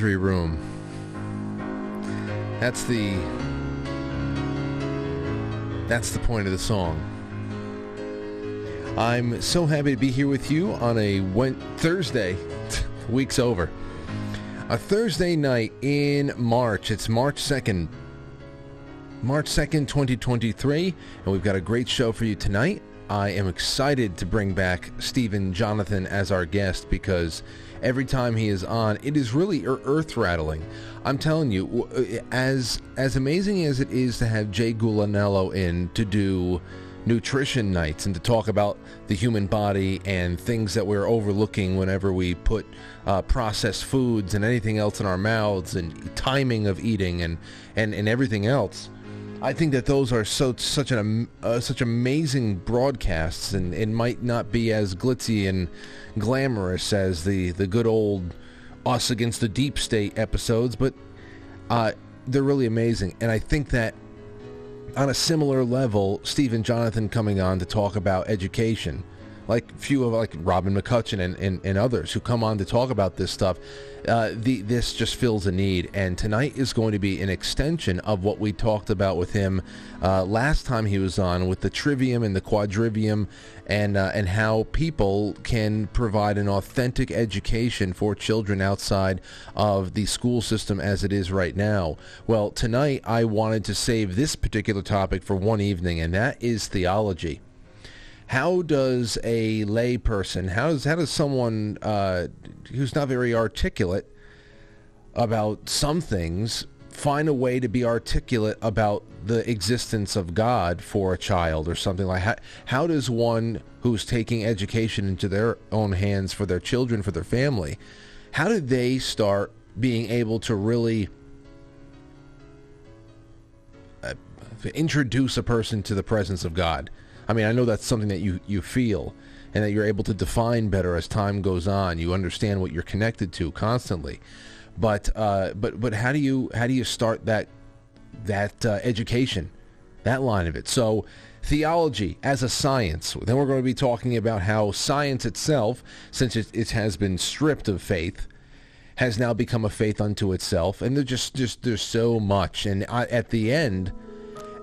laundry room. That's the That's the point of the song. I'm so happy to be here with you on a Thursday. Week's over. A Thursday night in March. It's March 2nd. March 2nd, 2023, and we've got a great show for you tonight. I am excited to bring back Steven Jonathan as our guest because every time he is on, it is really earth rattling. I'm telling you, as as amazing as it is to have Jay Gulanello in to do nutrition nights and to talk about the human body and things that we're overlooking whenever we put uh, processed foods and anything else in our mouths and timing of eating and, and, and everything else. I think that those are so such an uh, such amazing broadcasts, and it might not be as glitzy and glamorous as the the good old us against the deep state episodes, but uh, they're really amazing. And I think that on a similar level, Steven Jonathan coming on to talk about education like few of like Robin McCutcheon and, and, and others who come on to talk about this stuff. Uh, the, this just fills a need, and tonight is going to be an extension of what we talked about with him uh, last time he was on with the trivium and the quadrivium, and uh, and how people can provide an authentic education for children outside of the school system as it is right now. Well, tonight I wanted to save this particular topic for one evening, and that is theology how does a layperson, how does how does someone uh, who's not very articulate about some things find a way to be articulate about the existence of God for a child or something like how, how does one who's taking education into their own hands for their children for their family how do they start being able to really uh, introduce a person to the presence of God I mean, I know that's something that you, you feel and that you're able to define better as time goes on. You understand what you're connected to constantly. But uh, but but how do you how do you start that that uh, education, that line of it? So theology as a science. Then we're going to be talking about how science itself, since it, it has been stripped of faith, has now become a faith unto itself. And there's just just there's so much. And I, at the end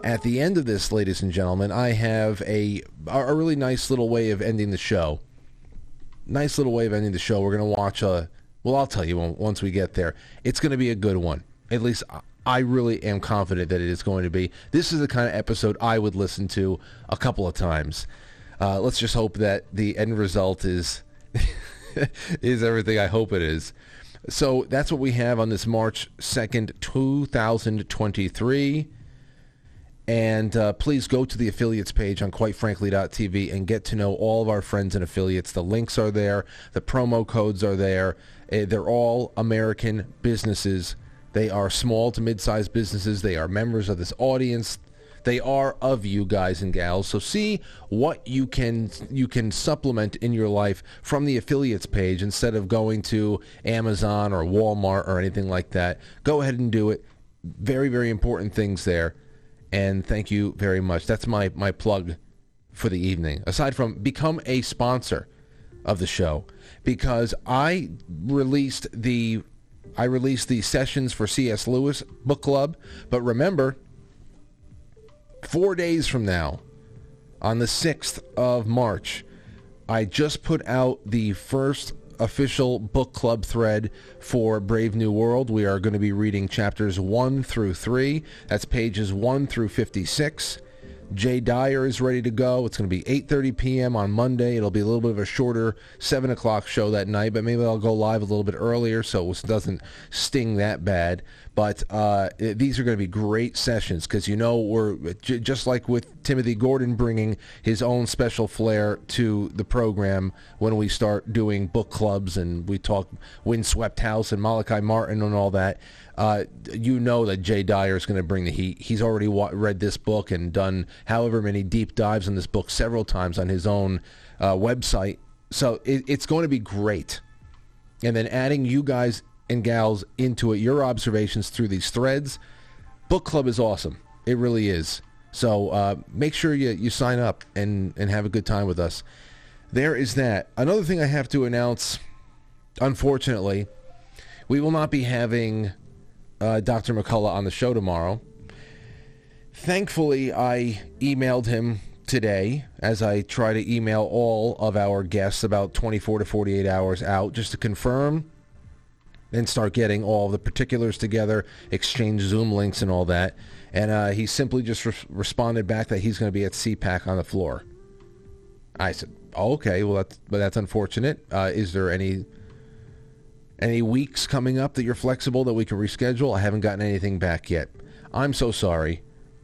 at the end of this, ladies and gentlemen, I have a a really nice little way of ending the show. Nice little way of ending the show. We're going to watch a. Well, I'll tell you once we get there. It's going to be a good one. At least I really am confident that it is going to be. This is the kind of episode I would listen to a couple of times. Uh, let's just hope that the end result is is everything I hope it is. So that's what we have on this March 2nd, 2023. And uh, please go to the affiliates page on quitefrankly.tv and get to know all of our friends and affiliates. The links are there. The promo codes are there. Uh, they're all American businesses. They are small to mid-sized businesses. They are members of this audience. They are of you guys and gals. So see what you can you can supplement in your life from the affiliates page instead of going to Amazon or Walmart or anything like that. Go ahead and do it. Very very important things there and thank you very much. That's my, my plug for the evening. Aside from become a sponsor of the show, because I released the I released the sessions for C.S. Lewis book club, but remember, four days from now, on the 6th of March, I just put out the first official book club thread for Brave New World. We are going to be reading chapters 1 through 3. That's pages 1 through 56. Jay Dyer is ready to go. It's going to be 8:30 p.m. on Monday. It'll be a little bit of a shorter seven o'clock show that night, but maybe I'll go live a little bit earlier so it doesn't sting that bad. But uh, these are going to be great sessions because you know we're j- just like with Timothy Gordon bringing his own special flair to the program when we start doing book clubs and we talk Windswept House and Malachi Martin and all that uh, you know that Jay Dyer is going to bring the heat. He's already wa- read this book and done however many deep dives on this book several times on his own uh, website. So it, it's going to be great. And then adding you guys and gals into it, your observations through these threads. Book club is awesome. It really is. So uh, make sure you, you sign up and, and have a good time with us. there is that. Another thing I have to announce, unfortunately, we will not be having uh, Dr. McCullough on the show tomorrow. Thankfully, I emailed him today as I try to email all of our guests about 24 to 48 hours out just to confirm and start getting all the particulars together, exchange Zoom links and all that. And uh, he simply just re- responded back that he's going to be at CPAC on the floor. I said, okay, well, that's, but that's unfortunate. Uh, is there any any weeks coming up that you're flexible that we can reschedule? I haven't gotten anything back yet. I'm so sorry.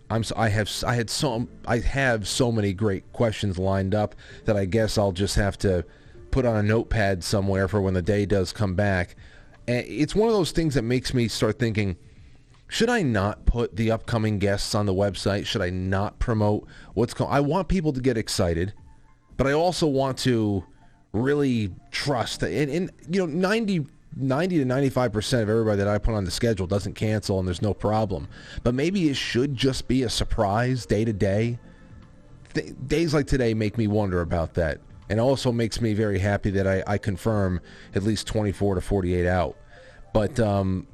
I'm so, I have I had so I have so many great questions lined up that I guess I'll just have to put on a notepad somewhere for when the day does come back. And it's one of those things that makes me start thinking should I not put the upcoming guests on the website? Should I not promote what's going I want people to get excited, but I also want to really trust and, and you know 90 90 to 95% of everybody that I put on the schedule doesn't cancel and there's no problem. But maybe it should just be a surprise day to day. days like today make me wonder about that. And also makes me very happy that I, I confirm at least 24 to 48 out. But, um,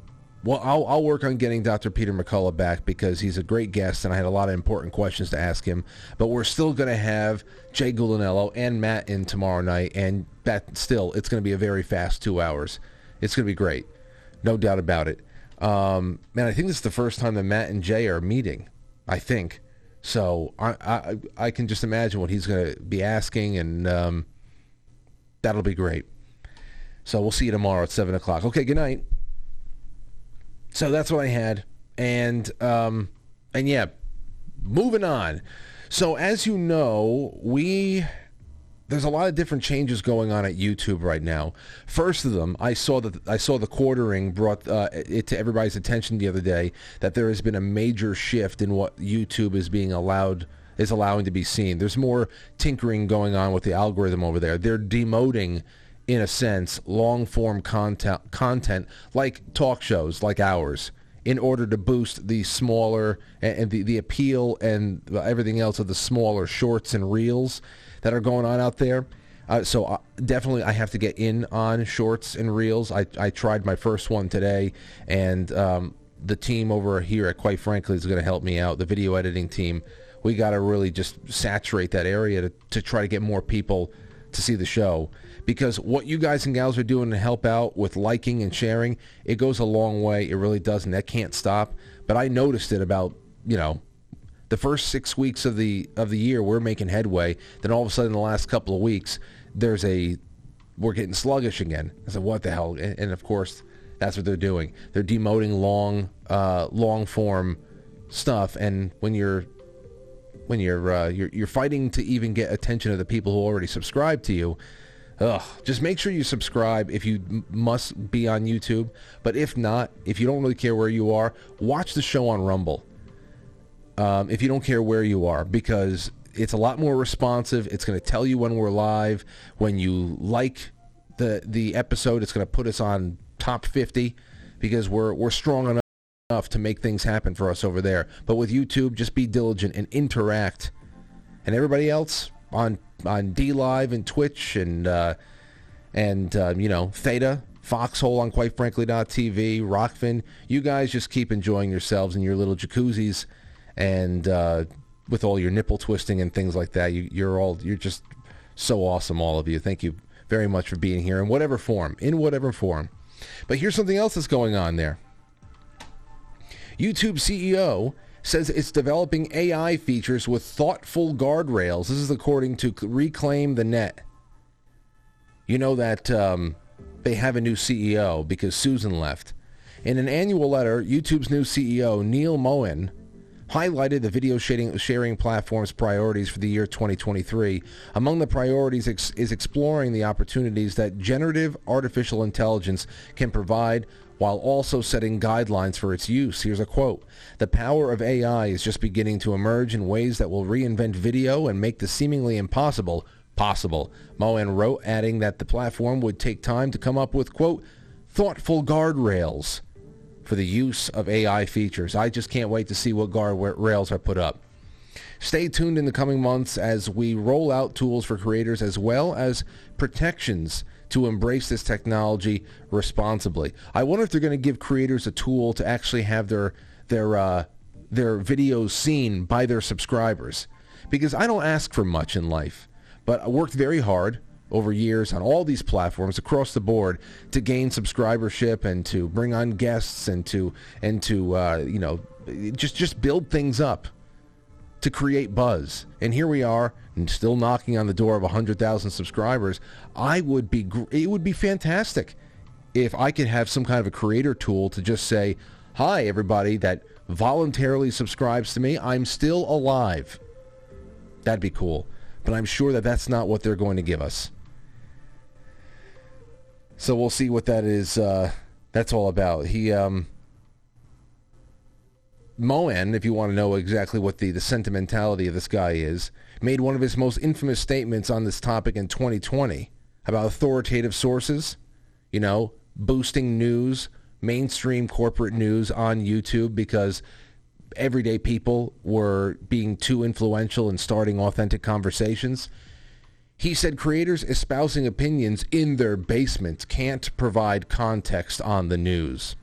well, I'll, I'll work on getting Dr. Peter McCullough back because he's a great guest and I had a lot of important questions to ask him. But we're still going to have Jay Gulinello and Matt in tomorrow night. And that still, it's going to be a very fast two hours. It's going to be great, no doubt about it. Um, man, I think this is the first time that Matt and Jay are meeting. I think so. I I, I can just imagine what he's going to be asking, and um, that'll be great. So we'll see you tomorrow at seven o'clock. Okay, good night. So that's what I had, and um, and yeah, moving on. So as you know, we there's a lot of different changes going on at YouTube right now. First of them, I saw that I saw the quartering brought uh, it to everybody's attention the other day that there has been a major shift in what YouTube is being allowed is allowing to be seen. There's more tinkering going on with the algorithm over there. They're demoting in a sense long form content content like talk shows like ours in order to boost the smaller and the, the appeal and everything else of the smaller shorts and reels that are going on out there. Uh, so uh, definitely, I have to get in on shorts and reels. I, I tried my first one today, and um, the team over here at Quite Frankly is going to help me out. The video editing team, we got to really just saturate that area to, to try to get more people to see the show. Because what you guys and gals are doing to help out with liking and sharing, it goes a long way. It really does, and that can't stop. But I noticed it about you know the first six weeks of the of the year we're making headway. Then all of a sudden, the last couple of weeks, there's a we're getting sluggish again. I said, what the hell? And, and of course, that's what they're doing. They're demoting long uh, long form stuff. And when you're when you're, uh, you're you're fighting to even get attention of the people who already subscribe to you. Ugh, just make sure you subscribe if you must be on YouTube. But if not, if you don't really care where you are, watch the show on Rumble um, if you don't care where you are because it's a lot more responsive. It's going to tell you when we're live. When you like the the episode, it's going to put us on top 50 because we're we're strong enough enough to make things happen for us over there. But with YouTube, just be diligent and interact. And everybody else on on DLive and Twitch and uh, and uh, you know Theta, Foxhole on quite frankly TV, Rokfin. You guys just keep enjoying yourselves in your little jacuzzis and uh, with all your nipple twisting and things like that. You, you're all you're just so awesome, all of you. Thank you very much for being here in whatever form, in whatever form. But here's something else that's going on there. YouTube CEO says it's developing AI features with thoughtful guardrails. This is according to Reclaim the Net. You know that um, they have a new CEO because Susan left. In an annual letter, YouTube's new CEO, Neal Mohan, highlighted the video sharing, platform's priorities for the year 2023. Among the priorities ex- is exploring the opportunities that generative artificial intelligence can provide while also setting guidelines for its use. Here's a quote. The power of AI is just beginning to emerge in ways that will reinvent video and make the seemingly impossible possible. Mohan wrote, adding that the platform would take time to come up with, quote, thoughtful guardrails for the use of AI features. I just can't wait to see what guardrails are put up. Stay tuned in the coming months as we roll out tools for creators as well as protections to embrace this technology responsibly. I wonder if they're going to give creators a tool to actually have their their uh, their videos seen by their subscribers, because I don't ask for much in life, but I worked very hard over years on all these platforms across the board to gain subscribership and to bring on guests and to and to uh, you know just just build things up to create buzz. And here we are, and still knocking on the door of 100,000 subscribers. I would be it would be fantastic if I could have some kind of a creator tool to just say, "Hi everybody that voluntarily subscribes to me, I'm still alive." That'd be cool. But I'm sure that that's not what they're going to give us. So we'll see what that is uh, that's all about. He um Mohan, if you want to know exactly what the, the sentimentality of this guy is, made one of his most infamous statements on this topic in 2020 about authoritative sources, you know, boosting news, mainstream corporate news on YouTube because everyday people were being too influential and starting authentic conversations. He said creators espousing opinions in their basements can't provide context on the news.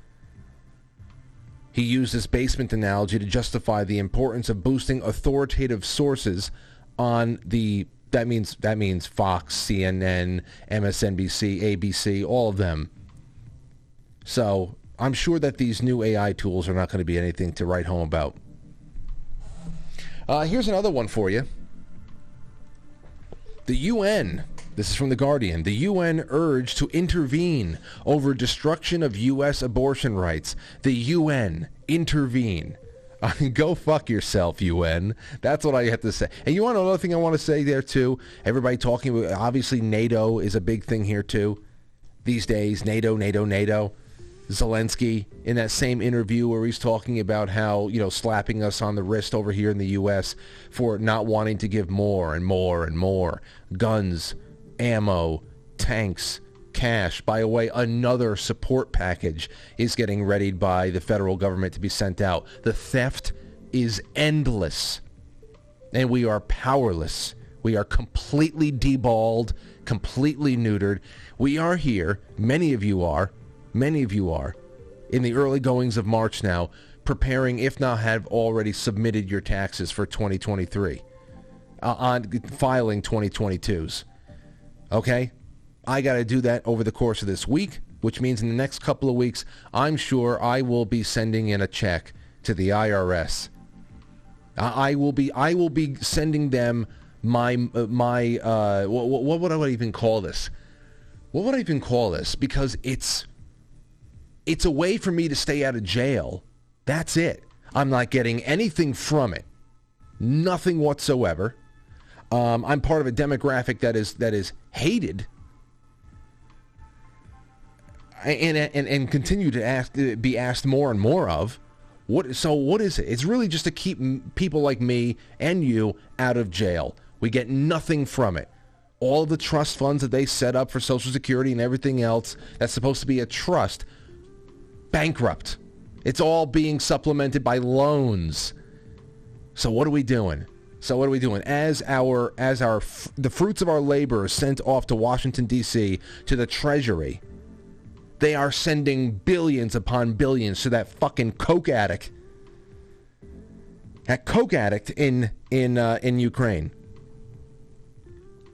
He used this basement analogy to justify the importance of boosting authoritative sources on the that means that means Fox, CNN, MSNBC, ABC, all of them. So I'm sure that these new AI tools are not going to be anything to write home about. Uh, here's another one for you. The UN this is from The Guardian. The UN urged to intervene over destruction of U.S. abortion rights. The UN intervene. I mean, go fuck yourself, UN. That's what I have to say. And you want another thing I want to say there too? Everybody talking about obviously NATO is a big thing here too. These days, NATO, NATO, NATO. Zelensky in that same interview where he's talking about how, you know, slapping us on the wrist over here in the U.S. for not wanting to give more and more and more guns, ammo, tanks, cash. By the way, another support package is getting readied by the federal government to be sent out. The theft is endless, and we are powerless. We are completely deballed, completely neutered. We are here, many of you are, many of you are, in the early goings of March now, preparing, if not have already submitted your taxes for 2023, uh, on filing 2022s. Okay? I got to do that over the course of this week, which means in the next couple of weeks, I'm sure I will be sending in a check to the IRS. I will be I will be sending them my my uh, what, what would I even call this? What would I even call this? Because it's it's a way for me to stay out of jail. That's it. I'm not getting anything from it. Nothing whatsoever. Um, I'm part of a demographic that is that is hated and and, and continue to ask be asked more and more of. What so what is it? It's really just to keep people like me and you out of jail. We get nothing from it. All the trust funds that they set up for Social Security and everything else that's supposed to be a trust bankrupt. It's all being supplemented by loans. So what are we doing? So what are we doing? As our as our the fruits of our labor are sent off to Washington D.C. to the Treasury, they are sending billions upon billions to that fucking coke addict, that coke addict in in uh, in Ukraine,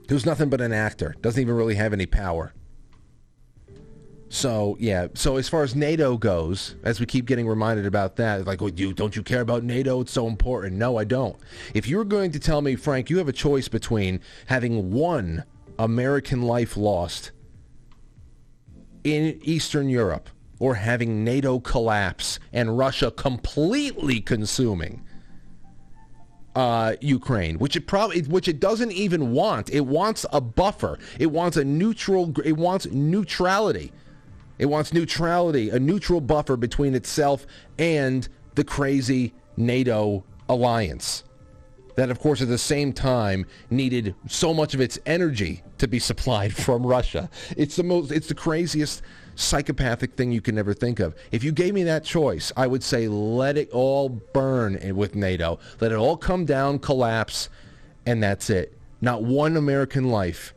who's nothing but an actor, doesn't even really have any power. So yeah. So as far as NATO goes, as we keep getting reminded about that, like, oh, you don't you care about NATO? It's so important. No, I don't. If you're going to tell me, Frank, you have a choice between having one American life lost in Eastern Europe or having NATO collapse and Russia completely consuming uh, Ukraine, which it probably, which it doesn't even want. It wants a buffer. It wants a neutral. It wants neutrality. It wants neutrality, a neutral buffer between itself and the crazy NATO alliance. That, of course, at the same time needed so much of its energy to be supplied from Russia. It's the most, it's the craziest psychopathic thing you can never think of. If you gave me that choice, I would say let it all burn with NATO. Let it all come down, collapse, and that's it. Not one American life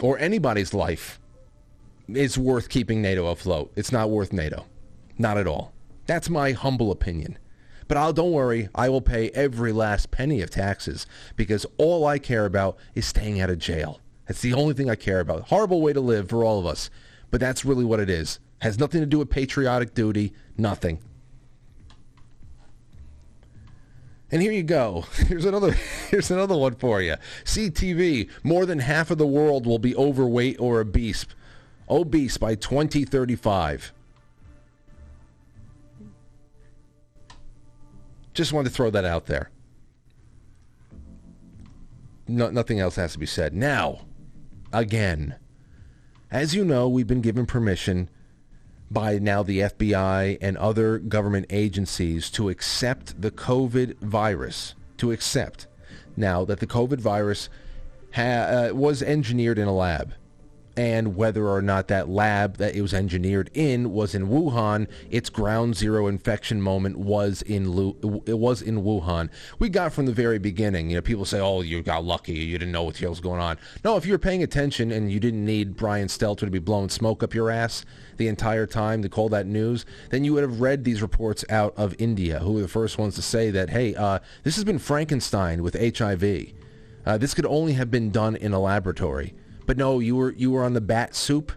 or anybody's life is worth keeping NATO afloat. It's not worth NATO. Not at all. That's my humble opinion. But I'll don't worry, I will pay every last penny of taxes because all I care about is staying out of jail. That's the only thing I care about. Horrible way to live for all of us, but that's really what it is. Has nothing to do with patriotic duty, nothing. And here you go. Here's another here's another one for you. CTV, more than half of the world will be overweight or obese obese by 2035. Just wanted to throw that out there. No, nothing else has to be said. Now, again, as you know, we've been given permission by now the FBI and other government agencies to accept the COVID virus, to accept now that the COVID virus ha- uh, was engineered in a lab and whether or not that lab that it was engineered in was in Wuhan. Its ground zero infection moment was in Lu- it was in Wuhan. We got from the very beginning. You know, people say, "Oh, you got lucky. You didn't know what the hell was going on." No, if you were paying attention and you didn't need Brian Stelter to be blowing smoke up your ass the entire time to call that news, then you would have read these reports out of India, who were the first ones to say that, "Hey, uh, this has been Frankenstein with HIV." Uh, this could only have been done in a laboratory. But no, you were you were on the bat soup.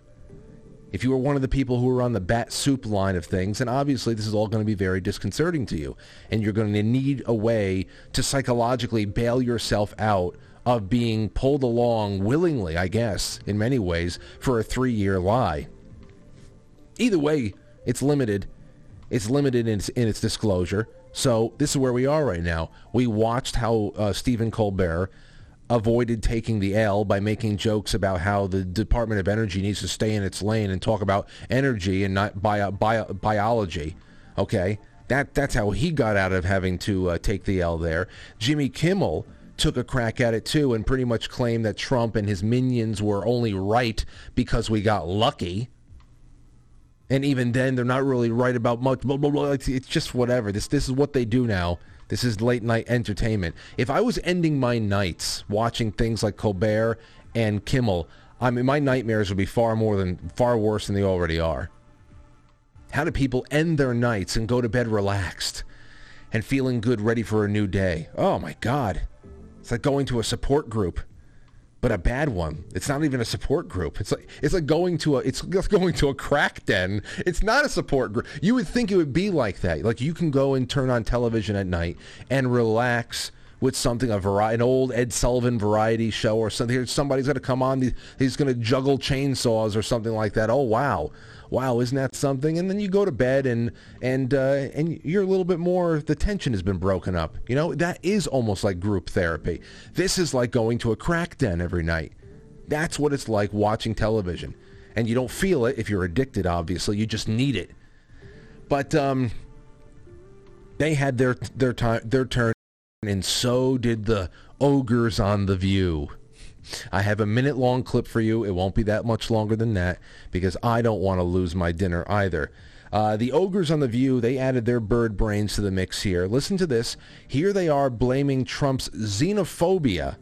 If you were one of the people who were on the bat soup line of things, and obviously this is all going to be very disconcerting to you, and you're going to need a way to psychologically bail yourself out of being pulled along willingly, I guess, in many ways, for a three-year lie. Either way, it's limited. It's limited in its, in its disclosure. So this is where we are right now. We watched how uh, Stephen Colbert avoided taking the L by making jokes about how the Department of Energy needs to stay in its lane and talk about energy and not bio, bio, biology. Okay, that that's how he got out of having to uh, take the L there. Jimmy Kimmel took a crack at it too and pretty much claimed that Trump and his minions were only right because we got lucky. And even then, they're not really right about much. Blah, blah, blah. It's just whatever. This this is what they do now. This is late night entertainment. If I was ending my nights watching things like Colbert and Kimmel, I mean, my nightmares would be far more than far worse than they already are. How do people end their nights and go to bed relaxed and feeling good, ready for a new day? Oh my God. It's like going to a support group but a bad one. It's not even a support group. It's like it's like going to a it's going to a crack den. It's not a support group. You would think it would be like that. Like you can go and turn on television at night and relax with something a variety, an old Ed Sullivan variety show or something. Somebody's going to come on. He's going to juggle chainsaws or something like that. Oh wow, wow, isn't that something? And then you go to bed and and uh, and you're a little bit more. The tension has been broken up. You know that is almost like group therapy. This is like going to a crack den every night. That's what it's like watching television, and you don't feel it if you're addicted. Obviously, you just need it. But um, they had their their time their turn, and so did the ogres on the View. I have a minute long clip for you. It won't be that much longer than that because I don't want to lose my dinner either. Uh, the ogres on the View, they added their bird brains to the mix here. Listen to this. Here they are blaming Trump's xenophobia.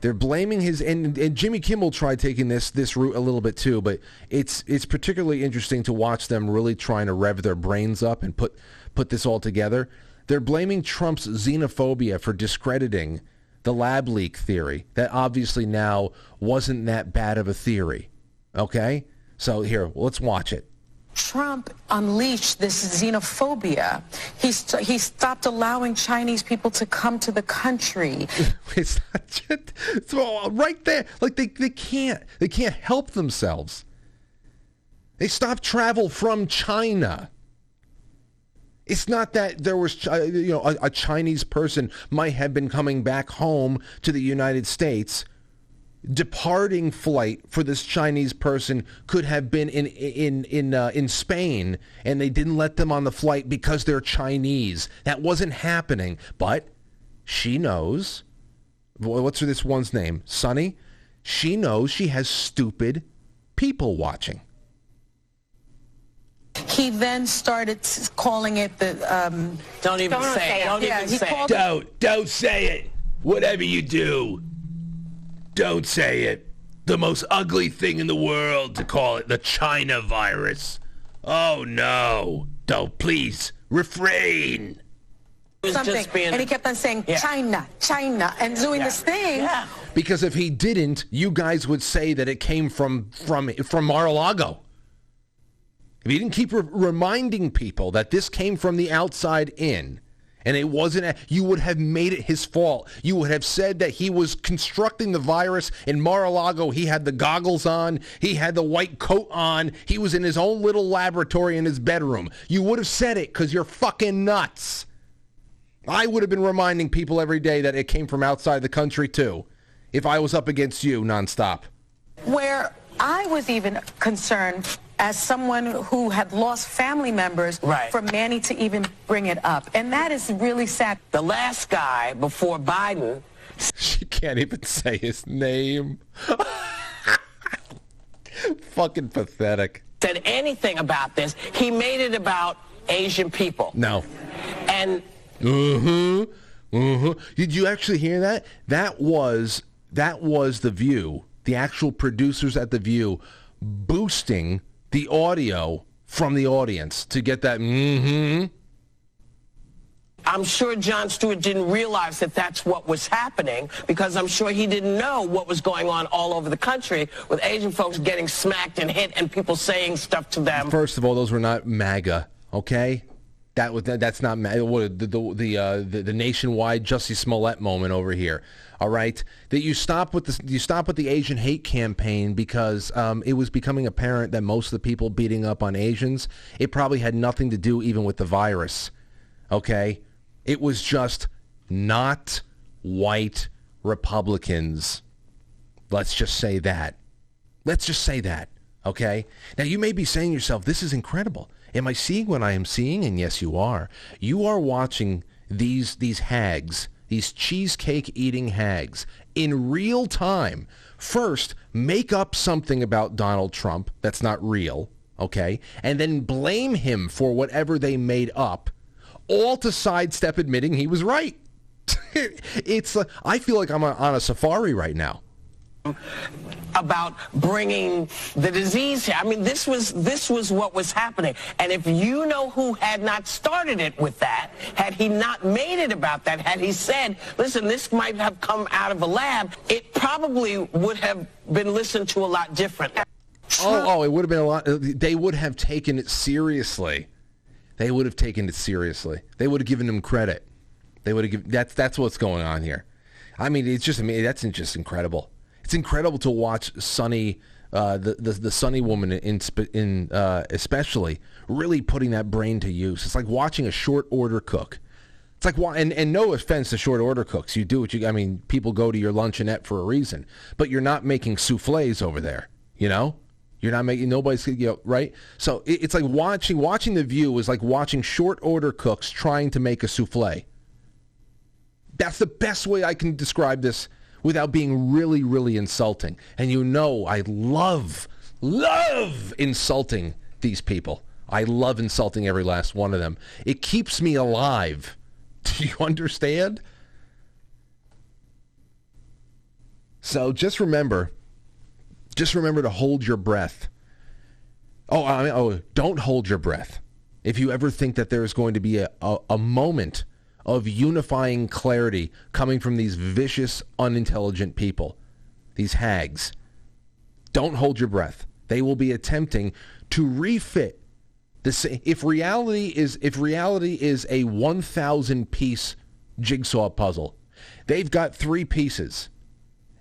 They're blaming his and, and Jimmy Kimmel tried taking this this route a little bit too, but it's it's particularly interesting to watch them really trying to rev their brains up and put put this all together. They're blaming Trump's xenophobia for discrediting the lab leak theory that obviously now wasn't that bad of a theory. Okay? So here, let's watch it. Trump unleashed this xenophobia. He, st- he stopped allowing Chinese people to come to the country. it's just, it's right there. Like they, they can't they can't help themselves. They stopped travel from China. It's not that there was, uh, you know, a, a, Chinese person might have been coming back home to the United States. Departing flight for this Chinese person could have been in in in uh, in Spain, and they didn't let them on the flight because they're Chinese. That wasn't happening. But she knows. What's this one's name? Sunny. She knows she has stupid people watching. He then started calling it the. Um, don't even don't say, it. Don't yeah, even say it. Don't. Don't say it. Whatever you do, don't say it. The most ugly thing in the world to call it the China virus. Oh no. Don't please refrain. Something. Being... And he kept on saying yeah. China, China, and doing yeah. this thing. Yeah. Because if he didn't, you guys would say that it came from from from Mar-a-Lago. If he didn't keep re- reminding people that this came from the outside in, and it wasn't, you would have made it his fault. You would have said that he was constructing the virus in Mar-a-Lago. He had the goggles on. He had the white coat on. He was in his own little laboratory in his bedroom. You would have said it because you're fucking nuts. I would have been reminding people every day that it came from outside the country too, if I was up against you nonstop. Where I was even concerned as someone who had lost family members right. for Manny to even bring it up. And that is really sad. The last guy before Biden. She can't even say his name. Fucking pathetic. Said anything about this. He made it about Asian people. No. And. Mm-hmm. Mm-hmm. Did you actually hear that? That was that was the view. The actual producers at the View boosting the audio from the audience to get that mm-hmm. I'm sure Jon Stewart didn't realize that that's what was happening because I'm sure he didn't know what was going on all over the country with Asian folks getting smacked and hit and people saying stuff to them. First of all, those were not MAGA, okay? That was that's not what the the the, uh, the, the nationwide Jussie Smollett moment over here. All right, that you stop with the you stop with the Asian hate campaign because um, it was becoming apparent that most of the people beating up on Asians it probably had nothing to do even with the virus. Okay, it was just not white Republicans. Let's just say that. Let's just say that. Okay. Now you may be saying to yourself, "This is incredible." Am I seeing what I am seeing? And yes, you are. You are watching these these hags, these cheesecake eating hags in real time. First, make up something about Donald Trump that's not real, okay? And then blame him for whatever they made up, all to sidestep admitting he was right. it's uh, I feel like I'm on a safari right now about bringing the disease here. I mean, this was this was what was happening. And if you know who had not started it with that, had he not made it about that, had he said, "Listen, this might have come out of a lab," it probably would have been listened to a lot differently. Oh, oh, it would have been a lot. They would have taken it seriously. They would have taken it seriously. They would have given him credit. They would have given. That's that's what's going on here. I mean, it's just. I mean, that's just incredible it's incredible to watch Sunny, uh, the, the the Sunny woman in in uh, especially really putting that brain to use. It's like watching a short order cook. It's like and and no offense to short order cooks, you do what you. I mean, people go to your luncheonette for a reason, but you're not making souffles over there. You know, you're not making nobody's you know, right. So it, it's like watching watching the View is like watching short order cooks trying to make a souffle. That's the best way I can describe this without being really, really insulting. And you know I love, love insulting these people. I love insulting every last one of them. It keeps me alive. Do you understand? So just remember, just remember to hold your breath. Oh, I mean, oh, don't hold your breath. If you ever think that there is going to be a, a, a moment of unifying clarity coming from these vicious, unintelligent people, these hags. Don't hold your breath. They will be attempting to refit the if reality is if reality is a 1000 piece jigsaw puzzle. They've got 3 pieces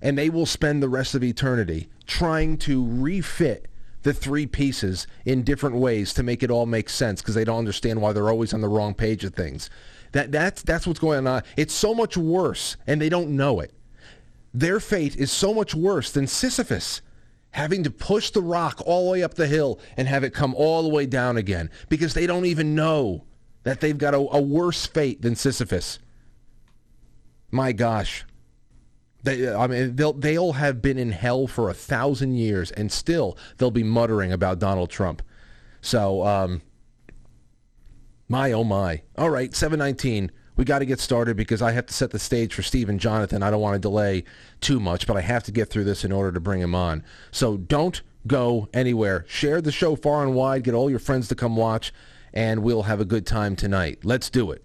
and they will spend the rest of eternity trying to refit the three pieces in different ways to make it all make sense because they don't understand why they're always on the wrong page of things. That that's that's what's going on. It's so much worse, and they don't know it. Their fate is so much worse than Sisyphus having to push the rock all the way up the hill and have it come all the way down again because they don't even know that they've got a, a worse fate than Sisyphus. My gosh. They, I mean, they'll they'll have been in hell for a thousand years, and still they'll be muttering about Donald Trump. So, um, my oh my. All right, 719. We got to get started because I have to set the stage for Steven Jonathan. I don't want to delay too much, but I have to get through this in order to bring him on. So don't go anywhere. Share the show far and wide. Get all your friends to come watch, and we'll have a good time tonight. Let's do it.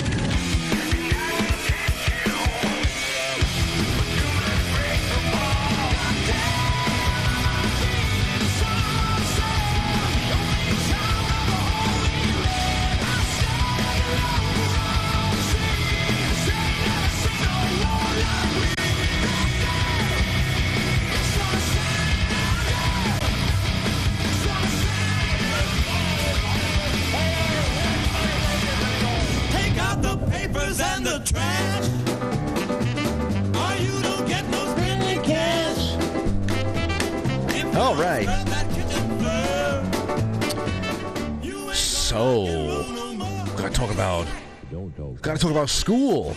Gotta talk about school.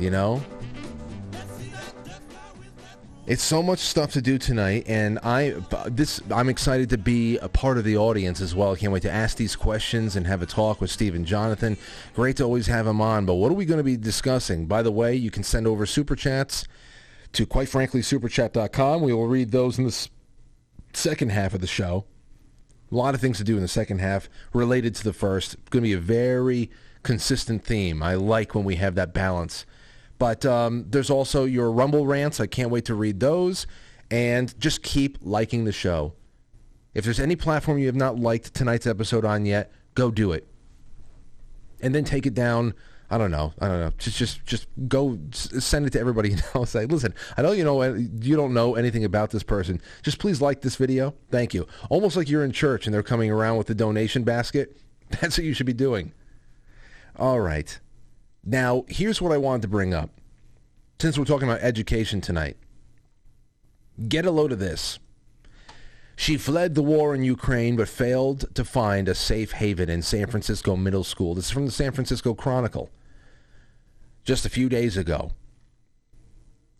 You know? It's so much stuff to do tonight, and I this I'm excited to be a part of the audience as well. I can't wait to ask these questions and have a talk with Steven Jonathan. Great to always have them on. But what are we going to be discussing? By the way, you can send over super chats to quite frankly superchat.com. We will read those in the second half of the show. A lot of things to do in the second half related to the first. It's Going to be a very consistent theme. I like when we have that balance. But um, there's also your Rumble rants. I can't wait to read those. And just keep liking the show. If there's any platform you have not liked tonight's episode on yet, go do it. And then take it down. I don't know. I don't know. Just, just, just go send it to everybody. Know, say, listen. I know you know you don't know anything about this person. Just please like this video. Thank you. Almost like you're in church and they're coming around with the donation basket. That's what you should be doing. All right. Now, here's what I wanted to bring up. Since we're talking about education tonight, get a load of this. She fled the war in Ukraine but failed to find a safe haven in San Francisco Middle School. This is from the San Francisco Chronicle just a few days ago.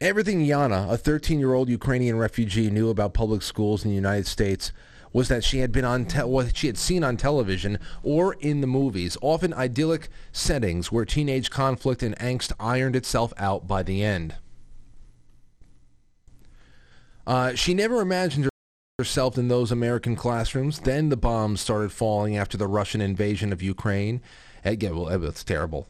Everything Yana, a 13-year-old Ukrainian refugee, knew about public schools in the United States was that she had been on te- what she had seen on television or in the movies, often idyllic settings where teenage conflict and angst ironed itself out by the end. Uh, she never imagined herself in those American classrooms. Then the bombs started falling after the Russian invasion of Ukraine. Again, well, it's terrible,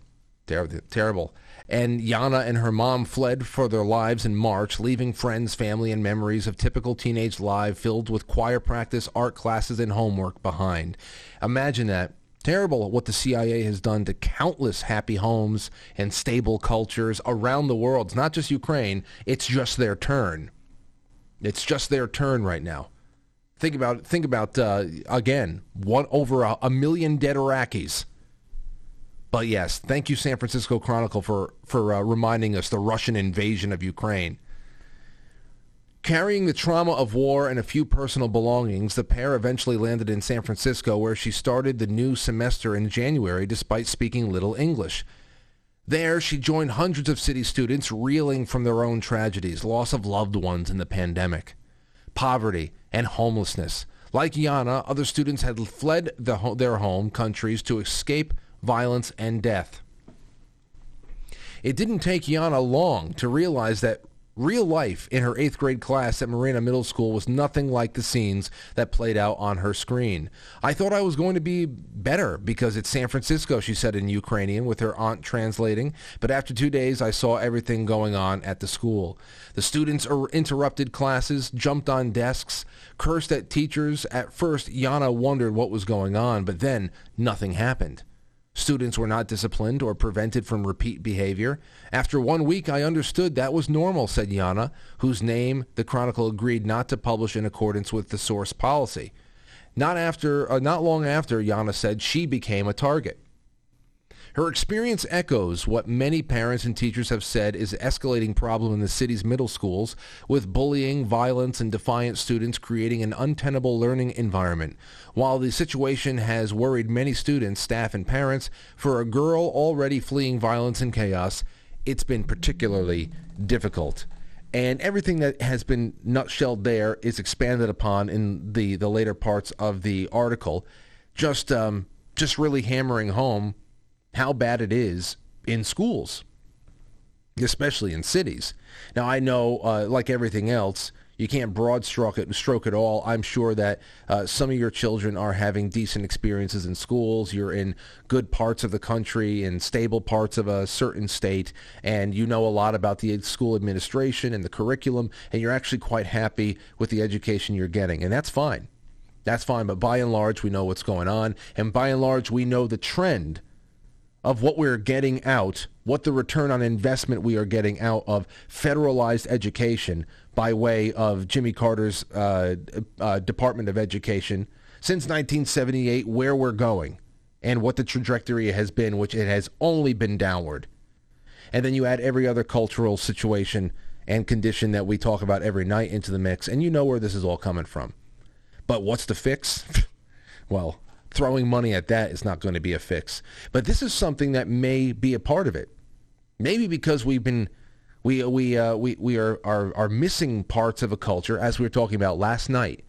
Ter- terrible. And Yana and her mom fled for their lives in March, leaving friends, family, and memories of typical teenage life filled with choir practice, art classes, and homework behind. Imagine that. Terrible what the CIA has done to countless happy homes and stable cultures around the world. It's not just Ukraine. It's just their turn. It's just their turn right now. Think about think about uh, again one over a, a million dead Iraqis. But yes, thank you, San Francisco Chronicle, for for uh, reminding us the Russian invasion of Ukraine. Carrying the trauma of war and a few personal belongings, the pair eventually landed in San Francisco, where she started the new semester in January, despite speaking little English. There, she joined hundreds of city students reeling from their own tragedies, loss of loved ones in the pandemic, poverty, and homelessness. Like Yana, other students had fled the ho- their home countries to escape violence and death. It didn't take Yana long to realize that real life in her eighth grade class at Marina Middle School was nothing like the scenes that played out on her screen. I thought I was going to be better because it's San Francisco, she said in Ukrainian with her aunt translating. But after two days, I saw everything going on at the school. The students er- interrupted classes, jumped on desks, cursed at teachers. At first, Yana wondered what was going on, but then nothing happened. Students were not disciplined or prevented from repeat behavior. After one week, I understood that was normal, said Yana, whose name the Chronicle agreed not to publish in accordance with the source policy. Not after, uh, not long after, Yana said she became a target. Her experience echoes what many parents and teachers have said is an escalating problem in the city's middle schools, with bullying, violence, and defiant students creating an untenable learning environment. While the situation has worried many students, staff, and parents, for a girl already fleeing violence and chaos, it's been particularly difficult. And everything that has been nutshelled there is expanded upon in the, the later parts of the article, just um, just really hammering home how bad it is in schools, especially in cities. Now, I know, uh, like everything else, you can't broad stroke it, stroke it all. I'm sure that uh, some of your children are having decent experiences in schools. You're in good parts of the country and stable parts of a certain state, and you know a lot about the school administration and the curriculum, and you're actually quite happy with the education you're getting, and that's fine. That's fine, but by and large, we know what's going on, and by and large, we know the trend of what we're getting out, what the return on investment we are getting out of federalized education by way of Jimmy Carter's uh, uh, Department of Education since 1978, where we're going and what the trajectory has been, which it has only been downward. And then you add every other cultural situation and condition that we talk about every night into the mix, and you know where this is all coming from. But what's the fix? well, throwing money at that is not going to be a fix. But this is something that may be a part of it. Maybe because we've been we we uh, we we are, are are missing parts of a culture as we were talking about last night.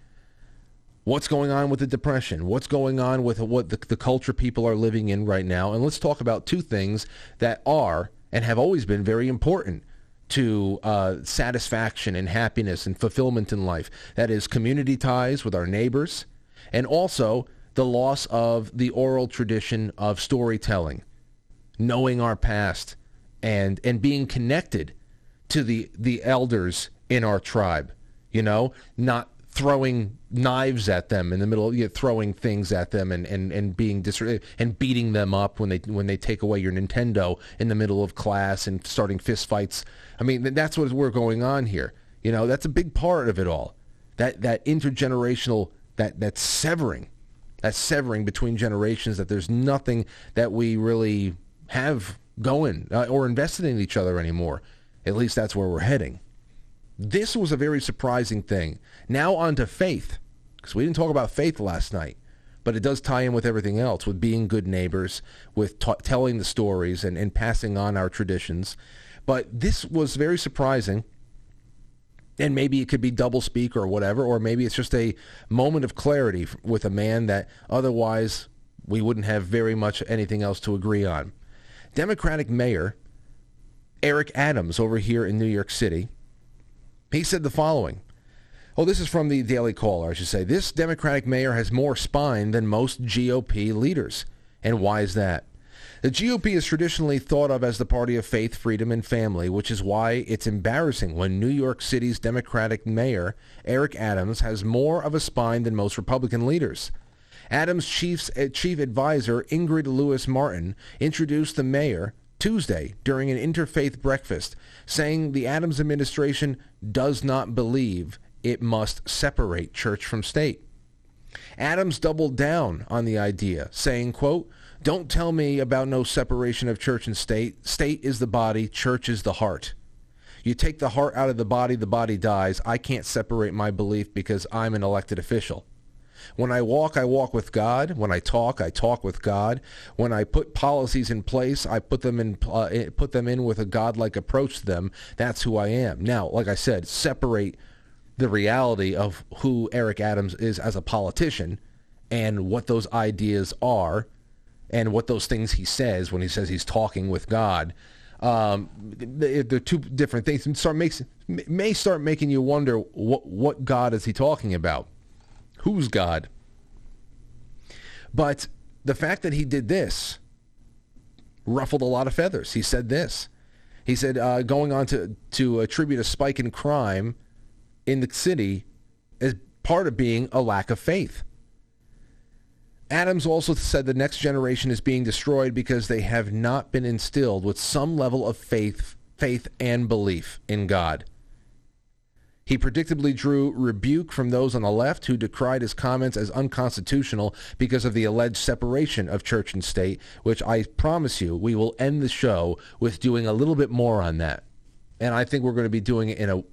What's going on with the depression? What's going on with what the, the culture people are living in right now? And let's talk about two things that are and have always been very important to uh, satisfaction and happiness and fulfillment in life. That is community ties with our neighbors and also the loss of the oral tradition of storytelling, knowing our past, and and being connected to the the elders in our tribe. You know, not throwing knives at them in the middle, you know, throwing things at them and, and, and being dis- and beating them up when they when they take away your Nintendo in the middle of class and starting fist fights. I mean, that's what we're going on here. You know, that's a big part of it all. That that intergenerational that that severing that severing between generations that there's nothing that we really have going uh, or invested in each other anymore. At least that's where we're heading. This was a very surprising thing. Now on to faith, because we didn't talk about faith last night, but it does tie in with everything else, with being good neighbors, with t- telling the stories and, and passing on our traditions. But this was very surprising and maybe it could be double speak or whatever, or maybe it's just a moment of clarity with a man that otherwise we wouldn't have very much anything else to agree on. Democratic Mayor Eric Adams over here in New York City, he said the following. Oh, this is from the Daily Caller, I should say. This Democratic mayor has more spine than most GOP leaders. And why is that? The GOP is traditionally thought of as the party of faith, freedom, and family, which is why it's embarrassing when New York City's Democratic mayor, Eric Adams, has more of a spine than most Republican leaders. Adams' chief's, uh, chief advisor, Ingrid Lewis Martin, introduced the mayor Tuesday during an interfaith breakfast, saying the Adams administration does not believe it must separate church from state. Adams doubled down on the idea, saying, quote, don't tell me about no separation of church and state. State is the body, church is the heart. You take the heart out of the body, the body dies. I can't separate my belief because I'm an elected official. When I walk, I walk with God. When I talk, I talk with God. When I put policies in place, I put them in uh, put them in with a godlike approach to them. That's who I am. Now, like I said, separate the reality of who Eric Adams is as a politician and what those ideas are and what those things he says when he says he's talking with God. Um, they're two different things. And start makes may start making you wonder what what God is he talking about? Who's God? But the fact that he did this ruffled a lot of feathers. He said this. He said uh, going on to to attribute a spike in crime in the city as part of being a lack of faith. Adams also said the next generation is being destroyed because they have not been instilled with some level of faith, faith and belief in God. He predictably drew rebuke from those on the left who decried his comments as unconstitutional because of the alleged separation of church and state, which I promise you we will end the show with doing a little bit more on that. And I think we're going to be doing it in a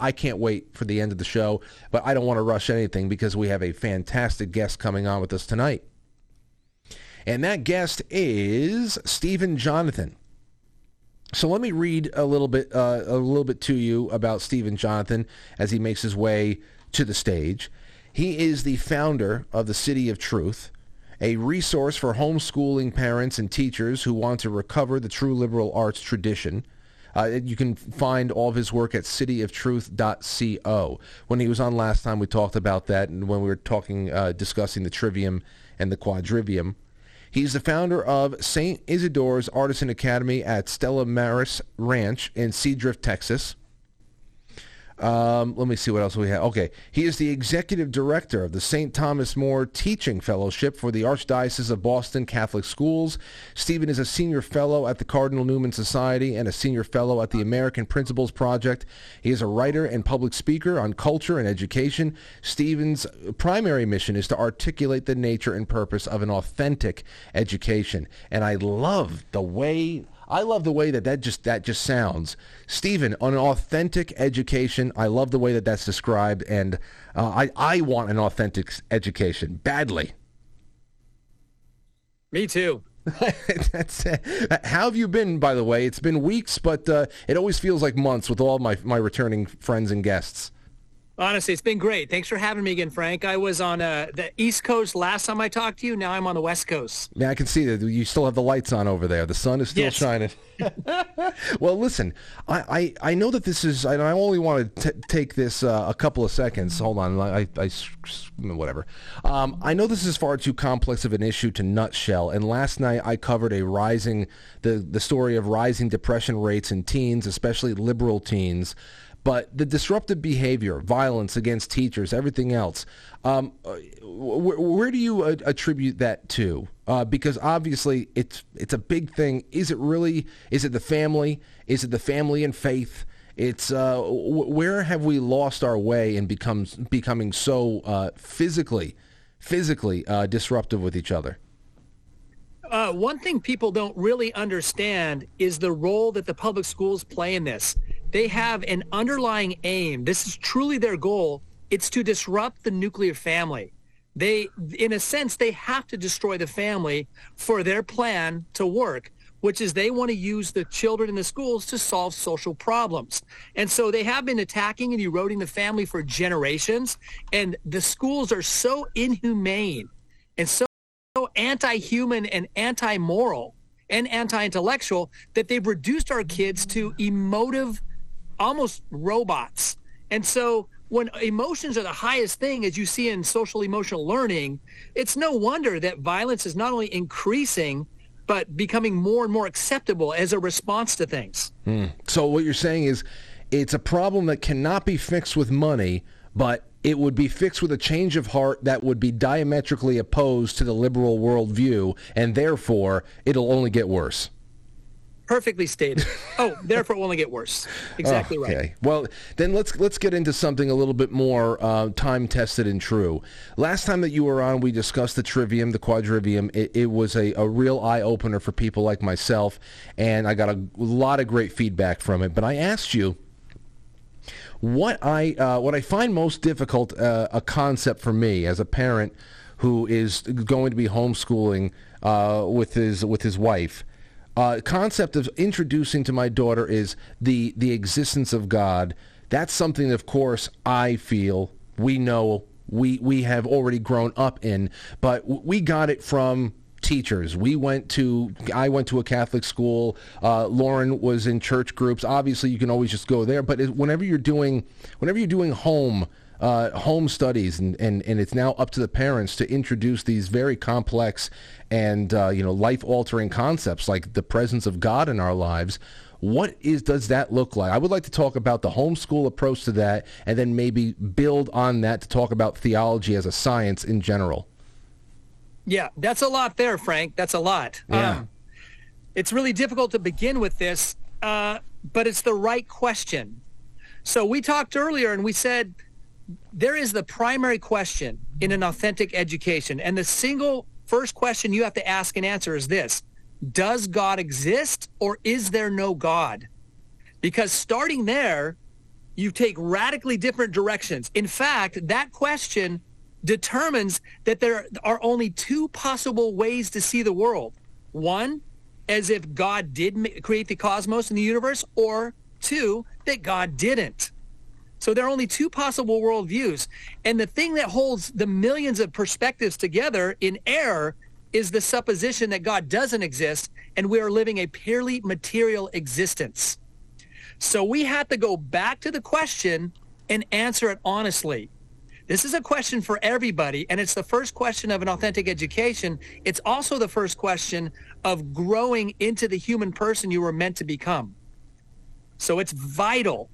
I can't wait for the end of the show, but I don't want to rush anything because we have a fantastic guest coming on with us tonight. And that guest is Steven Jonathan. So let me read a little bit uh, a little bit to you about Steven Jonathan as he makes his way to the stage. He is the founder of the City of Truth, a resource for homeschooling parents and teachers who want to recover the true liberal arts tradition. Uh, you can find all of his work at cityoftruth.co. When he was on last time, we talked about that, and when we were talking, uh, discussing the trivium and the quadrivium. He's the founder of St. Isidore's Artisan Academy at Stella Maris Ranch in Seadrift, Texas. Um, let me see what else we have. Okay. He is the executive director of the St. Thomas More Teaching Fellowship for the Archdiocese of Boston Catholic Schools. Steven is a senior fellow at the Cardinal Newman Society and a senior fellow at the American Principles Project. He is a writer and public speaker on culture and education. Steven's primary mission is to articulate the nature and purpose of an authentic education. And I love the way I love the way that that just that just sounds. Steven, on an authentic education, I love the way that that's described, and uh, I I want an authentic education badly. Me too. that's. How have you been, by the way? It's been weeks, but uh, it always feels like months with all my my returning friends and guests. Honestly, it's been great. Thanks for having me again, Frank. I was on uh, the East Coast last time I talked to you. Now I'm on the West Coast. Yeah, I can see that you still have the lights on over there. The sun is still Yes. shining. well, listen, I, I, I know that this is, and I only want to t- take this uh, a couple of seconds. Hold on, I, I whatever. Um, I know this is far too complex of an issue to nutshell. And last night I covered a rising, the the story of rising depression rates in teens, especially liberal teens. But the disruptive behavior, violence against teachers, everything else, um, uh, wh- where do you attribute that to? Uh, because obviously it's it's a big thing. Is it really? Is it the family? Is it the family and faith? It's uh, where have we lost our way and becomes becoming so uh, physically, physically uh, disruptive with each other? Uh, one thing people don't really understand is the role that the public schools play in this. They have an underlying aim. This is truly their goal. It's to disrupt the nuclear family. They, in a sense, they have to destroy the family for their plan to work, which is they want to use the children in the schools to solve social problems. And so they have been attacking and eroding the family for generations. And the schools are so inhumane and so anti-human and anti-moral and anti-intellectual that they've reduced our kids to emotive almost robots and so when emotions are the highest thing as you see in social emotional learning it's no wonder that violence is not only increasing but becoming more and more acceptable as a response to things Hmm. So what you're saying is, it's a problem that cannot be fixed with money, but it would be fixed with a change of heart that would be diametrically opposed to the liberal worldview, and therefore it'll only get worse. Perfectly stated oh therefore it will only get worse exactly right Okay. Well, then let's let's get into something a little bit more uh, time tested and true. Last time that you were on, we discussed the trivium, the quadrivium. It, it was a, a real eye opener for people like myself, and I got a lot of great feedback from it. But I asked you what I uh, what I find most difficult uh, a concept for me as a parent who is going to be homeschooling uh, with his with his wife. Uh, concept of introducing to my daughter is the the existence of God. That's something, of course, I feel we know we we have already grown up in, but we got it from teachers. We went to, I went to a Catholic school. Uh, Lauren was in church groups. Obviously, you can always just go there. But whenever you're doing, whenever you're doing home, uh, home studies, and, and, and it's now up to the parents to introduce these very complex and uh, you know life altering concepts like the presence of God in our lives. What is does that look like? I would like to talk about the homeschool approach to that, and then maybe build on that to talk about theology as a science in general. Yeah, that's a lot there, Frank. That's a lot. Yeah. Um, it's really difficult to begin with this, uh, but it's the right question. So we talked earlier and we said there is the primary question in an authentic education. And the single first question you have to ask and answer is this. Does God exist or is there no God? Because starting there, you take radically different directions. In fact, that question determines that there are only two possible ways to see the world. One, as if God did create the cosmos and the universe, or two, that God didn't. So there are only two possible worldviews. And the thing that holds the millions of perspectives together in error is the supposition that God doesn't exist and we are living a purely material existence. So we have to go back to the question and answer it honestly. This is a question for everybody, and it's the first question of an authentic education. It's also the first question of growing into the human person you were meant to become. So it's vital.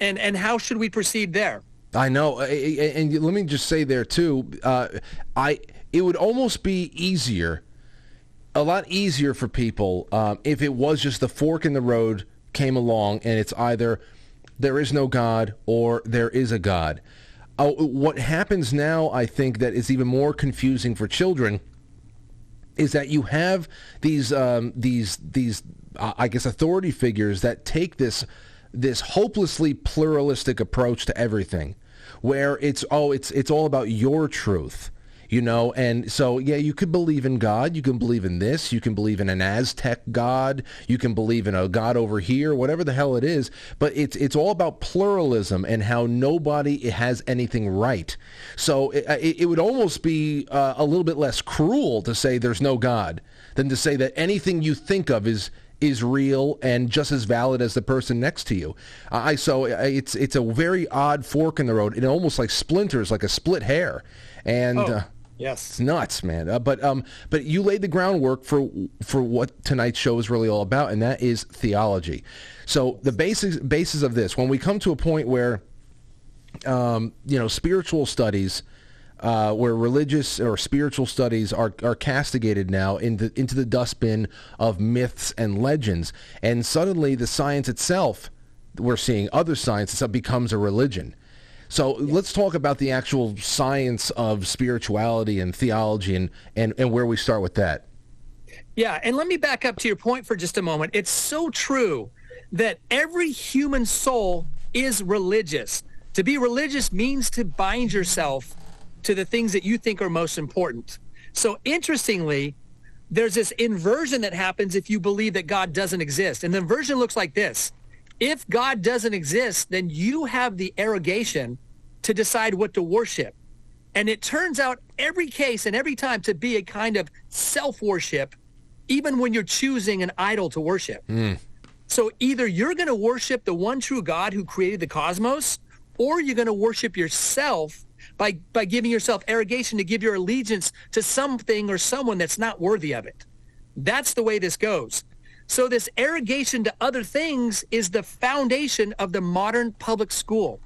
And and how should we proceed there? I know, and let me just say there too. Uh, I it would almost be easier, a lot easier for people um, if it was just the fork in the road came along, and it's either there is no God or there is a God. Uh, what happens now, I think, that is even more confusing for children is that you have these um, these these uh, I guess authority figures that take this this hopelessly pluralistic approach to everything, where it's oh it's it's all about your truth, you know, and so yeah you could believe in God, you can believe in this, you can believe in an Aztec god, you can believe in a god over here, whatever the hell it is, but it's it's all about pluralism and how nobody has anything right. So it, it, would almost be uh, a little bit less cruel to say there's no God than to say that anything you think of is is real and just as valid as the person next to you. I so it's it's a very odd fork in the road. It almost like splinters, like a split hair, and. Uh, yes. it's nuts, man. Uh, but um, but you laid the groundwork for for what tonight's show is really all about, and that is theology. So the basics basis of this, when we come to a point where, um, you know, spiritual studies, uh, where religious or spiritual studies are are castigated now into into the dustbin of myths and legends, and suddenly the science itself, we're seeing other science itself becomes a religion. So let's talk about the actual science of spirituality and theology and, and, and where we start with that. Yeah, and let me back up to your point for just a moment. It's so true that every human soul is religious. To be religious means to bind yourself to the things that you think are most important. So interestingly, there's this inversion that happens if you believe that God doesn't exist. And the inversion looks like this. If God doesn't exist, then you have the arrogation to decide what to worship. And it turns out every case and every time to be a kind of self-worship, even when you're choosing an idol to worship. Hmm. So either you're going to worship the one true God who created the cosmos, or you're going to worship yourself by, by giving yourself arrogation to give your allegiance to something or someone that's not worthy of it. That's the way this goes. So this arrogation to other things is the foundation of the modern public school.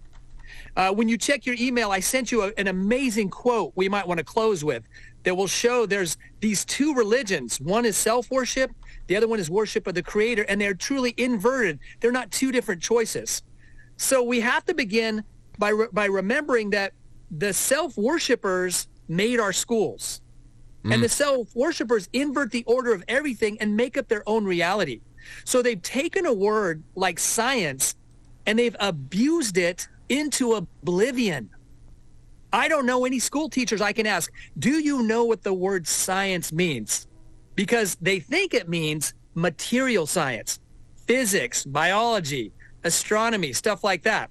Uh, when you check your email, I sent you a, an amazing quote we might want to close with that will show there's these two religions. One is self-worship. The other one is worship of the creator. And they're truly inverted. They're not two different choices. So we have to begin by, re- by remembering that the self-worshipers made our schools. And mm. the self-worshipers invert the order of everything and make up their own reality. So they've taken a word like science and they've abused it into oblivion. I don't know any school teachers I can ask, do you know what the word science means? Because they think it means material science, physics, biology, astronomy, stuff like that.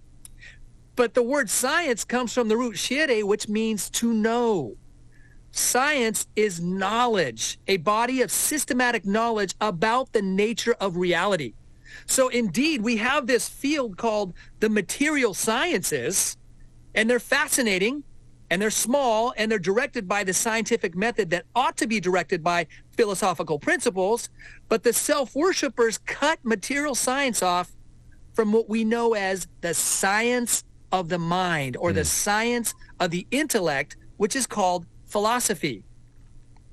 But the word science comes from the root scire, which means to know. Science is knowledge, a body of systematic knowledge about the nature of reality. So indeed, we have this field called the material sciences, and they're fascinating, and they're small, and they're directed by the scientific method that ought to be directed by philosophical principles. But the self-worshippers cut material science off from what we know as the science of the mind or the science of the intellect, which is called philosophy.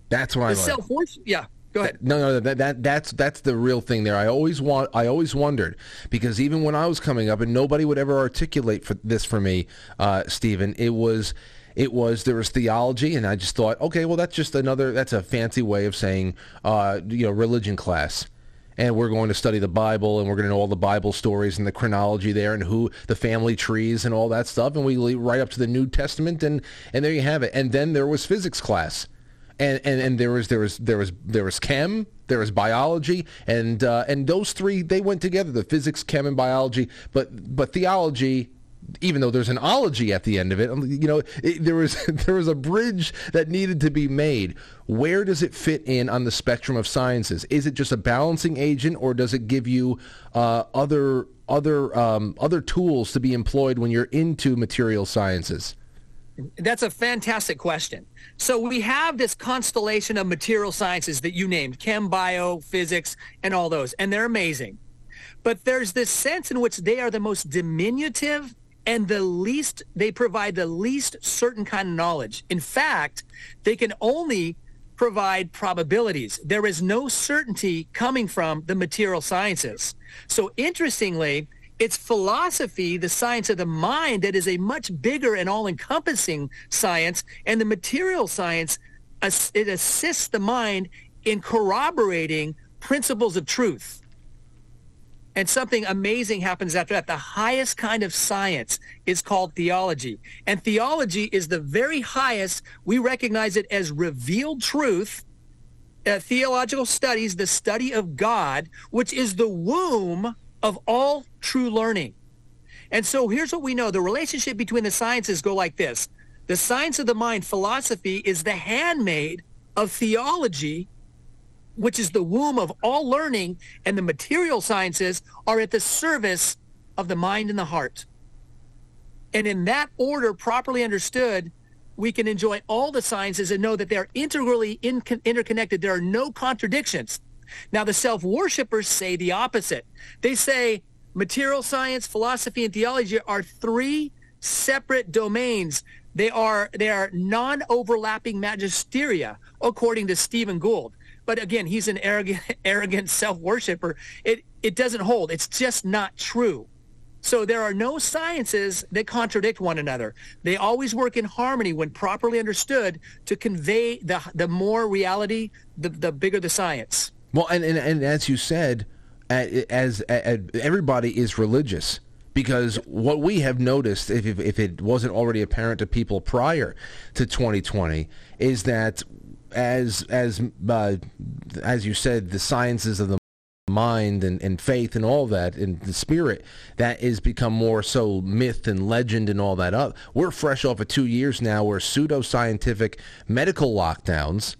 That's what I The self worship. Yeah. Go ahead. No, no, that, that that's that's the real thing there. I always want, I always wondered because even when I was coming up, and nobody would ever articulate for this for me, uh, Steven. It was, it was there was theology, and I just thought, okay, well that's just another, that's a fancy way of saying, uh, you know, religion class. And we're going to study the Bible, and we're going to know all the Bible stories and the chronology there, and who the family trees and all that stuff. And we lead right up to the New Testament, and and there you have it. And then there was physics class and, and and there was there was there was there was chem, there was biology, and uh, and those three they went together: the physics, chem, and biology. But but theology, even though there's an ology at the end of it, you know, it, there was there was a bridge that needed to be made. Where does it fit in on the spectrum of sciences? Is it just a balancing agent, or does it give you uh, other other um, other tools to be employed when you're into material sciences? That's a fantastic question. So we have this constellation of material sciences that you named, chem, bio, physics, and all those, and they're amazing. But there's this sense in which they are the most diminutive and the least, they provide the least certain kind of knowledge. In fact, they can only provide probabilities. There is no certainty coming from the material sciences. So interestingly, it's philosophy, the science of the mind, that is a much bigger and all-encompassing science, and the material science, it assists the mind in corroborating principles of truth. And something amazing happens after that. The highest kind of science is called theology. And theology is the very highest. We recognize it as revealed truth. Uh, theological studies, the study of God, which is the womb of all true learning. And so here's what we know. The relationship between the sciences go like this. The science of the mind, philosophy, is the handmaid of theology, which is the womb of all learning, and the material sciences are at the service of the mind and the heart. And in that order, properly understood, we can enjoy all the sciences and know that they're integrally in- interconnected. There are no contradictions. Now, the self-worshippers say the opposite. They say material science, philosophy, and theology are three separate domains. They are they are non-overlapping magisteria, according to Stephen Gould. But again, he's an arrogant, arrogant self-worshipper. It it doesn't hold. It's just not true. So there are no sciences that contradict one another. They always work in harmony when properly understood to convey the the more reality, the the bigger the science. Well, and, and, and as you said, as, as everybody is religious because what we have noticed, if, if it wasn't already apparent to people prior to 2020, is that as as uh, as you said, the sciences of the mind and, and faith and all that and the spirit that is become more so myth and legend and all that up. We're fresh off of two years now where pseudo-scientific medical lockdowns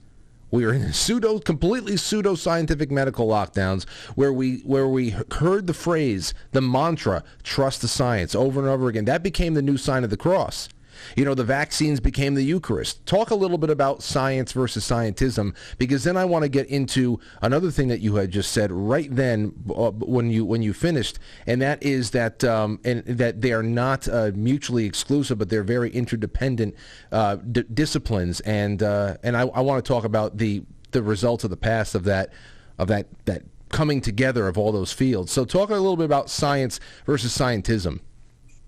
we are in pseudo, completely pseudo-scientific medical lockdowns where we where we heard the phrase, the mantra, "Trust the science" over and over again. That became the new sign of the cross. You know, the vaccines became the Eucharist. Talk a little bit about science versus scientism, because then I want to get into another thing that you had just said right then uh, when you when you finished, and that is that um, and that they are not uh, mutually exclusive, but they're very interdependent uh, d- disciplines. And uh, and I, I want to talk about the the results of the past of that of that that coming together of all those fields. So talk a little bit about science versus scientism.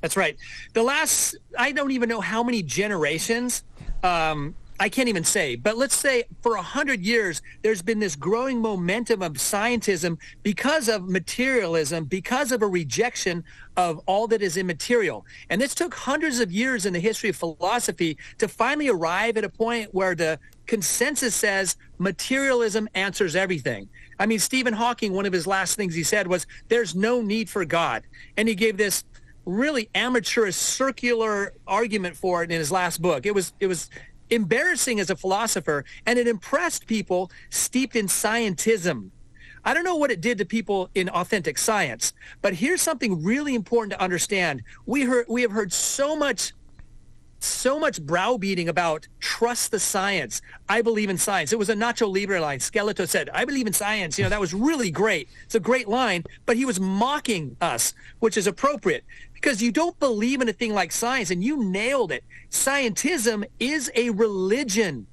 That's right. The last, I don't even know how many generations, um, I can't even say, but let's say for a hundred years, there's been this growing momentum of scientism because of materialism, because of a rejection of all that is immaterial. And this took hundreds of years in the history of philosophy to finally arrive at a point where the consensus says materialism answers everything. I mean, Stephen Hawking, one of his last things he said was, there's no need for God. And he gave this really amateurish circular argument for it in his last book. It was it was embarrassing as a philosopher and it impressed people steeped in scientism. I don't know what it did to people in authentic science, but here's something really important to understand. We heard we have heard so much so much browbeating about trust the science. I believe in science. It was a Nacho Libre line. Skeletor said, I believe in science. You know, that was really great. It's a great line, but he was mocking us, which is appropriate because you don't believe in a thing like science and you nailed it. Scientism is a religion.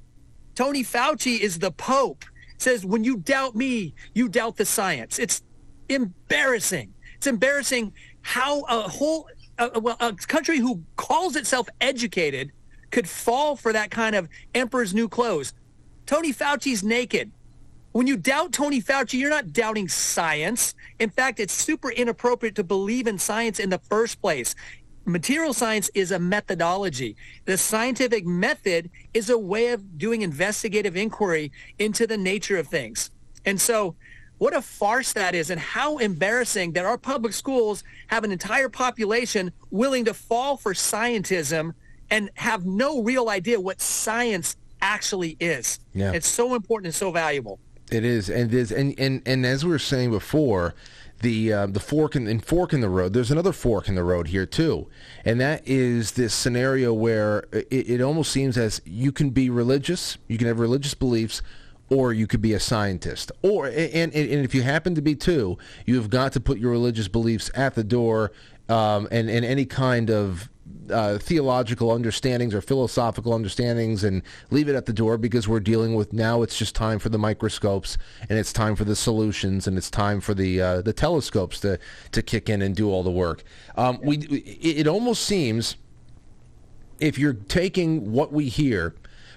Tony Fauci is the Pope. Says when you doubt me, you doubt the science. It's embarrassing. It's embarrassing how a whole a, well, a country who calls itself educated could fall for that kind of emperor's new clothes. Tony Fauci's naked. When you doubt Tony Fauci, you're not doubting science. In fact, it's super inappropriate to believe in science in the first place. Material science is a methodology. The scientific method is a way of doing investigative inquiry into the nature of things. And so what a farce that is and how embarrassing that our public schools have an entire population willing to fall for scientism and have no real idea what science actually is. Yeah. It's so important and so valuable. It is, and it is, and and and as we were saying before, the uh, the fork in, in fork in the road. There's another fork in the road here too, and that is this scenario where it, it almost seems as you can be religious, you can have religious beliefs, or you could be a scientist. Or and, and, if you happen to be two, you've got to put your religious beliefs at the door um, and, and any kind of uh, theological understandings or philosophical understandings and leave it at the door because we're dealing with now it's just time for the microscopes and it's time for the solutions and it's time for the uh, the telescopes to to kick in and do all the work. Um, we it almost seems if you're taking what we hear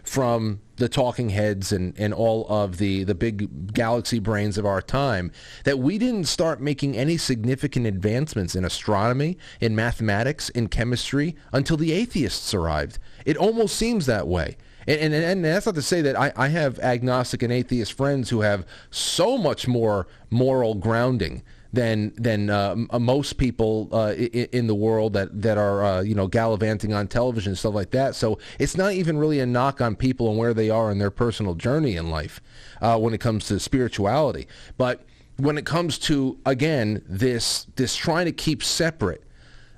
from the talking heads and, and all of the, the big galaxy brains of our time that we didn't start making any significant advancements in astronomy, in mathematics, in chemistry until the atheists arrived. It almost seems that way. And, and, and that's not to say that I, I have agnostic and atheist friends who have so much more moral grounding than than uh, most people uh, in, the world that that are uh, you know gallivanting on television and stuff like that. So it's not even really a knock on people and where they are in their personal journey in life uh, when it comes to spirituality. But when it comes to again this this trying to keep separate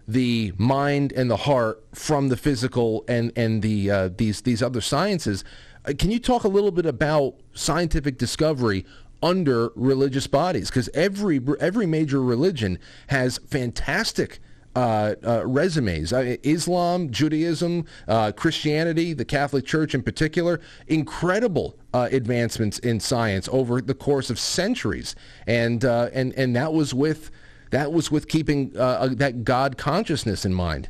the mind and the heart from the physical and and the uh, these these other sciences. Uh, can you talk a little bit about scientific discovery under religious bodies because every every major religion has fantastic uh, uh, resumes. Uh, Islam, Judaism, uh, Christianity, the Catholic Church in particular, incredible uh, advancements in science over the course of centuries, and uh, and and that was with that was with keeping that God consciousness in mind.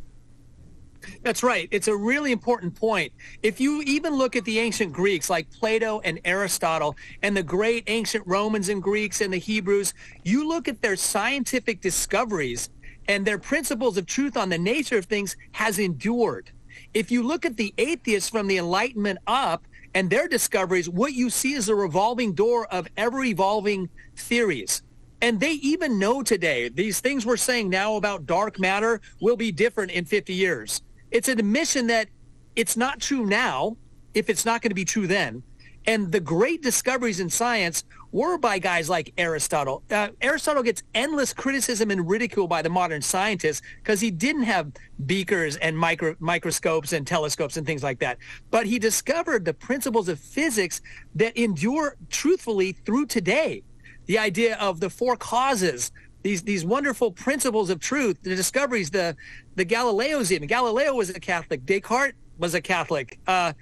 That's right. It's a really important point. If you even look at the ancient Greeks like Plato and Aristotle and the great ancient Romans and Greeks and the Hebrews, you look at their scientific discoveries and their principles of truth on the nature of things has endured. If you look at the atheists from the Enlightenment up and their discoveries, what you see is a revolving door of ever evolving theories. And they even know today these things we're saying now about dark matter will be different in 50 years. It's an admission that it's not true now if it's not going to be true then. And the great discoveries in science were by guys like Aristotle. Uh, Aristotle gets endless criticism and ridicule by the modern scientists because he didn't have beakers and micro- microscopes and telescopes and things like that. But he discovered the principles of physics that endure truthfully through today. The idea of the four causes, these these wonderful principles of truth, the discoveries, the the Galileos even. Galileo was a Catholic. Descartes was a Catholic. Uh,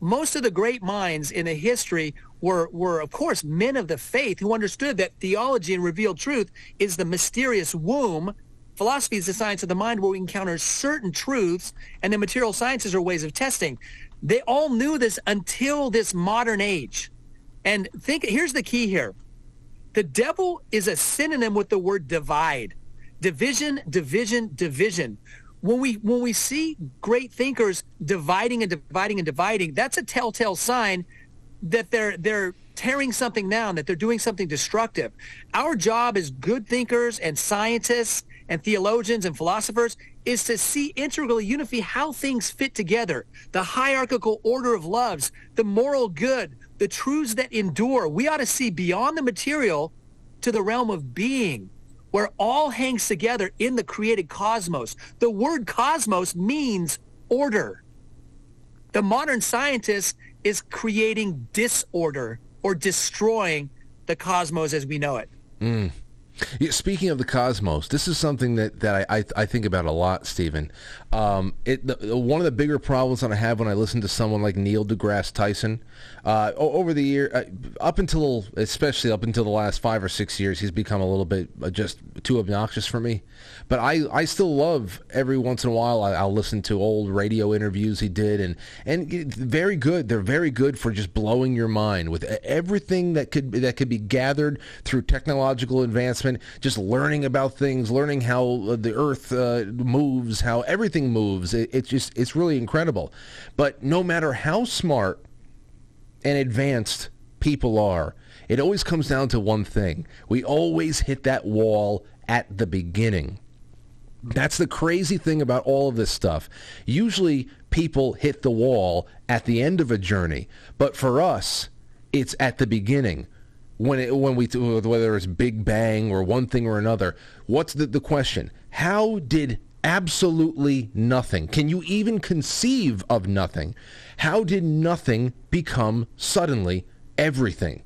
most of the great minds in the history were were of course men of the faith who understood that theology and revealed truth is the mysterious womb. Philosophy is the science of the mind where we encounter certain truths, and the material sciences are ways of testing. They all knew this until this modern age. And think here's the key here. The devil is a synonym with the word divide. Division, division, division. When we when we see great thinkers dividing and dividing and dividing, that's a telltale sign that they're they're tearing something down, that they're doing something destructive. Our job as good thinkers and scientists and theologians and philosophers is to see integral unify how things fit together, the hierarchical order of loves, the moral good, the truths that endure. We ought to see beyond the material to the realm of being, where all hangs together in the created cosmos. The word cosmos means order. The modern scientist is creating disorder or destroying the cosmos as we know it. Mm. Yeah, speaking of the cosmos, this is something that, that I, I, I think about a lot, Steven. Um, it, the, one of the bigger problems that I have when I listen to someone like Neil deGrasse Tyson, uh, over the year, uh, up until, especially up until the last five or six years, he's become a little bit uh, just too obnoxious for me. But I, I still love every once in a while I, will listen to old radio interviews he did and and very good. They're very good for just blowing your mind with everything that could that could be gathered through technological advancement. Just learning about things, learning how the Earth uh, moves, how everything moves. It, it's just it's really incredible. But no matter how smart and advanced people are, it always comes down to one thing. We always hit that wall at the beginning. That's the crazy thing about all of this stuff. Usually people hit the wall at the end of a journey, but for us, it's at the beginning. When it, when we whether it's Big Bang or one thing or another, what's the, the question? How did absolutely nothing? Can you even conceive of nothing? How did nothing become suddenly everything?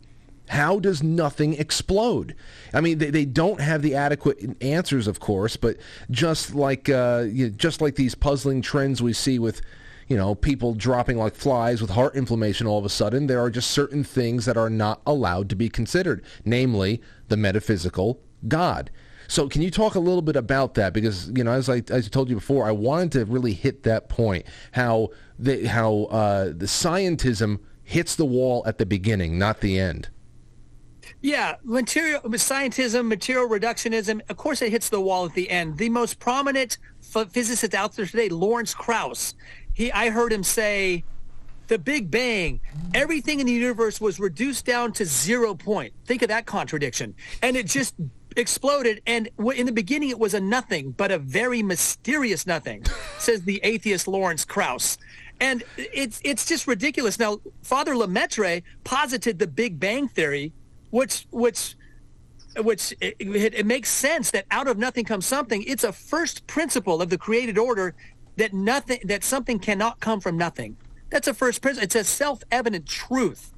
How does nothing explode? I mean, they, they don't have the adequate answers, of course, but just like uh, you know, just like these puzzling trends we see with, you know, people dropping like flies with heart inflammation all of a sudden, there are just certain things that are not allowed to be considered, namely the metaphysical God. So can you talk a little bit about that? Because you know, as I as I told you before, I wanted to really hit that point how the how uh, the scientism hits the wall at the beginning, not the end. Yeah, material scientism, material reductionism. Of course, it hits the wall at the end. The most prominent physicist out there today, Lawrence Krauss. He, I heard him say, the Big Bang, everything in the universe was reduced down to zero point. Think of that contradiction, and it just exploded. And in the beginning, it was a nothing, but a very mysterious nothing, says the atheist Lawrence Krauss. And it's it's just ridiculous. Now, Father Lemaitre posited the Big Bang theory which which which it, it, makes sense that out of nothing comes something. It's a first principle of the created order that nothing that something cannot come from nothing. That's a first principle. It's a self-evident truth.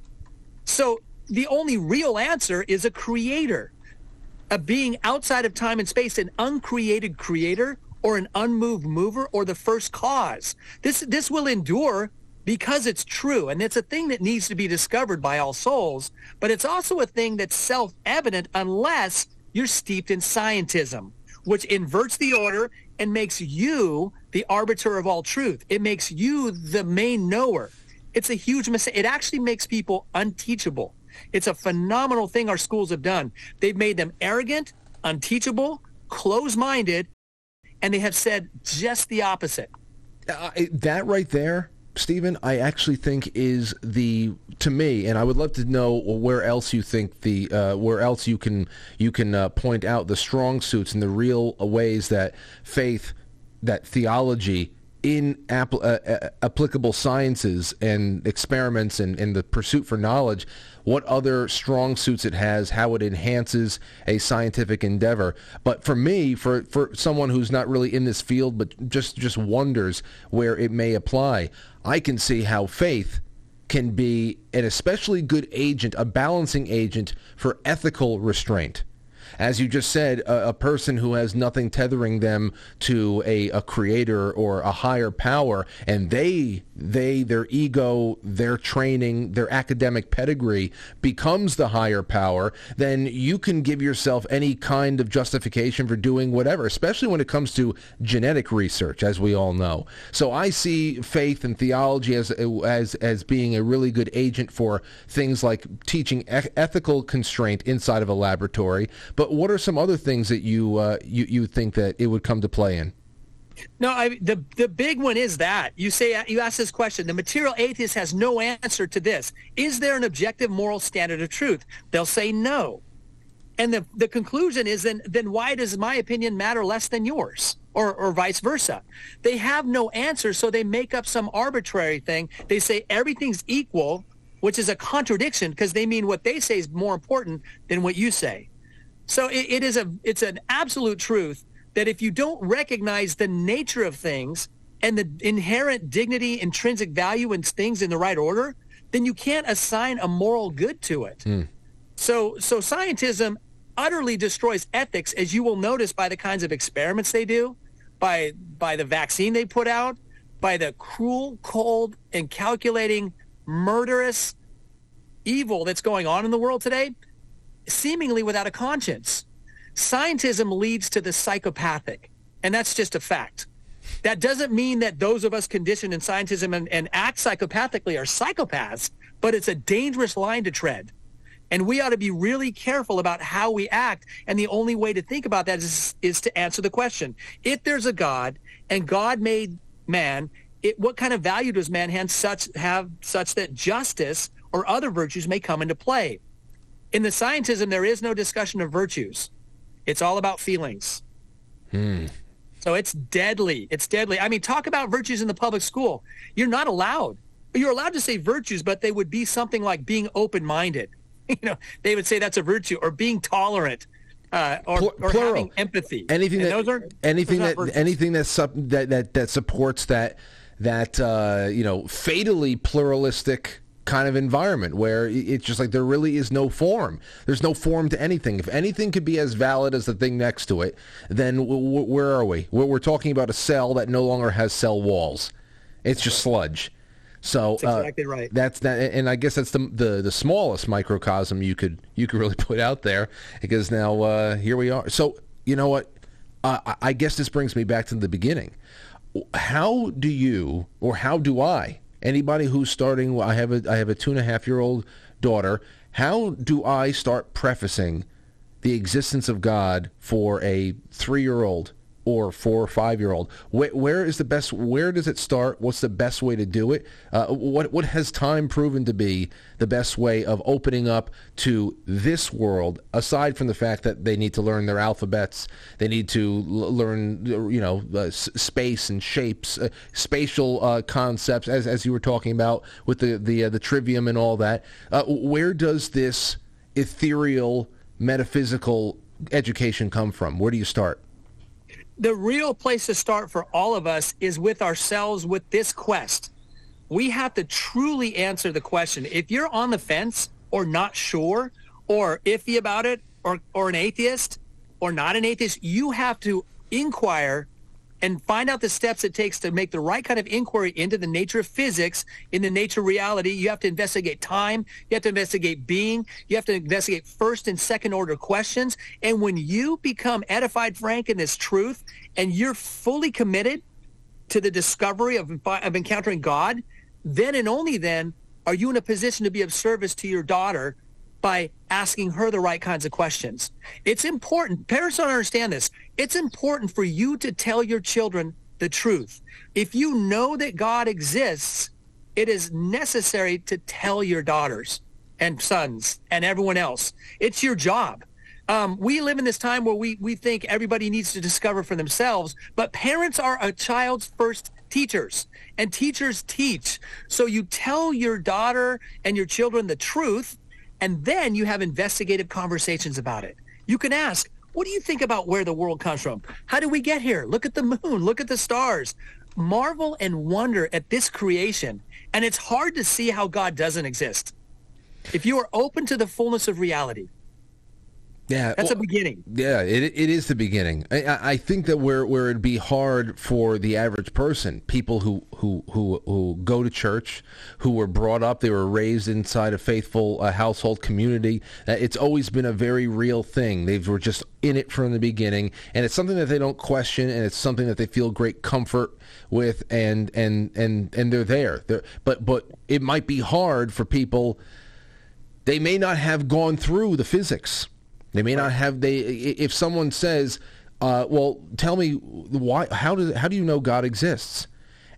So the only real answer is a creator, a being outside of time and space, an uncreated creator or an unmoved mover or the first cause. This this will endure because it's true. And it's a thing that needs to be discovered by all souls, but it's also a thing that's self-evident unless you're steeped in scientism, which inverts the order and makes you the arbiter of all truth. It makes you the main knower. It's a huge mistake. It actually makes people unteachable. It's a phenomenal thing our schools have done. They've made them arrogant, unteachable, close-minded, and they have said just the opposite. Uh, that right there Steven, I actually think is the to me, and I would love to know where else you think the uh, where else you can you can uh, point out the strong suits and the real ways that faith, that theology in uh, uh, applicable sciences and experiments and, and the pursuit for knowledge, what other strong suits it has, how it enhances a scientific endeavor. But for me, for, for someone who's not really in this field but just, just wonders where it may apply, I can see how faith can be an especially good agent, a balancing agent for ethical restraint as you just said, a, a person who has nothing tethering them to a, a creator or a higher power, and they they their ego, their training, their academic pedigree becomes the higher power, then you can give yourself any kind of justification for doing whatever, especially when it comes to genetic research, as we all know. So I see faith and theology as as as being a really good agent for things like teaching e- ethical constraint inside of a laboratory, but what are some other things that you uh, you you think that it would come to play in? No, I, the the big one is that you say uh, you ask this question. The material atheist has no answer to this. Is there an objective moral standard of truth? They'll say no, and the the conclusion is then then why does my opinion matter less than yours? Or, or vice versa. They have no answer, so they make up some arbitrary thing. They say everything's equal, which is a contradiction because they mean what they say is more important than what you say. So it, it is a it's an absolute truth that if you don't recognize the nature of things and the inherent dignity, intrinsic value in things in the right order, then you can't assign a moral good to it. Mm. So so scientism utterly destroys ethics, as you will notice by the kinds of experiments they do, by by the vaccine they put out, by the cruel, cold, and calculating, murderous evil that's going on in the world today, seemingly without a conscience. Scientism leads to the psychopathic, and that's just a fact. That doesn't mean that those of us conditioned in scientism and, and act psychopathically are psychopaths, but it's a dangerous line to tread. And we ought to be really careful about how we act. And the only way to think about that is, is to answer the question. If there's a God and God made man, it, what kind of value does man have such, have such that justice or other virtues may come into play? In the scientism, there is no discussion of virtues. It's all about feelings. So it's deadly. It's deadly. I mean, talk about virtues in the public school. You're not allowed. You're allowed to say virtues, but they would be something like being open-minded. You know, they would say that's a virtue, or being tolerant, uh, or, or plural. having empathy. anything And that those aren't- anything that virtues. anything that, that that that supports that that uh, you know fatally pluralistic kind of environment where it's just like there really is no form. There's no form to anything. If anything could be as valid as the thing next to it, then w- w- where are we? We're, we're talking about a cell that no longer has cell walls. It's just sludge. So That's uh, exactly right. that's that, and I guess that's the, the the smallest microcosm you could you could really put out there because now uh, here we are. So you know what? Uh, I- I guess this brings me back to the beginning. How do you or how do I? Anybody who's starting, I have a I have a two and a half year old daughter. How do I start prefacing the existence of God for a three year old or four or five year old? Where, where is the best? Where does it start? What's the best way to do it? Uh, what what has time proven to be the best way of opening up to this world? Aside from the fact that they need to learn their alphabets, they need to l- learn you know uh, s- space and shapes, uh, spatial uh, concepts, as as you were talking about with the the uh, the trivium and all that. Uh, where does this ethereal metaphysical education come from? Where do you start? The real place to start for all of us is with ourselves with this quest. We have to truly answer the question. If you're on the fence or not sure or iffy about it or, or an atheist or not an atheist, you have to inquire and find out the steps it takes to make the right kind of inquiry into the nature of physics, in the nature of reality. You have to investigate time. You have to investigate being. You have to investigate first and second order questions. And when you become edified, Frank, in this truth, and you're fully committed to the discovery of, of encountering God, then and only then are you in a position to be of service to your daughter by asking her the right kinds of questions. It's important. Parents don't understand this. It's important for you to tell your children the truth. If you know that God exists, it is necessary to tell your daughters and sons and everyone else. It's your job. Um, we live in this time where we, we think everybody needs to discover for themselves, but parents are a child's first teachers and teachers teach. So you tell your daughter and your children the truth and then you have investigative conversations about it. You can ask, what do you think about where the world comes from? How did we get here? Look at the moon. Look at the stars. Marvel and wonder at this creation. And it's hard to see how God doesn't exist. If you are open to the fullness of reality, Yeah, that's well, a beginning. Yeah, it it is the beginning. I- I, think that where where it'd be hard for the average person, people who who who who go to church, who were brought up, they were raised inside a faithful uh, household community. Uh, it's always been a very real thing. They were just in it from the beginning, and it's something that they don't question, and it's something that they feel great comfort with, and and and and they're there. They're, but but it might be hard for people they may not have gone through the physics. They may not have they if someone says, uh, "Well, tell me why how does how do you know God exists?"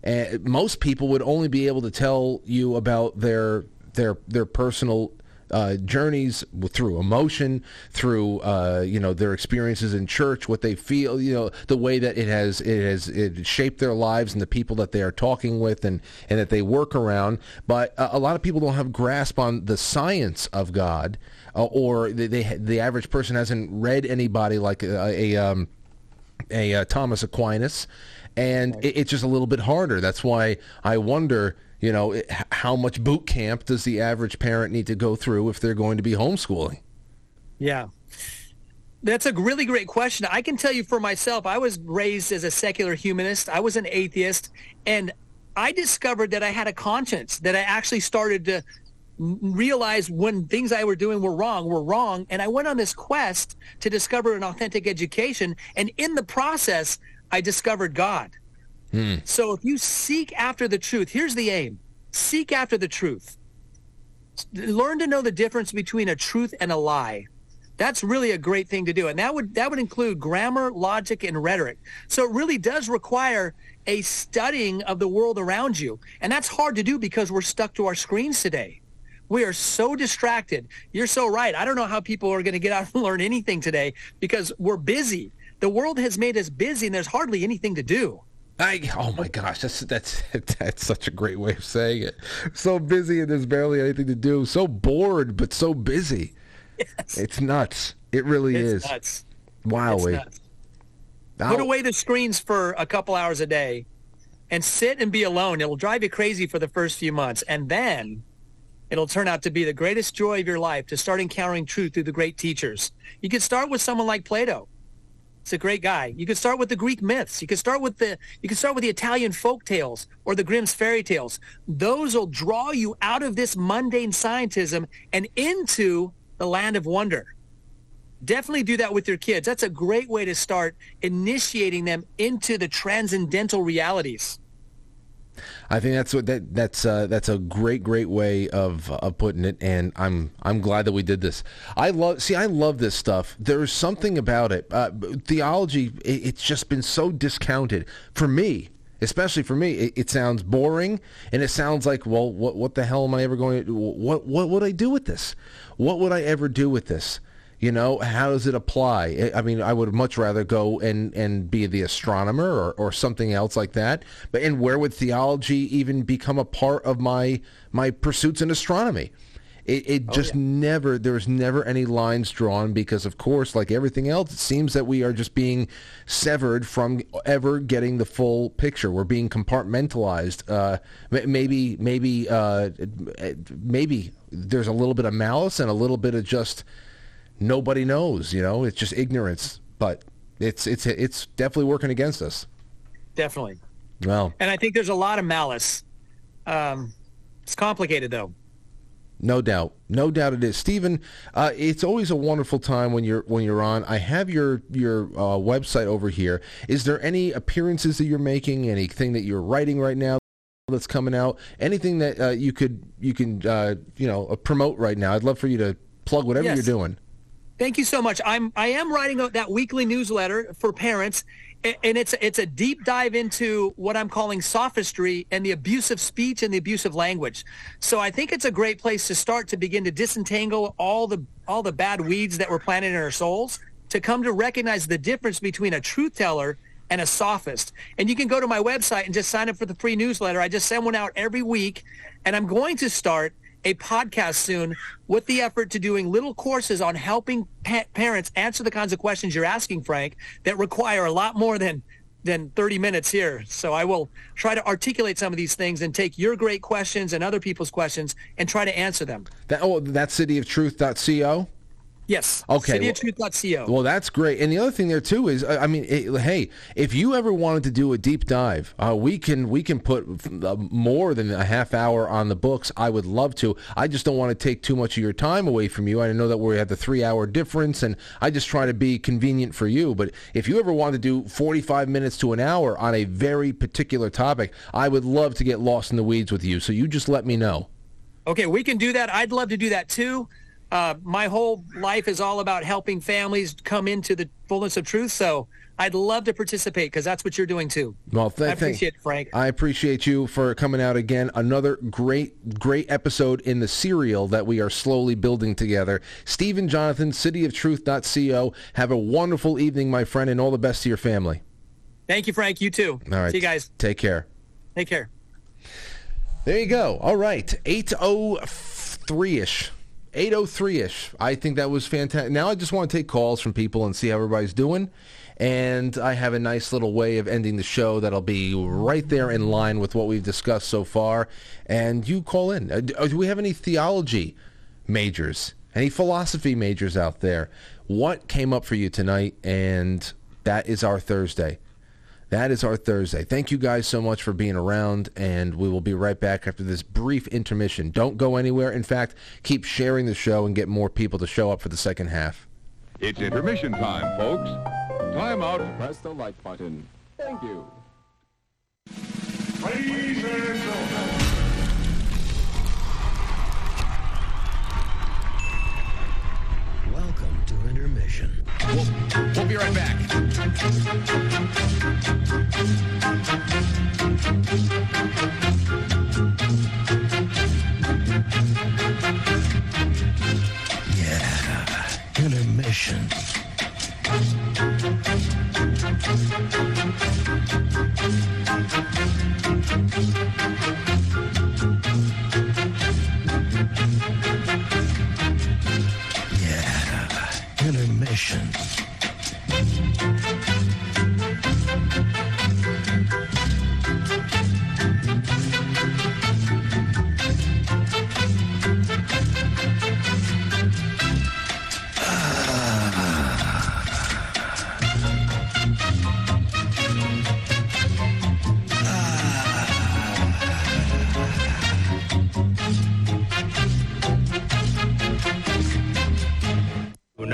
And most people would only be able to tell you about their their their personal uh, journeys through emotion, through uh, you know their experiences in church, what they feel, you know, the way that it has it has it shaped their lives and the people that they are talking with and and that they work around. But uh, a lot of people don't have grasp on the science of God, uh, or they, they the average person hasn't read anybody like a, a um, a uh, Thomas Aquinas, and it, it's just a little bit harder. That's why I wonder, you know, it, how much boot camp does the average parent need to go through if they're going to be homeschooling? Yeah. That's a really great question. I can tell you for myself, I was raised as a secular humanist. I was an atheist, and I discovered that I had a conscience, that I actually started to realize when things I were doing were wrong were wrong. And I went on this quest to discover an authentic education. And in the process, I discovered God. Hmm. So if you seek after the truth, here's the aim. Seek after the truth. Learn to know the difference between a truth and a lie. That's really a great thing to do. And that would that would include grammar, logic, and rhetoric. So it really does require a studying of the world around you. And that's hard to do because we're stuck to our screens today. We are so distracted. You're so right. I don't know how people are going to get out and learn anything today because we're busy. The world has made us busy and there's hardly anything to do. I, oh my gosh, that's that's that's such a great way of saying it. So busy and there's barely anything to do. So bored, but so busy. Yes. It's nuts. It really It's is. nuts. Wow. It's nuts. Put away the screens for a couple hours a day and sit and be alone. It'll drive you crazy for the first few months. And then it'll turn out to be the greatest joy of your life to start encountering truth through the great teachers. You could start with someone like Plato. It's a great guy. You could start with the Greek myths. You could start with the you could start with the Italian folk tales or the Grimm's fairy tales. Those will draw you out of this mundane scientism and into the land of wonder definitely do that with your kids. That's a great way to start initiating them into the transcendental realities. I think that's what that that's uh, that's a great great way of of putting it, and I'm I'm glad that we did this. I love see I love this stuff. There's something about it. Uh, theology, it, it's just been so discounted for me. Especially for me, it, it sounds boring, and it sounds like, well, what what the hell am I ever going to? What what would I do with this? What would I ever do with this? You know, how does it apply? I mean, I would much rather go and, and be the astronomer or, or something else like that. But and where would theology even become a part of my my pursuits in astronomy? It, it just never there was never any lines drawn because of course, like everything else, it seems that we are just being severed from ever getting the full picture. We're being compartmentalized. Uh, maybe maybe uh, maybe there's a little bit of malice and a little bit of just nobody knows. You know, it's just ignorance. But it's it's it's definitely working against us. Definitely. Well, And I think there's a lot of malice. Um, it's complicated though. no doubt, no doubt it is. Steven, uh, it's always a wonderful time when you're when you're on. I have your your uh, website over here. Is there any appearances that you're making? Anything that you're writing right now? That's coming out. Anything that uh, you could you can uh, you know uh, promote right now? I'd love for you to plug whatever Yes. you're doing. Thank you so much. I'm I am writing that weekly newsletter for parents, and it's it's a deep dive into what I'm calling sophistry and the abuse of speech and the abuse of language. So I think it's a great place to start to begin to disentangle all the all the bad weeds that we're planted in our souls to come to recognize the difference between a truth teller and a sophist. And you can go to my website and just sign up for the free newsletter. I just send one out every week, and I'm going to start a podcast soon with the effort to doing little courses on helping pa- parents answer the kinds of questions you're asking, Frank, that require a lot more than than 30 minutes here. So I will try to articulate some of these things and take your great questions and other people's questions and try to answer them. That oh, that's cityoftruth.co. Yes. Okay, well- Cityoftruth.co. Well, that's great. And the other thing there too is, uh, I mean, it, hey, if you ever wanted to do a deep dive, uh, we can we can put uh, more than a half hour on the books. I would love to. I just don't want to take too much of your time away from you. I know that we have the three hour difference, and I just try to be convenient for you. But if you ever want to do forty five minutes to an hour on a very particular topic, I would love to get lost in the weeds with you. So you just let me know. Okay, we can do that. I'd love to do that too. Uh, my whole life is all about helping families come into the fullness of truth. So I'd love to participate because that's what you're doing too. Well, th- I appreciate it, Frank. I appreciate you for coming out again. Another great, great episode in the serial that we are slowly building together. Steven Jonathan, cityoftruth.co. Have a wonderful evening, my friend, and all the best to your family. Thank you, Frank. You too. All right. See you guys. Take care. Take care. There you go. All right. 803-ish. 803-ish. I think that was fantastic. Now I just want to take calls from people and see how everybody's doing. And I have a nice little way of ending the show that'll be right there in line with what we've discussed so far. And you call in. Uh, Do do we have any theology majors? Any philosophy majors out there? what came up for you tonight, and that is our Thursday. That is our Thursday. Thank you guys so much for being around, and we will be right back after this brief intermission. Don't go anywhere. In fact, keep sharing the show and get more people to show up for the second half. It's intermission time, folks. Time out. Press the like button. Thank you. Ladies and gentlemen. Welcome to intermission. We'll, be right back. Yeah, intermission. Sessions.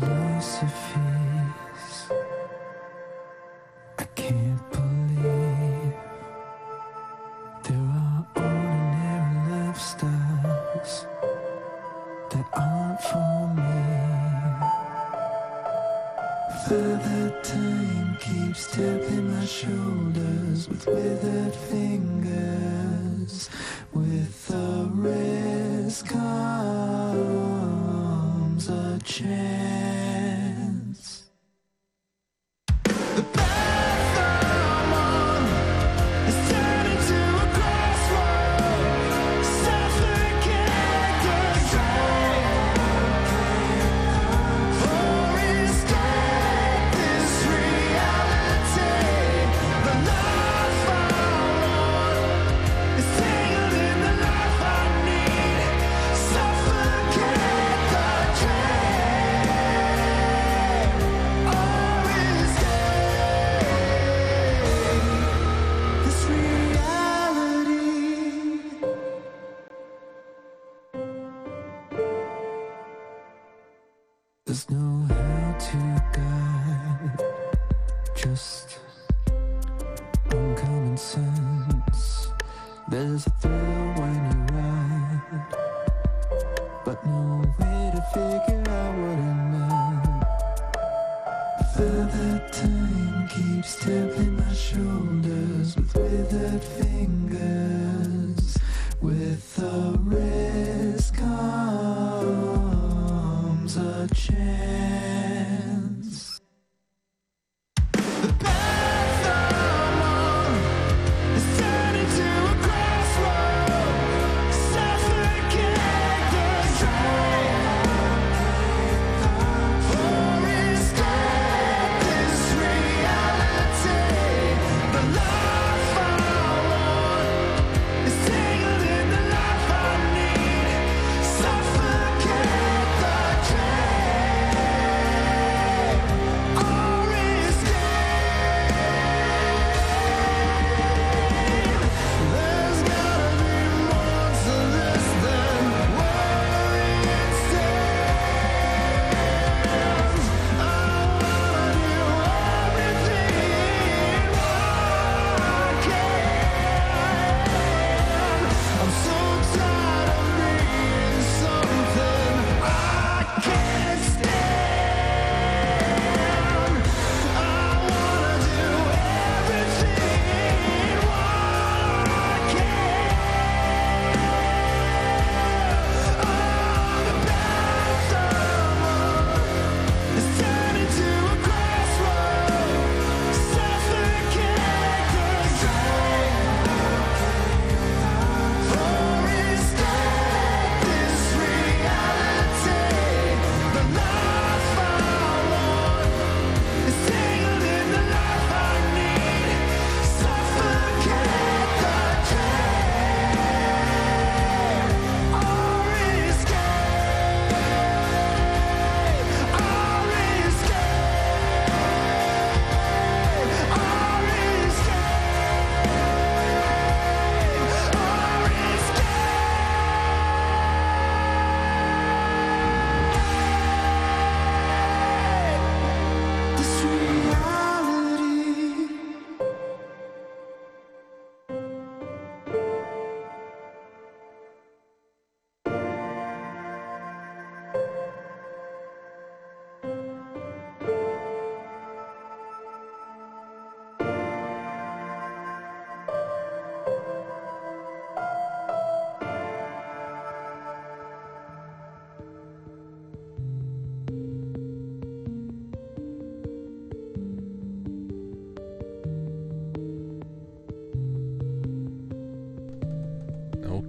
Philosophies I can't believe. There are ordinary lifestyles that aren't for me. Further time keeps tapping my shoulders with withered fingers. With the risk a chance.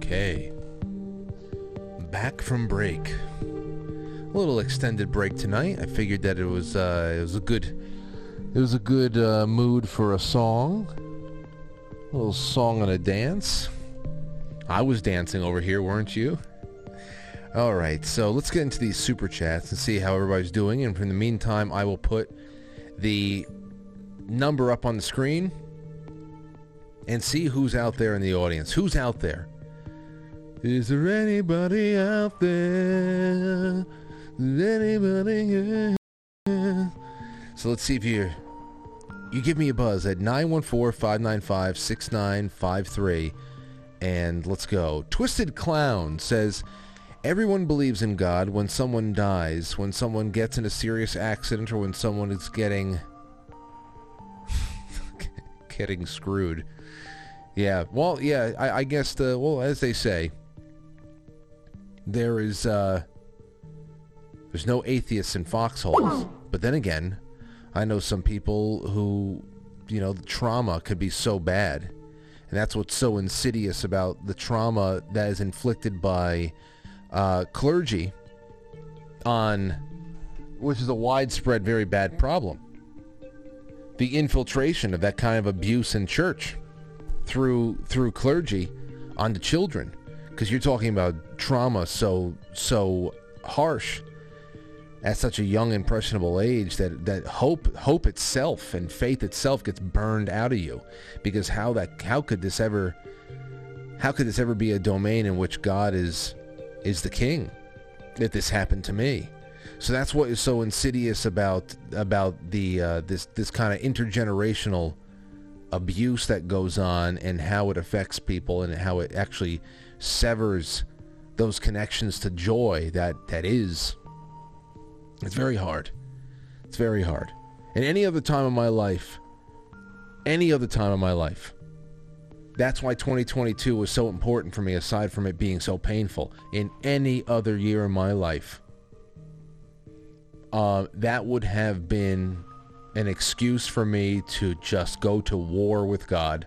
Okay. Back from break. A little extended break tonight. I figured that it was uh, it was a good it was a good uh, mood for a song. A little song and a dance. I was dancing over here, weren't you? All right, so let's get into these super chats and see how everybody's doing. And in the meantime, I will put the number up on the screen and see who's out there in the audience. Who's out there? Is there anybody out there? Is anybody here? So let's see if you you give me a buzz at 914-595-6953 and let's go. Twisted Clown says everyone believes in God when someone dies, when someone gets in a serious accident or when someone is getting getting screwed. Yeah, well, yeah, I, I guess the well, as they say, there is uh, there's no atheists in foxholes. But then again, I know some people who, you know, the trauma could be so bad, and that's what's so insidious about the trauma that is inflicted by uh, clergy on, which is a widespread, very bad problem. The infiltration of that kind of abuse in church through through clergy onto children because you're talking about trauma so so harsh at such a young impressionable age that that hope hope itself and faith itself gets burned out of you. Because how that how could this ever how could this ever be a domain in which God is is the king if this happened to me? So that's what is so insidious about about the uh, this this kind of intergenerational abuse that goes on and how it affects people and how it actually severs those connections to joy that that is it's very hard it's very hard and any other time of my life any other time of my life that's why 2022 was so important for me aside from it being so painful in any other year in my life uh, that would have been an excuse for me to just go to war with God.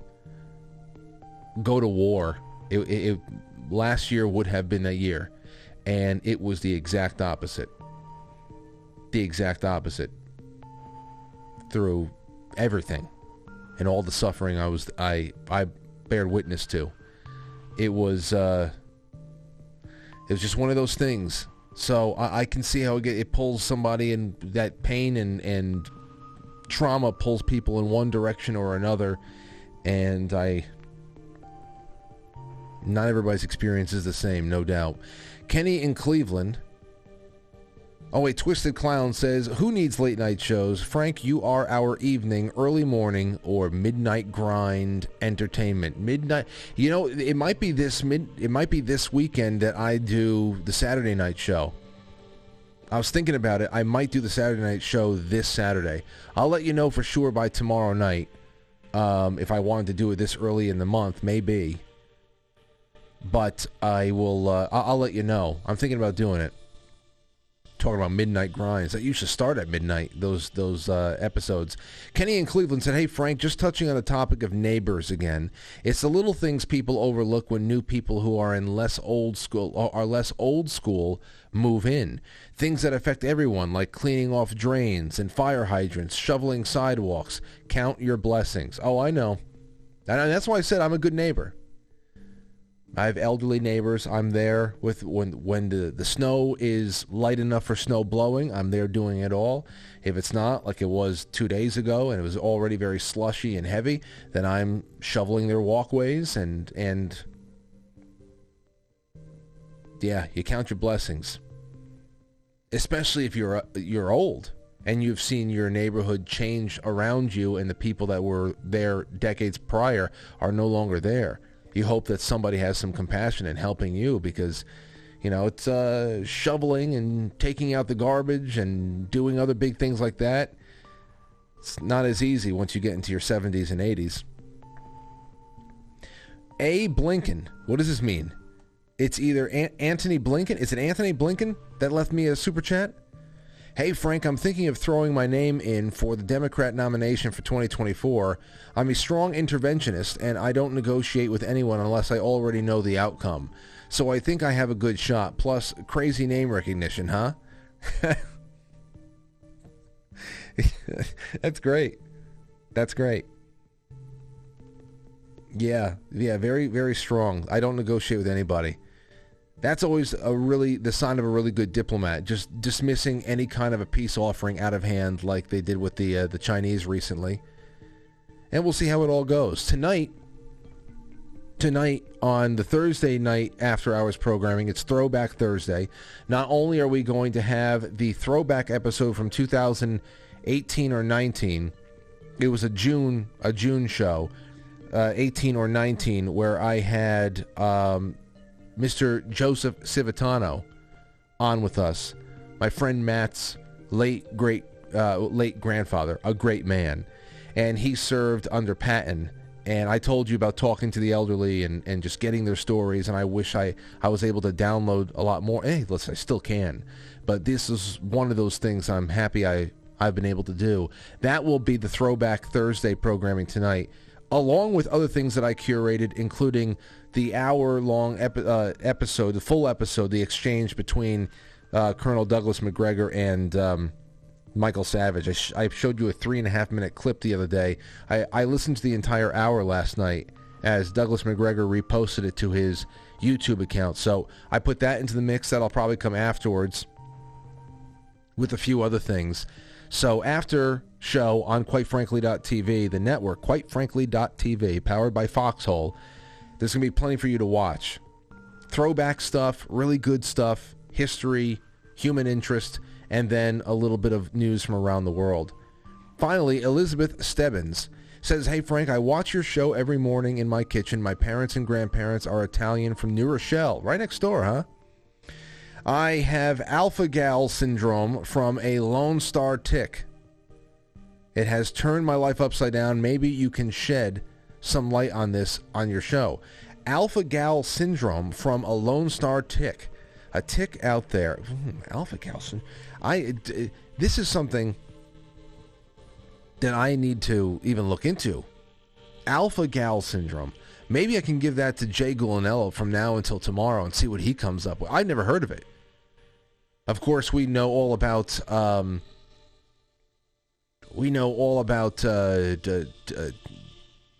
Go to war. It, it, it, last year would have been that year, and it was the exact opposite. The exact opposite. Through everything, and all the suffering I was I I bared witness to. It was uh, it was just one of those things. So I, I can see how it, it pulls somebody in that pain and and trauma pulls people in one direction or another and I not everybody's experience is the same no doubt Kenny in Cleveland oh wait Twisted Clown says who needs late night shows Frank you are our evening early morning or midnight grind entertainment midnight you know it might be this mid it might be this weekend that I do the Saturday night show I was thinking about it. I might do the Saturday night show this Saturday. I'll let you know for sure by tomorrow night. Um, if I wanted to do it this early in the month, maybe. But I will. Uh, I'll, I'll let you know. I'm thinking about doing it. Talking about midnight grinds. That used to start at midnight. Those those uh, episodes. Kenny in Cleveland said, "Hey Frank, just touching on the topic of neighbors again. It's the little things people overlook when new people who are in less old school are less old school move in. Things that affect everyone, like cleaning off drains and fire hydrants, shoveling sidewalks. Count your blessings. Oh, I know. And that's why I said I'm a good neighbor. I have elderly neighbors. I'm there with when when the, the snow is light enough for snow blowing. I'm there doing it all. If it's not, like it was two days ago, and it was already very slushy and heavy, then I'm shoveling their walkways and and yeah, you count your blessings. Especially if you're you're old and you've seen your neighborhood change around you, and the people that were there decades prior are no longer there you hope that somebody has some compassion in helping you because you know it's uh, shoveling and taking out the garbage and doing other big things like that. It's not as easy once you get into your 70s and 80s a. Blinken. What does this mean? It's either An- Antony Blinken? Is it Antony Blinken that left me a super chat Hey, Frank, I'm thinking of throwing my name in for the Democrat nomination for 2024. I'm a strong interventionist, and I don't negotiate with anyone unless I already know the outcome. So I think I have a good shot. Plus, crazy name recognition, huh? That's great. That's great. Yeah, yeah, very, very strong. I don't negotiate with anybody. That's always a really the sign of a really good diplomat. Just dismissing any kind of a peace offering out of hand, like they did with the uh, the Chinese recently. And we'll see how it all goes tonight. Tonight on the Thursday night after hours programming, it's Throwback Thursday. Not only are we going to have the throwback episode from 2018 or 19, it was a June a June show, uh, 18 or 19, where I had um, Mr. Joseph Civitano on with us. My friend Matt's late great uh, late grandfather, a great man, and he served under Patton. And I told you about talking to the elderly and, and just getting their stories. And I wish I, I was able to download a lot more. Hey, listen, I still can. But this is one of those things I'm happy I, I've been able to do. That will be the Throwback Thursday programming tonight, along with other things that I curated, including the hour-long epi- uh, episode, the full episode, the exchange between uh, Colonel Douglas Macgregor and um, Michael Savage. I, sh- I showed you a three and a half minute clip the other day. I, I listened to the entire hour last night as Douglas Macgregor reposted it to his YouTube account. So I put that into the mix. That'll probably come afterwards with a few other things. So after show on quitefrankly.tv, the network, quitefrankly.tv, powered by Foxhole, there's going to be plenty for you to watch. Throwback stuff, really good stuff, history, human interest, and then a little bit of news from around the world. Finally, Elizabeth Stebbins says, Hey Frank, I watch your show every morning in my kitchen. My parents and grandparents are Italian from New Rochelle, right next door, huh? I have alpha gal syndrome from a Lone Star tick. It has turned my life upside down. Maybe you can shed some light on this on your show. Alpha gal syndrome from a Lone Star tick. A tick out there. Hmm, alpha gal syndrome. I, d- this is something that I need to even look into. Alpha gal syndrome. Maybe I can give that to Jay Gulanello from now until tomorrow and see what he comes up with. I've never heard of it. Of course, we know all about um, we know all about uh, d- d- uh,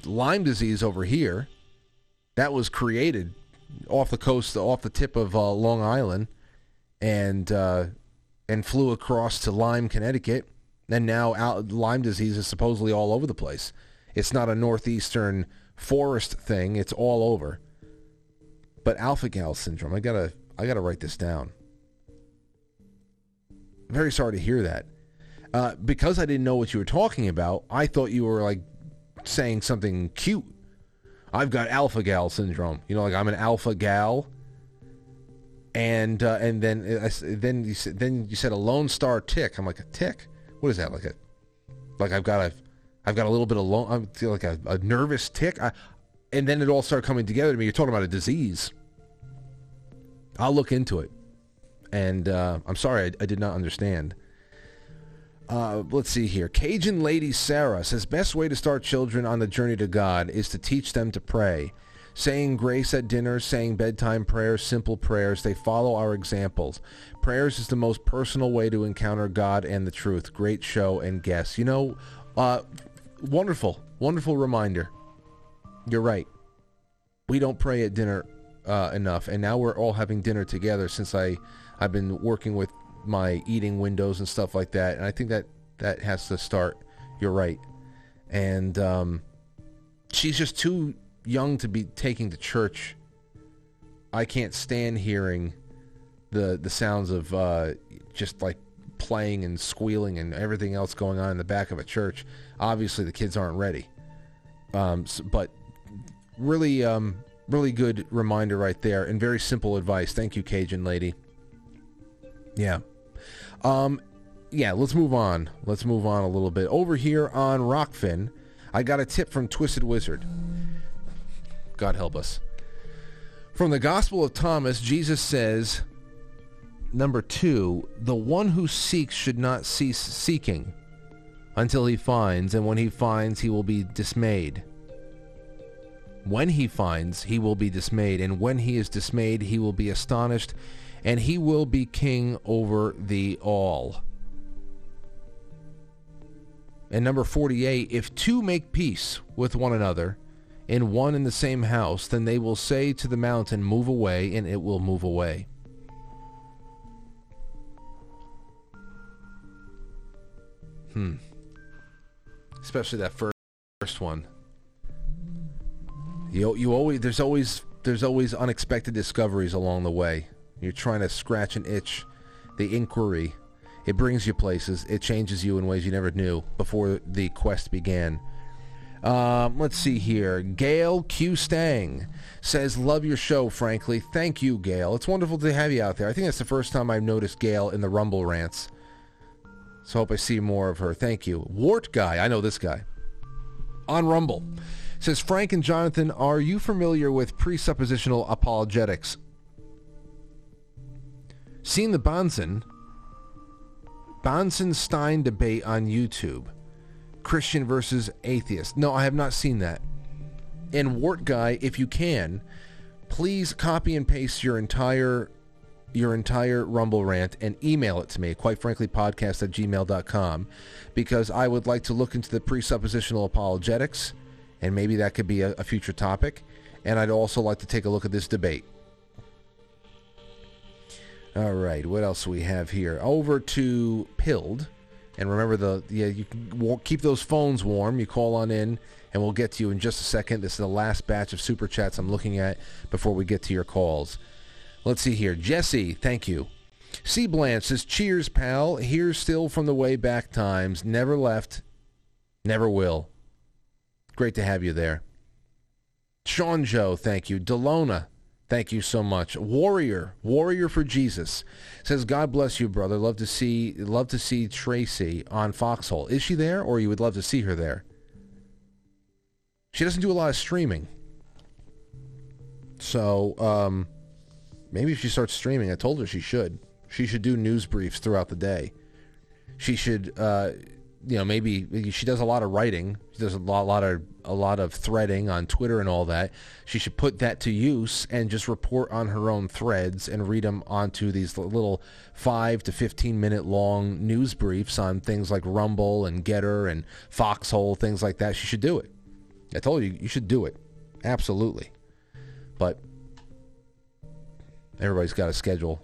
Lyme disease over here. That was created off the coast, off the tip of uh, Long Island, and uh, and flew across to Lyme, Connecticut. And now out, Lyme disease is supposedly all over the place. It's not a northeastern forest thing; it's all over. But alpha gal syndrome, I gotta I gotta write this down. Very sorry to hear that. Uh, because I didn't know what you were talking about, I thought you were like saying something cute. I've got alpha gal syndrome. You know, like I'm an alpha gal. And uh, and then uh, I then you said then you said a Lone Star tick. I'm like a tick. What is that? Like a like I've got a I've got a little bit of lone. I feel like a, a nervous tick. I, and then it all started coming together to me. You're talking about a disease. I'll look into it. And uh, I'm sorry, I, I did not understand. Uh, let's see here. Cajun lady Sarah says best way to start children on the journey to God is to teach them to pray. Saying grace at dinner, saying bedtime prayers, simple prayers, they follow our examples. Prayers is the most personal way to encounter God and the truth. Great show and guests. You know, uh, wonderful, wonderful reminder. You're right. We don't pray at dinner uh, enough, and now we're all having dinner together since I, I've been working with my eating windows and stuff like that, and I think that that has to start. You're right, and um, she's just too young to be taking to church. I can't stand hearing the the sounds of uh, just like playing and squealing and everything else going on in the back of a church. Obviously, the kids aren't ready. Um, s but really, um, really good reminder right there, and very simple advice. Thank you, Cajun lady. Yeah. Um, yeah, let's move on. Let's move on a little bit. Over here on Rokfin, I got a tip from Twisted Wizard. God help us. From the Gospel of Thomas, Jesus says, number two, the one who seeks should not cease seeking until he finds, and when he finds, he will be dismayed. When he finds, he will be dismayed, and when he is dismayed, he will be astonished, and he will be king over the all. And number 48, if two make peace with one another in one and the same house, then they will say to the mountain, move away, and it will move away. Hmm. Especially that first first one. You you always there's always there's always unexpected discoveries along the way. You're trying to scratch an itch. The inquiry, it brings you places. It changes you in ways you never knew before the quest began. Um, let's see here. Gail Q Stang says, "Love your show, frankly. Thank you, Gail. It's wonderful to have you out there. I think that's the first time I've noticed Gail in the Rumble rants. So hope I see more of her. Thank you. Wart guy, I know this guy. On Rumble says Frank and Jonathan, are you familiar with presuppositional apologetics? Seen the Bahnsen Bahnsen Stein debate on YouTube. Christian versus atheist. No, I have not seen that. And Wart Guy, if you can, please copy and paste your entire your entire Rumble rant and email it to me, quite frankly, podcast at gmail.com, because I would like to look into the presuppositional apologetics, and maybe that could be a, a future topic. And I'd also like to take a look at this debate. All right, what else we have here? Over to Pilled. And remember the yeah, you can keep those phones warm. You call on in, and we'll get to you in just a second. This is the last batch of super chats I'm looking at before we get to your calls. Let's see here, Jesse. Thank you. C. Blanche says, "Cheers, pal. Here still from the way back times. Never left, never will. Great to have you there." Sean Joe, thank you. Delona, thank you so much. Warrior, Warrior for Jesus says, "God bless you, brother. Love to see, love to see Tracy on Foxhole. Is she there, or you would love to see her there? She doesn't do a lot of streaming, so um, maybe if she starts streaming, I told her she should. She should do news briefs throughout the day. She should, uh, you know, maybe she does a lot of writing. She does a lot, lot of a lot of threading on Twitter and all that. She should put that to use and just report on her own threads and read them onto these little five to fifteen minute long news briefs on things like Rumble and Gettr and Foxhole, things like that. She should do it. I told you, you should do it. Absolutely. But everybody's got a schedule.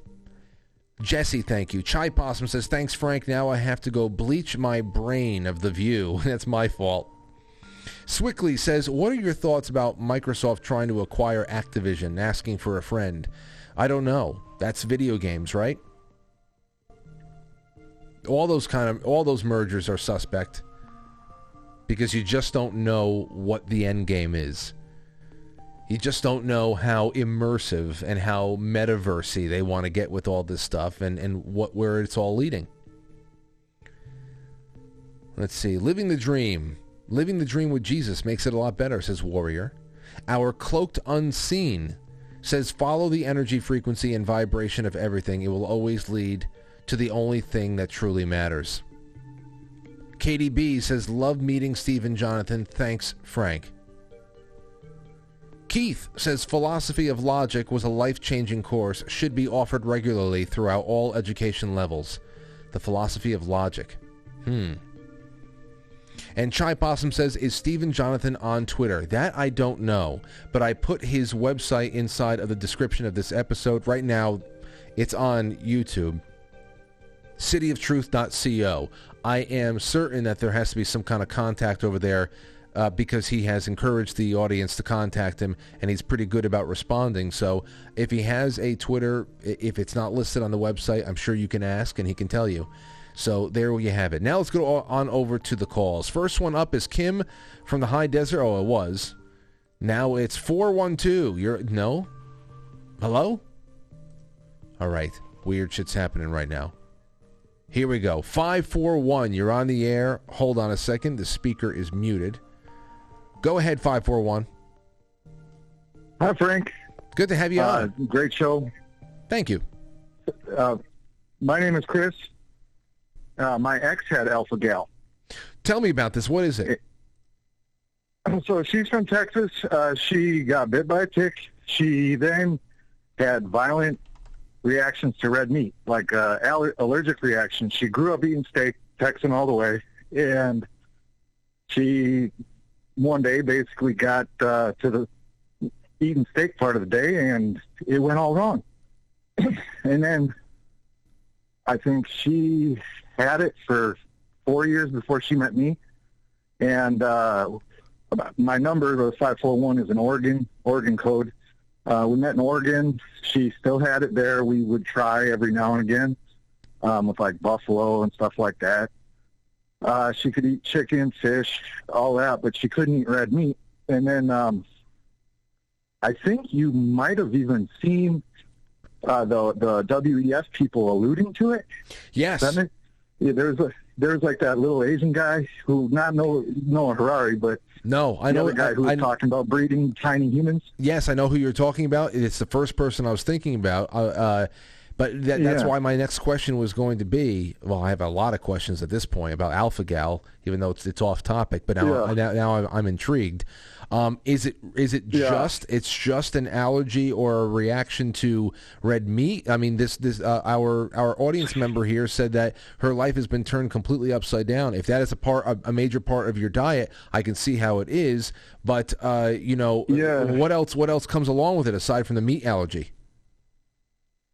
Jesse, thank you. Chai Possum says, thanks, Frank. Now I have to go bleach my brain of the view. That's my fault. Swickley says, what are your thoughts about Microsoft trying to acquire Activision, asking for a friend? I don't know. That's video games, right? All those kind of all those mergers are suspect because you just don't know what the end game is. You just don't know how immersive and how metaversy they want to get with all this stuff and, and what where it's all leading. Let's see. Living the dream. Living the dream with Jesus makes it a lot better, says Warrior. Our cloaked unseen says follow the energy frequency and vibration of everything. It will always lead to the only thing that truly matters. KDB says love meeting Steven Jonathan. Thanks, Frank. Keith says philosophy of logic was a life-changing course, should be offered regularly throughout all education levels. The philosophy of logic. Hmm. And Chai Possum says, is Steven Jonathan on Twitter? That I don't know, but I put his website inside of the description of this episode. Right now, it's on YouTube. Cityoftruth.co. I am certain that there has to be some kind of contact over there uh, because he has encouraged the audience to contact him and he's pretty good about responding. So if he has a Twitter, if it's not listed on the website, I'm sure you can ask and he can tell you. So there you have it. Now let's go on over to the calls. First one up is Kim from the High Desert. Oh, it was. Now it's 412. You're no? Hello? All right. Weird shit's happening right now. Here we go. 541. You're on the air. Hold on a second. The speaker is muted. Go ahead, 541. Hi, Frank. Good to have you Uh, on. great show. Thank you. Uh, My name is Chris. Uh, my ex had alpha gal. Tell me about this. What is it? So she's from Texas. Uh, she got bit by a tick. She then had violent reactions to red meat, like uh, aller- allergic reactions. She grew up eating steak, Texan all the way, and she one day basically got uh, to the eating steak part of the day, and it went all wrong. and then I think she had it for four years before she met me, and uh, my number, the five four one, is an Oregon Oregon code. Uh, we met in Oregon. She still had it there. We would try every now and again um, with like buffalo and stuff like that. Uh, she could eat chicken, fish, all that, but she couldn't eat red meat. And then um, I think you might have even seen uh, the the WEF people alluding to it. Yes. It? Yeah, there's a there's like that little Asian guy who not Noah Noah Harari, but No, I know. the guy who was talking about breeding tiny humans. Yes, I know who you're talking about. It's the first person I was thinking about. Uh, uh, but that, that's Yeah. why my next question was going to be. Well, I have a lot of questions at this point about alpha gal, even though it's it's off topic. But now Yeah. now, now I'm, I'm intrigued. Um, is it is it Yeah. just it's just an allergy or a reaction to red meat? I mean, this this uh, our our audience member here said that her life has been turned completely upside down. If that is a part a, a major part of your diet, I can see how it is. But uh, you know, Yeah. what else what else comes along with it aside from the meat allergy?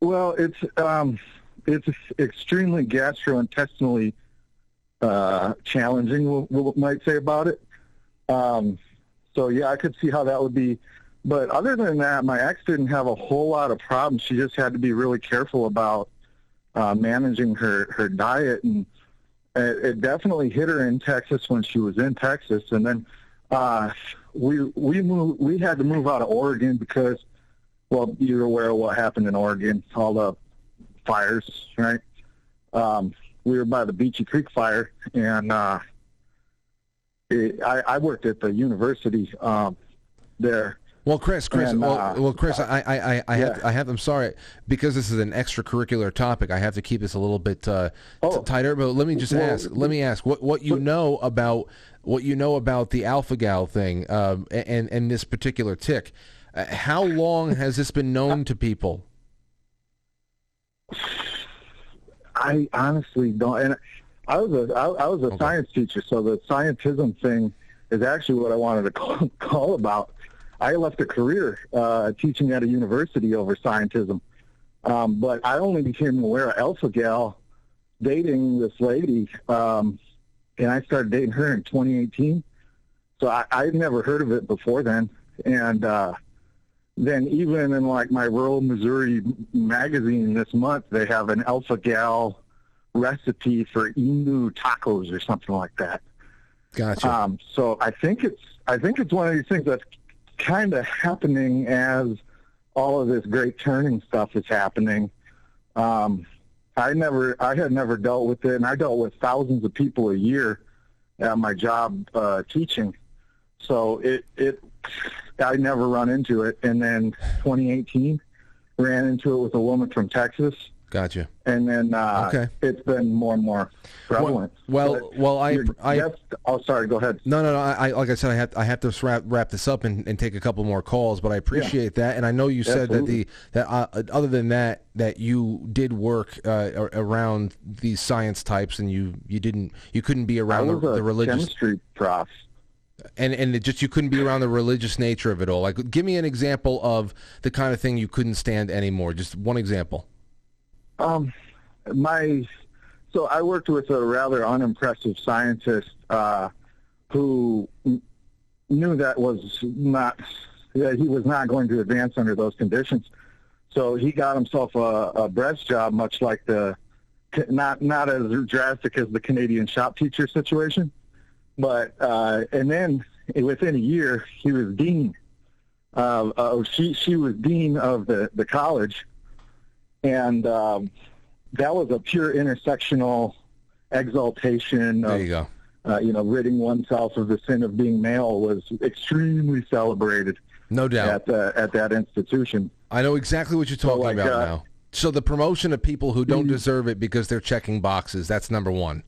Well, it's um, it's extremely gastrointestinally uh, challenging. We we might say about it. Um, so yeah, I could see how that would be. But other than that, my ex didn't have a whole lot of problems. She just had to be really careful about uh, managing her her diet, and it, it definitely hit her in Texas when she was in Texas, and then uh, we we moved. We had to move out of Oregon because well, you're aware of what happened in Oregon, all the fires, right? Um, we were by the Beachie Creek fire, and uh, it, I, I worked at the university um, there. Well, Chris, Chris, And, well, uh, well, Chris, I, I, I, I have, yeah. I have. I'm sorry because this is an extracurricular topic. I have to keep this a little bit uh, t- tighter. But let me just Oh. well, ask. Let me ask what what you know about what you know about the alpha gal thing um, and and this particular tick. Uh, how long has this been known to people? I honestly don't. And I was a I, I was a science teacher, so the scientism thing is actually what I wanted to call, call about. I left a career uh, teaching at a university over scientism, um, but I only became aware of Alpha Gal dating this lady, um, and I started dating her in 2018. So I, I'd never heard of it before then, and uh, then even in like my rural Missouri magazine this month, they have an Alpha Gal recipe for emu tacos or something like that. Gotcha. Um, so I think it's I think it's one of these things that's kind of happening as all of this great turning stuff is happening. Um, I never I had never dealt with it, and I dealt with thousands of people a year at my job uh, teaching. So it it I never run into it, and then 2018 ran into it with a woman from Texas, Gotcha. and then uh, Okay. it's been more and more prevalent. Well, But well, I, I, oh, sorry, go ahead. No, no, no. I, like I said, I have I have to wrap wrap this up and, and take a couple more calls. But I appreciate that, and I know you said Absolutely. that the that uh, other than that that you did work uh, around these science types, and you you didn't you couldn't be around the, the religious chemistry prof. and and it just you couldn't be around the religious nature of it all. Like, give me an example of the kind of thing you couldn't stand anymore. Just one example. Um, my so I worked with a rather unimpressive scientist uh, who knew that was not that he was not going to advance under those conditions. So he got himself a, a breast job, much like the not not as drastic as the Canadian shop teacher situation, but uh, and then within a year he was dean. Uh, uh, she she was dean of the the college, and um, that was a pure intersectional exaltation There you go. uh, you know ridding oneself of the sin of being male was extremely celebrated No doubt. at uh, at that institution. I know exactly what you're talking like, about uh, now. So the promotion of people who don't deserve it because they're checking boxes, that's number one.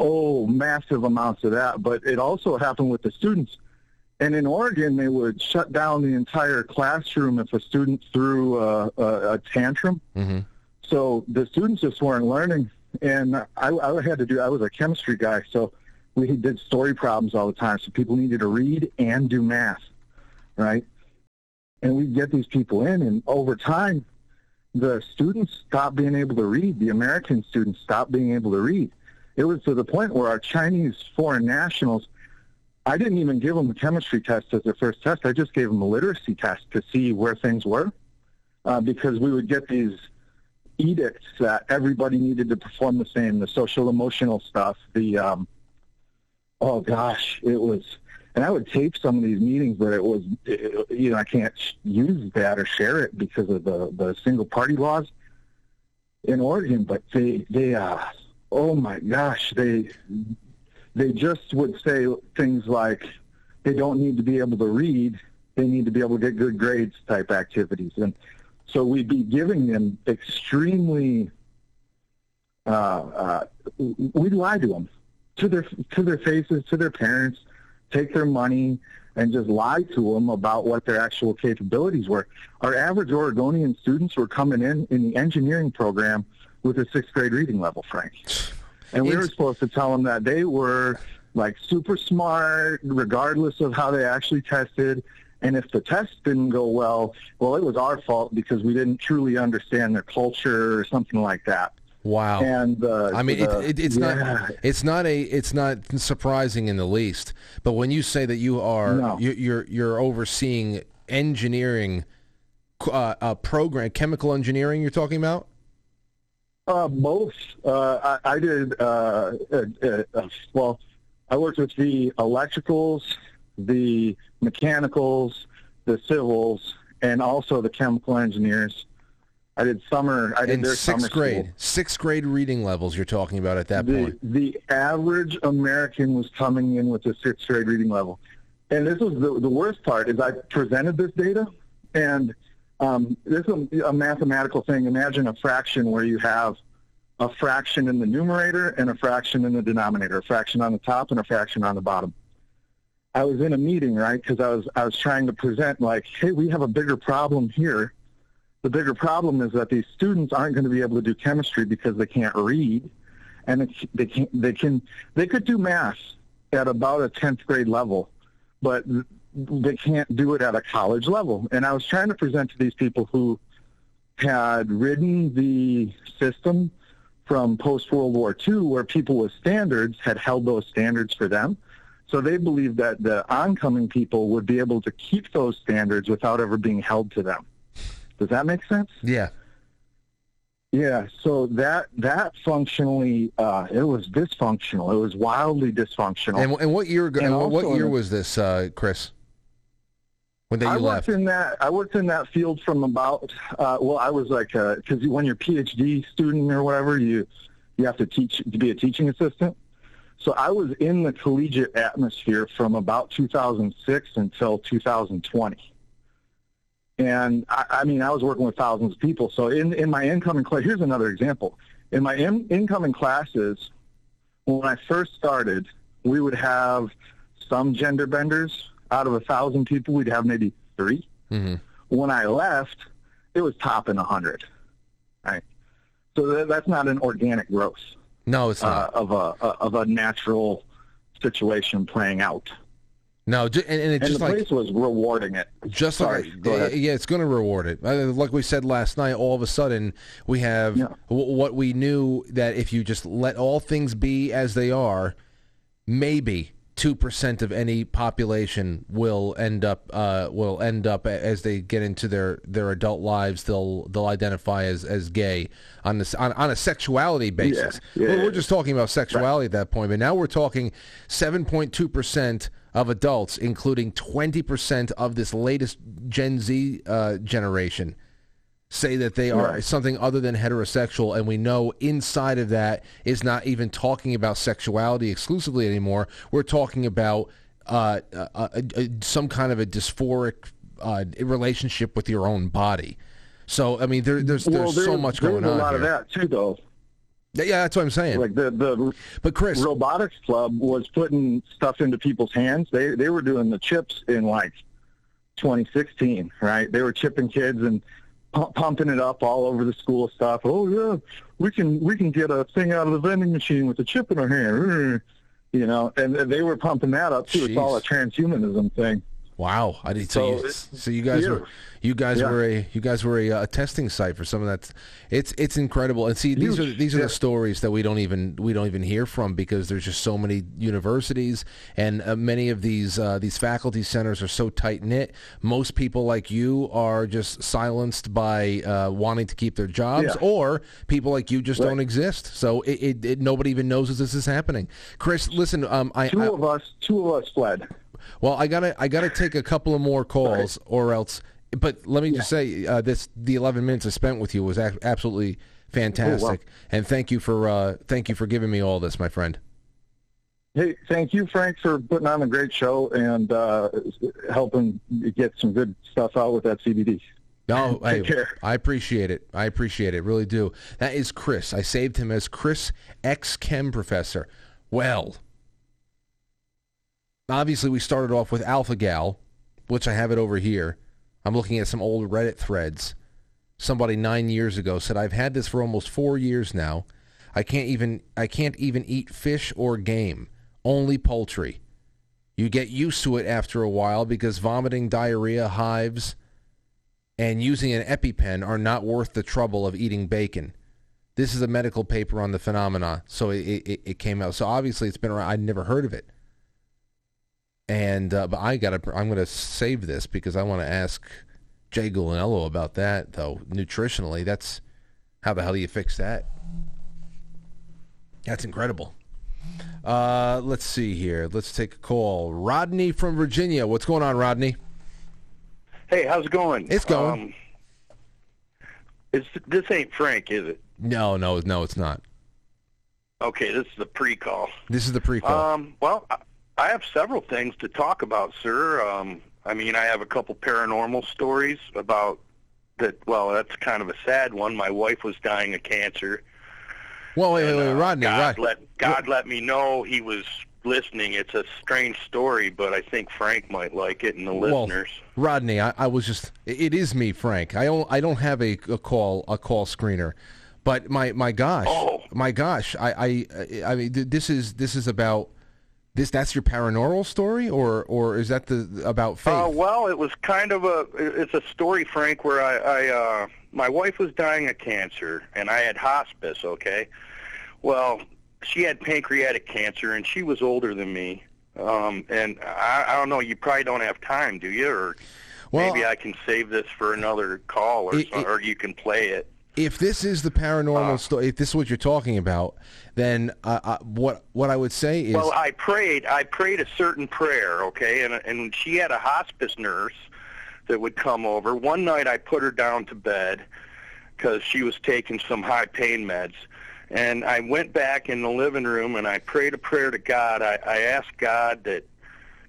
Oh, massive amounts of that. But it also happened with the students. And in Oregon, they would shut down the entire classroom if a student threw a, a, a tantrum. Mm-hmm. So the students just weren't learning. And I, I had to do, I was a chemistry guy, so we did story problems all the time. So people needed to read and do math, right? And we'd get these people in, and over time, the students stopped being able to read. The American students stopped being able to read. It was to the point where our Chinese foreign nationals, I didn't even give them a chemistry test as their first test. I just gave them a literacy test to see where things were, uh, because we would get these edicts that everybody needed to perform the same, the social emotional stuff, the um, oh gosh, it was. And I would tape some of these meetings, but it was, it, you know, I can't use that or share it because of the the single party laws in Oregon. But they they uh, oh my gosh, they they just would say things like they don't need to be able to read, they need to be able to get good grades type activities, and so we'd be giving them extremely. Uh, uh, we'd lie to them to their to their faces, to their parents, take their money, and just lie to them about what their actual capabilities were. Our average Oregonian students were coming in in the engineering program with a sixth grade reading level, Frank, and we were supposed to tell them that they were like super smart, regardless of how they actually tested. And if the test didn't go well, well, it was our fault because we didn't truly understand their culture or something like that. Wow. And uh, I mean, the- it, it, it's yeah. not it's not a it's not surprising in the least. But when you say that you are No. you, you're you're overseeing engineering uh, uh, program chemical engineering, you're talking about. Uh, both. Uh, I, I did. Uh, uh, uh, uh, well, I worked with the electricals, the mechanicals, the civils, and also the chemical engineers. I did summer. I did in their summer sixth grade, school. sixth grade reading levels. You're talking about at that the, point. the average American was coming in with a sixth grade reading level. And this was the, the worst part is I presented this data, and um, this is a, a mathematical thing. Imagine a fraction where you have a fraction in the numerator and a fraction in the denominator, a fraction on the top and a fraction on the bottom. I was in a meeting, right, because I was, I was trying to present like, hey, we have a bigger problem here. The bigger problem is that these students aren't going to be able to do chemistry because they can't read, and they can they can they could do math at about a tenth grade level, but they can't do it at a college level. And I was trying to present to these people who had ridden the system from post World War II, where people with standards had held those standards for them. So they believed that the oncoming people would be able to keep those standards without ever being held to them. Does that make sense? Yeah. Yeah, so that that functionally, uh, it was dysfunctional. It was wildly dysfunctional. And, and what year? And and what year was this, uh, Chris? When that I you worked in that. I worked in that field from about. Uh, well, I was like, because when you're a PhD student or whatever, you you have to teach to be a teaching assistant. So I was in the collegiate atmosphere from about 2006 until 2020. And I, I mean, I was working with thousands of people. So in, in my incoming class, here's another example. In my in, incoming classes, when I first started, we would have some gender benders. Out of a thousand people, we'd have maybe 3 Mm-hmm. When I left, it was topping a hundred. Right. So that, that's not an organic growth No, it's not. uh, of a of a natural situation playing out. no, and, and it's and just the like place was rewarding it. Just Sorry, like go ahead. yeah, it's going to reward it. Uh, Like we said last night, all of a sudden we have w- what we knew that if you just let all things be as they are, maybe two percent of any population will end up uh, will end up as they get into their, their adult lives. They'll they'll identify as, as gay on this on, on a sexuality basis. yeah, We're- we're just talking about sexuality at that point, but now we're talking seven point two percent of adults, including 20% of this latest Gen Z uh, generation, say that they are Right. something other than heterosexual. And we know inside of that is not even talking about sexuality exclusively anymore. We're talking about uh, uh, uh, uh, some kind of a dysphoric uh, relationship with your own body. So I mean, there, there's well, there's there, so much going on a lot here. of that too, though. Yeah, that's what I'm saying. Like the the but Chris robotics club was putting stuff into people's hands. They they were doing the chips in like 2016, right? They were chipping kids and pumping it up all over the school stuff. Oh yeah, we can we can get a thing out of the vending machine with a chip in our hand. You know, and they were pumping that up too. It's all a transhumanism thing. Wow, I did. So, So you, it's- so you guys yeah. were you guys Yeah. were a you guys were a, uh, testing site for some of that. It's it's incredible. And see, these are these are yeah. the stories that we don't even we don't even hear from because there's just so many universities and uh, many of these uh, these faculty centers are so tight knit. Most people like you are just silenced by uh, wanting to keep their jobs, or people like you just Right. don't exist. So it, it, it nobody even knows that this is happening. Chris, listen, um, I Two I- of us, two of us fled. Well, I gotta I gotta take a couple of more calls, or else. But let me just say, uh, this the 11 minutes I spent with you was ac- absolutely fantastic, and thank you for uh, thank you for giving me all this, my friend. Hey, thank you, Frank, for putting on a great show and uh, helping get some good stuff out with that CBD. No, care. I appreciate it. I appreciate it. Really do. That is Chris. I saved him as Chris ex chem professor. Well, obviously we started off with Alpha Gal, which I have it over here. I'm looking at some old Reddit threads. Somebody nine years ago said, "I've had this for almost four years now. I can't even I can't even eat fish or game, only poultry. You get used to it after a while because vomiting, diarrhea, hives." and using an EpiPen are not worth the trouble of eating bacon. This is a medical paper on the phenomena, so it, it, it came out. So obviously it's been around. I'd never heard of it, and uh, but I got to. I'm going to save this because I want to ask Jay Gulinello about that. Though nutritionally, that's how the hell do you fix that? That's incredible. Uh, let's see here. Let's take a call. Rodney from Virginia. What's going on, Rodney? Hey, how's it going? It's going. Um, is this ain't Frank, is it? No, no, no, it's not. Okay, this is the pre-call. This is the pre-call. Um, well, I- have several things to talk about, sir. Um, I mean, I have a couple paranormal stories about that. Well, that's kind of a sad one. My wife was dying of cancer. well, wait, wait, wait, uh, Rodney. God Rod- let God let me know he was listening. It's a strange story, but I think Frank might like it and the Well, listeners. Rodney, I, I was just. It is me, Frank. I don't. I don't have a, a call a call screener, but my my gosh, Oh. my gosh, I I I mean this is this is about this. That's your paranormal story, or or is that the about faith? Uh, well, it was kind of a it's a story, Frank, where I, I uh, my wife was dying of cancer, and I had hospice. Okay, well, she had pancreatic cancer, and she was older than me. Um, and I, I don't know. You probably don't have time, do you? Or Well, maybe I can save this for another call, or It- so, it- or you can play it. If this is the paranormal story, if this is what you're talking about, then uh, uh, what what I would say is Well, I prayed. I prayed a certain prayer, okay, and and she had a hospice nurse that would come over. One night, I put her down to bed because she was taking some high pain meds, and I went back in the living room and I prayed a prayer to God. I, I asked God that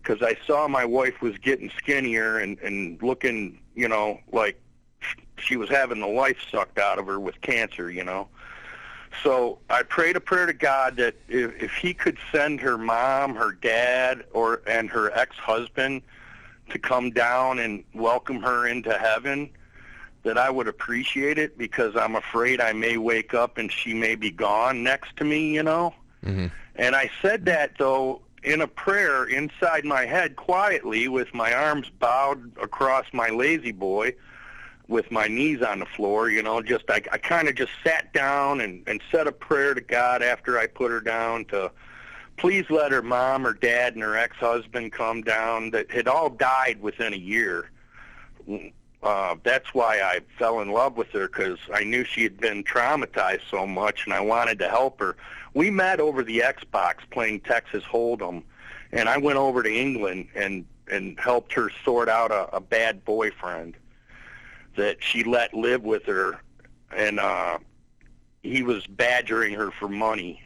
because I saw my wife was getting skinnier and and looking, you know, like she was having the life sucked out of her with cancer, you know. So I prayed a prayer to God that if, if He could send her mom, her dad, or and her ex-husband to come down and welcome her into heaven, that I would appreciate it because I'm afraid I may wake up and she may be gone next to me, you know. Mm-hmm. And I said that though in a prayer inside my head quietly with my arms bowed across my lazy boy with my knees on the floor, you know, just I, I kind of just sat down and, and said a prayer to God after I put her down to please let her mom or dad and her ex-husband come down that had all died within a year. Uh, that's why I fell in love with her because I knew she had been traumatized so much and I wanted to help her. We met over the Xbox playing Texas Hold'em, and I went over to England and and helped her sort out a, a bad boyfriend that she let live with her, and uh, he was badgering her for money.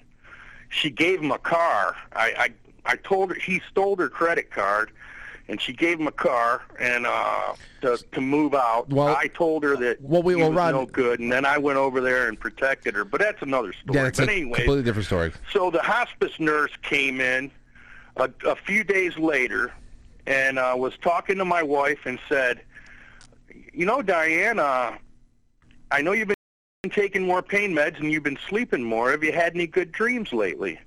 She gave him a car. I, I I told her he stole her credit card. and she gave him a car and uh, to to move out. Well- I told her that Well, we- was Rod- no good, and then I went over there and protected her. But that's another story. Yeah, that's but a anyway, completely different story. so the hospice nurse came in a, a few days later and uh, was talking to my wife and said, "You know, Diane, uh, I know you've been taking more pain meds and you've been sleeping more. Have you had any good dreams lately?"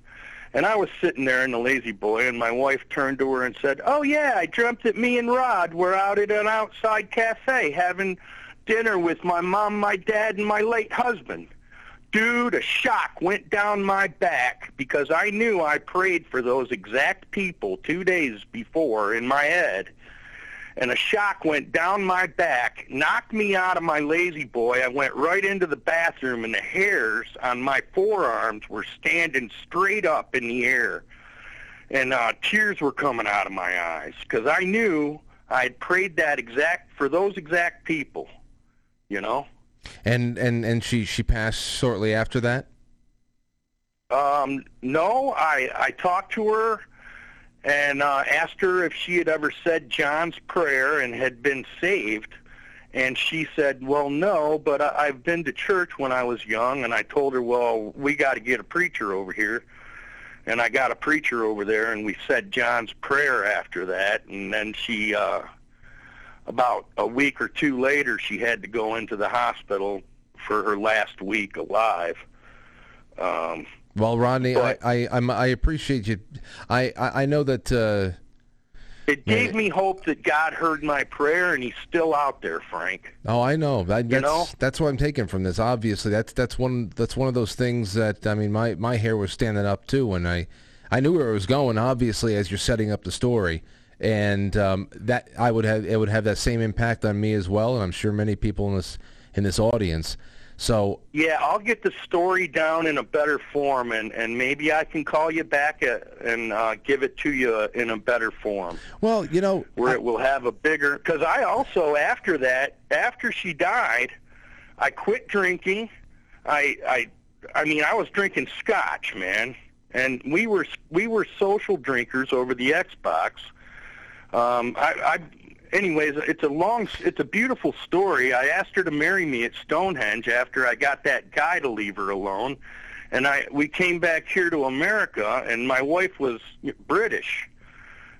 And I was sitting there in the lazy boy, and my wife turned to her and said, "Oh yeah, I dreamt that me and Rod were out at an outside cafe having dinner with my mom, my dad, and my late husband." Dude, a shock went down my back because I knew I prayed for those exact people two days before in my head. And a shock went down my back, knocked me out of my lazy boy. I went right into the bathroom, and the hairs on my forearms were standing straight up in the air. And uh, tears were coming out of my eyes because I knew I had prayed that exact for those exact people, you know? And and and she she passed shortly after that. Um, no, I I talked to her and uh, asked her if she had ever said John's prayer and had been saved, and she said, "Well, no, but I, I've been to church when I was young." And I told her, "Well, we got to get a preacher over here." And I got a preacher over there, and we said John's prayer after that, and then she. uh about a week or two later, she had to go into the hospital for her last week alive. Um, Well, Rodney, I, I I'm, I appreciate you. I I, I know that. Uh, It gave me hope that God heard my prayer, and He's still out there, Frank. Oh, I know. I, that's, know? that's what I'm taking from this. Obviously, that's that's one that's one of those things that I mean, my my hair was standing up too when I I knew where it was going. Obviously, as you're setting up the story, and um, that I would have it would have that same impact on me as well, and I'm sure many people in this in this audience. So Yeah, I'll get the story down in a better form, and and maybe I can call you back uh and uh, give it to you in a better form. Well, you know, where it will have a bigger. Because I also after that, after she died, I quit drinking. I I I mean, I was drinking scotch, man, and we were we were social drinkers over the Xbox. Um, I, I, anyways, it's a long, it's a beautiful story. I asked her to marry me at Stonehenge after I got that guy to leave her alone, and I we came back here to America, and my wife was British,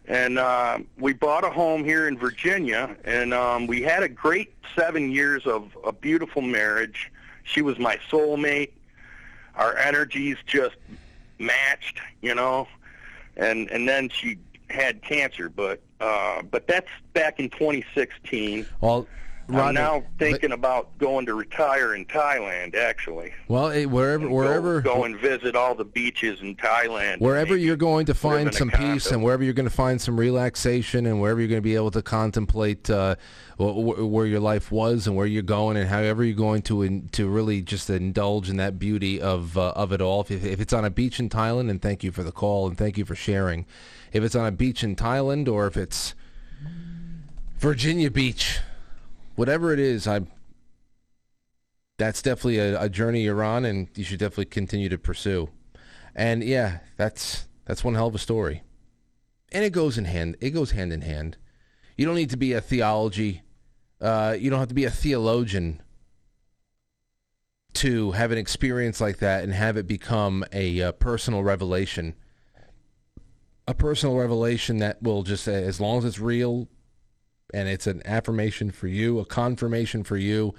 and uh, we bought a home here in Virginia, and um, we had a great seven years of a beautiful marriage. She was my soulmate. Our energies just matched, you know, and and then she had cancer, but uh, but that's back in 2016. well, I'm now thinking about going to retire in Thailand. Actually, well, eh, wherever wherever go, go and visit all the beaches in Thailand. wherever you're going to find some peace and wherever you're going to find some relaxation and wherever you're going to be able to contemplate uh, wh- wh- where your life was and where you're going and however you're going to in, to really just indulge in that beauty of uh, of it all. If, if it's on a beach in Thailand, and thank you for the call and thank you for sharing. If it's on a beach in Thailand or if it's Virginia Beach, whatever it is, I'm. that's definitely a, a journey you're on, and you should definitely continue to pursue. And yeah, that's that's one hell of a story, and it goes in hand. It goes hand in hand. You don't need to be a theology. Uh, you don't have to be a theologian to have an experience like that and have it become a uh, personal revelation. A personal revelation that will just, as long as it's real, and it's an affirmation for you, a confirmation for you.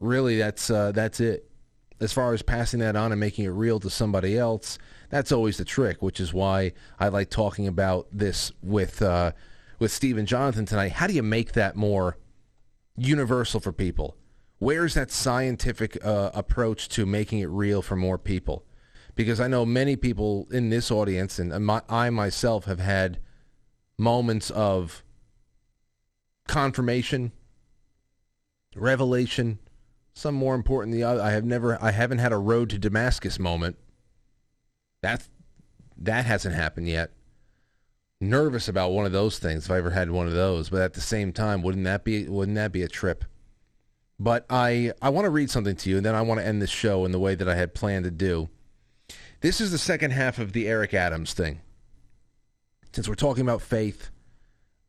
Really, that's uh, that's it. As far as passing that on and making it real to somebody else, that's always the trick. Which is why I like talking about this with uh, with Steven Jonathan tonight. How do you make that more universal for people? Where's that scientific uh, approach to making it real for more people? Because I know many people in this audience, and my, I myself have had moments of confirmation, revelation, some more important than the other. I have never, I haven't had a road to Damascus moment. That that hasn't happened yet. Nervous about one of those things if I ever had one of those, but at the same time, wouldn't that be wouldn't that be a trip? But I I want to read something to you, and then I want to end this show in the way that I had planned to do. This is the second half of the Eric Adams thing. Since we're talking about faith,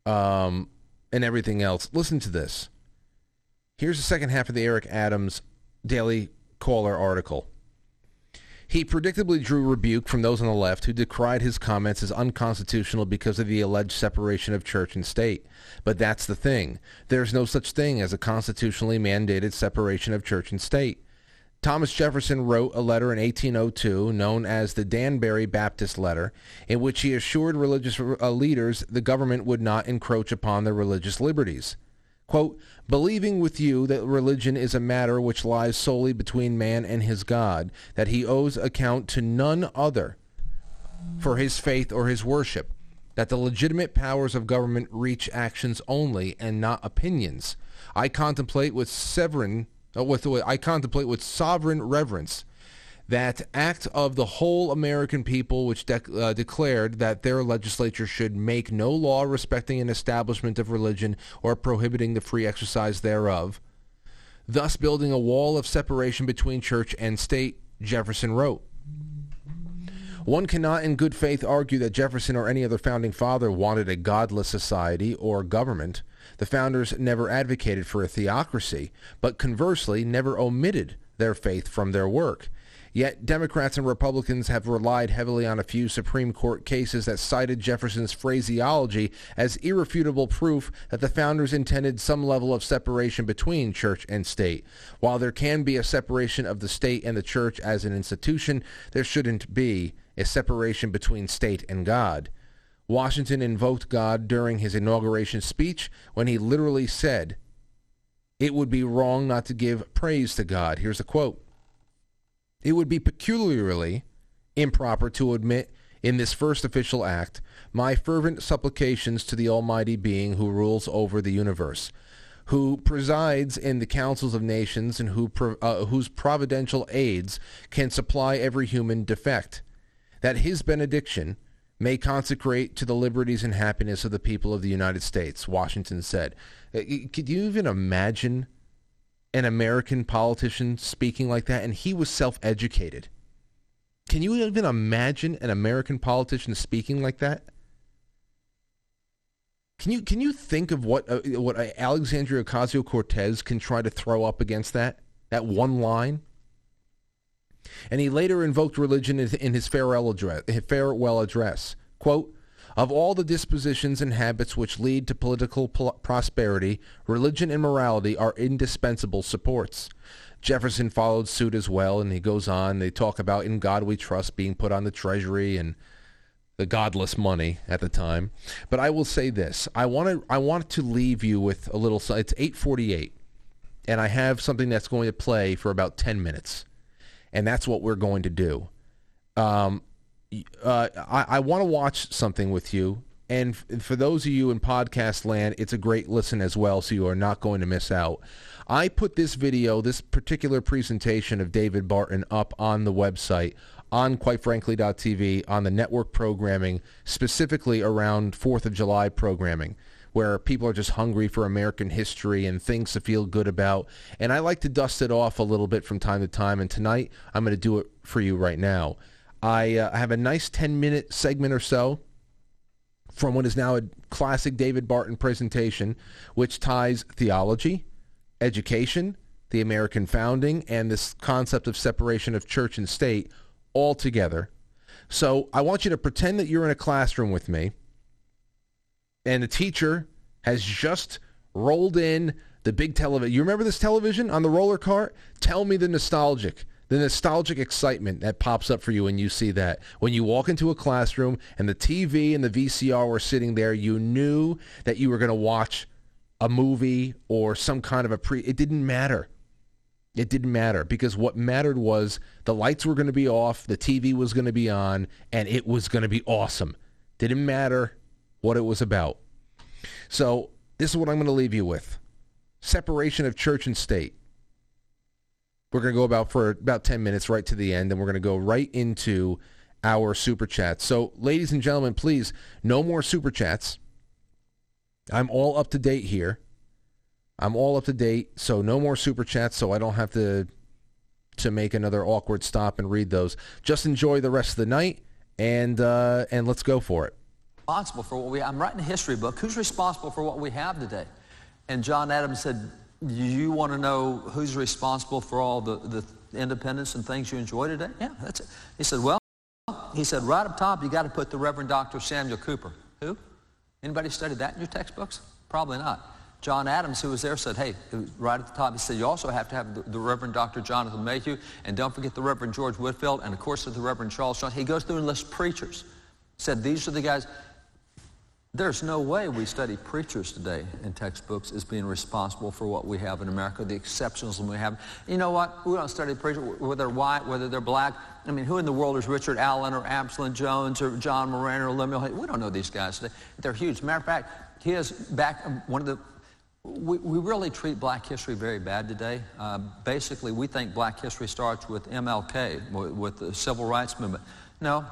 um, and everything else. Listen to this. Here's the second half of the Eric Adams Daily Caller article. He predictably drew rebuke from those on the left who decried his comments as unconstitutional because of the alleged separation of church and state. But that's the thing. There's no such thing as a constitutionally mandated separation of church and state. Thomas Jefferson wrote a letter in 1802 known as the Danbury Baptist Letter, in which he assured religious uh, leaders the government would not encroach upon their religious liberties. Quote, believing with you that religion is a matter which lies solely between man and his God, that he owes account to none other for his faith or his worship, that the legitimate powers of government reach actions only and not opinions. I contemplate with severin, uh, with I contemplate with sovereign reverence that act of the whole American people which dec uh, declared that their legislature should make no law respecting an establishment of religion or prohibiting the free exercise thereof, thus building a wall of separation between church and state, Jefferson wrote. One cannot in good faith argue that Jefferson or any other founding father wanted a godless society or government. The founders never advocated for a theocracy, but conversely never omitted their faith from their work. Yet Democrats and Republicans have relied heavily on a few Supreme Court cases that cited Jefferson's phraseology as irrefutable proof that the founders intended some level of separation between church and state. While there can be a separation of the state and the church as an institution, there shouldn't be a separation between state and God. Washington invoked God during his inauguration speech when he literally said, it would be wrong not to give praise to God. Here's a quote. It would be peculiarly improper to admit in this first official act my fervent supplications to the Almighty Being who rules over the universe, who presides in the councils of nations and who, uh, whose providential aids can supply every human defect, that his benediction may consecrate to the liberties and happiness of the people of the United States, Washington said. Uh, could you even imagine an American politician speaking like that, and he was self-educated. Can you even imagine an American politician speaking like that? Can you can you think of what uh, what Alexandria Ocasio Cortez can try to throw up against that that one line? And he later invoked religion in his farewell address. Farewell address. Quote, of all the dispositions and habits which lead to political prosperity, religion and morality are indispensable supports. Jefferson followed suit as well, and he goes on. They talk about "In God We Trust" being put on the Treasury and the godless money at the time. But I will say this: I want to I want to leave you with a little. It's 8:48, and I have something that's going to play for about 10 minutes, and that's what we're going to do. Um, uh, I, I want to watch something with you. And f- for those of you in podcast land, it's a great listen as well, so you are not going to miss out. I put this video, this particular presentation of David Barton up on the website on quitefrankly.tv on the network programming, specifically around 4th of July programming where people are just hungry for American history and things to feel good about. And I like to dust it off a little bit from time to time. And tonight, I'm going to do it for you right now. I uh, have a nice 10 minute segment or so from what is now a classic David Barton presentation, which ties theology, education, the American founding, and this concept of separation of church and state all together. So I want you to pretend that you're in a classroom with me, and the teacher has just rolled in the big television. You remember this television on the roller cart? Tell me the nostalgic the nostalgic excitement that pops up for you when you see that. When you walk into a classroom and the TV and the VCR were sitting there, you knew that you were going to watch a movie or some kind of a pre. It didn't matter. It didn't matter because what mattered was the lights were going to be off, the TV was going to be on, and it was going to be awesome. Didn't matter what it was about. So this is what I'm going to leave you with. Separation of church and state. We're going to go about for about 10 minutes right to the end, and we're going to go right into our super chats. So, ladies and gentlemen, please, no more super chats. I'm all up to date here. I'm all up to date, so no more super chats, so I don't have to to make another awkward stop and read those. Just enjoy the rest of the night, and uh, and let's go for it. Responsible for what we I'm writing a history book. Who's responsible for what we have today? And John Adams said, you want to know who's responsible for all the, the independence and things you enjoy today? Yeah, that's it. He said, well, he said, right up top, you got to put the Reverend Dr. Samuel Cooper. Who? Anybody studied that in your textbooks? Probably not. John Adams, who was there, said, hey, right at the top, he said, you also have to have the, the Reverend Dr. Jonathan Mayhew, and don't forget the Reverend George Whitefield, and of course the Reverend Charles Johnson. He goes through and lists preachers. Said, these are the guys. There's no way we study preachers today in textbooks as being responsible for what we have in America, the exceptionalism we have. You know what? We don't study preachers, whether they're white, whether they're black. I mean, who in the world is Richard Allen or Absalom Jones or John Marrant or Lemuel? We don't know these guys today. They're huge. Matter of fact, he is back, one of the, we, we really treat black history very bad today. Uh, basically, we think black history starts with MLK, with the civil rights movement. No,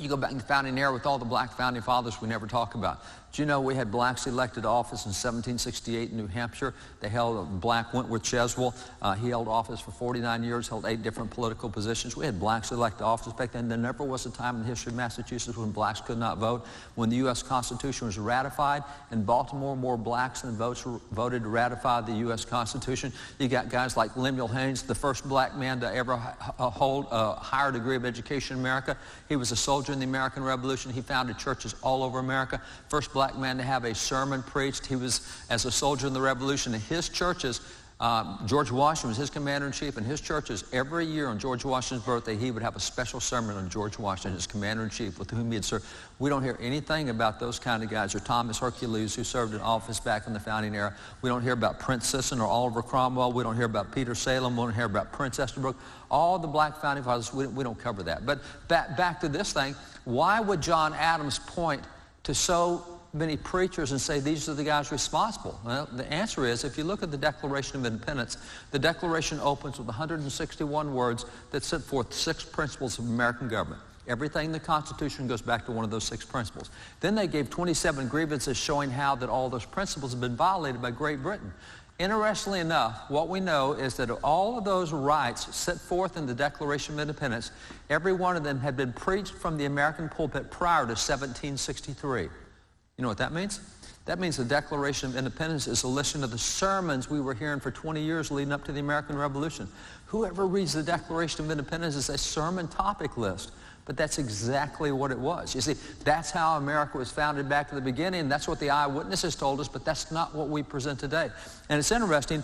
you go back the founding era with all the black founding fathers we never talk about. Do you know we had blacks elected office in 1768 in New Hampshire? They held a black Wentworth Cheswell. Uh, he held office for 49 years, held eight different political positions. We had blacks elected office back then. There never was a time in the history of Massachusetts when blacks could not vote. When the U.S. Constitution was ratified in Baltimore, more blacks than votes voted to ratify the U.S. Constitution. You got guys like Lemuel Haynes, the first black man to ever hold a higher degree of education in America. He was a soldier in the American Revolution. He founded churches all over America. First black black man to have a sermon preached. He was, as a soldier in the Revolution, in his churches, uh, George Washington was his commander-in-chief, and his churches, every year on George Washington's birthday, he would have a special sermon on George Washington, his commander-in-chief, with whom he had served. We don't hear anything about those kind of guys, or Thomas Hercules, who served in office back in the founding era. We don't hear about Prince Sisson or Oliver Cromwell. We don't hear about Peter Salem. We don't hear about Prince Estabrook. All the black founding fathers, we, we don't cover that. But back, back to this thing, why would John Adams point to so many preachers and say these are the guys responsible? Well, the answer is if you look at the Declaration of Independence, the Declaration opens with 161 words that set forth six principles of American government. Everything in the Constitution goes back to one of those six principles. Then they gave 27 grievances showing how that all those principles have been violated by Great Britain. Interestingly enough, what we know is that all of those rights set forth in the Declaration of Independence, every one of them had been preached from the American pulpit prior to 1763. You know what that means? That means the Declaration of Independence is a list of the sermons we were hearing for 20 years leading up to the American Revolution. Whoever reads the Declaration of Independence is a sermon topic list. But that's exactly what it was. You see, that's how America was founded back to the beginning. That's what the eyewitnesses told us, but that's not what we present today. And it's interesting,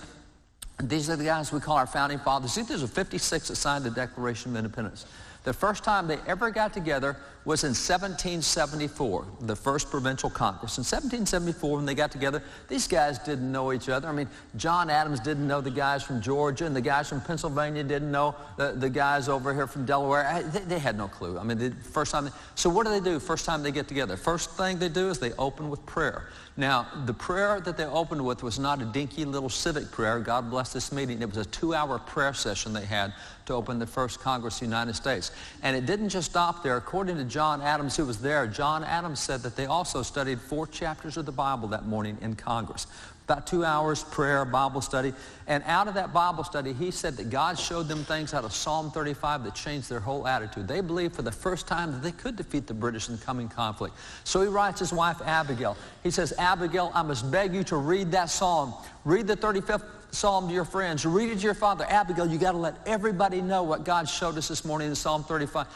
these are the guys we call our founding fathers. See, there's a 56 that signed the Declaration of Independence. The first time they ever got together was in 1774, the first provincial congress. In 1774, when they got together, these guys didn't know each other. I mean, John Adams didn't know the guys from Georgia, and the guys from Pennsylvania didn't know the, the guys over here from Delaware. They, they had no clue. I mean, the first time. They, so what do they do first time they get together? First thing they do is they open with prayer. Now, the prayer that they opened with was not a dinky little civic prayer. God bless this meeting. It was a two-hour prayer session they had to open the first Congress of the United States. And it didn't just stop there. According to John Adams, who was there, John Adams said that they also studied four chapters of the Bible that morning in Congress. About two hours prayer, Bible study. And out of that Bible study, he said that God showed them things out of Psalm 35 that changed their whole attitude. They believed for the first time that they could defeat the British in the coming conflict. So he writes his wife, Abigail. He says, Abigail, I must beg you to read that psalm. Read the 35th psalm to your friends. Read it to your father. Abigail, you got to let everybody know what God showed us this morning in Psalm 35.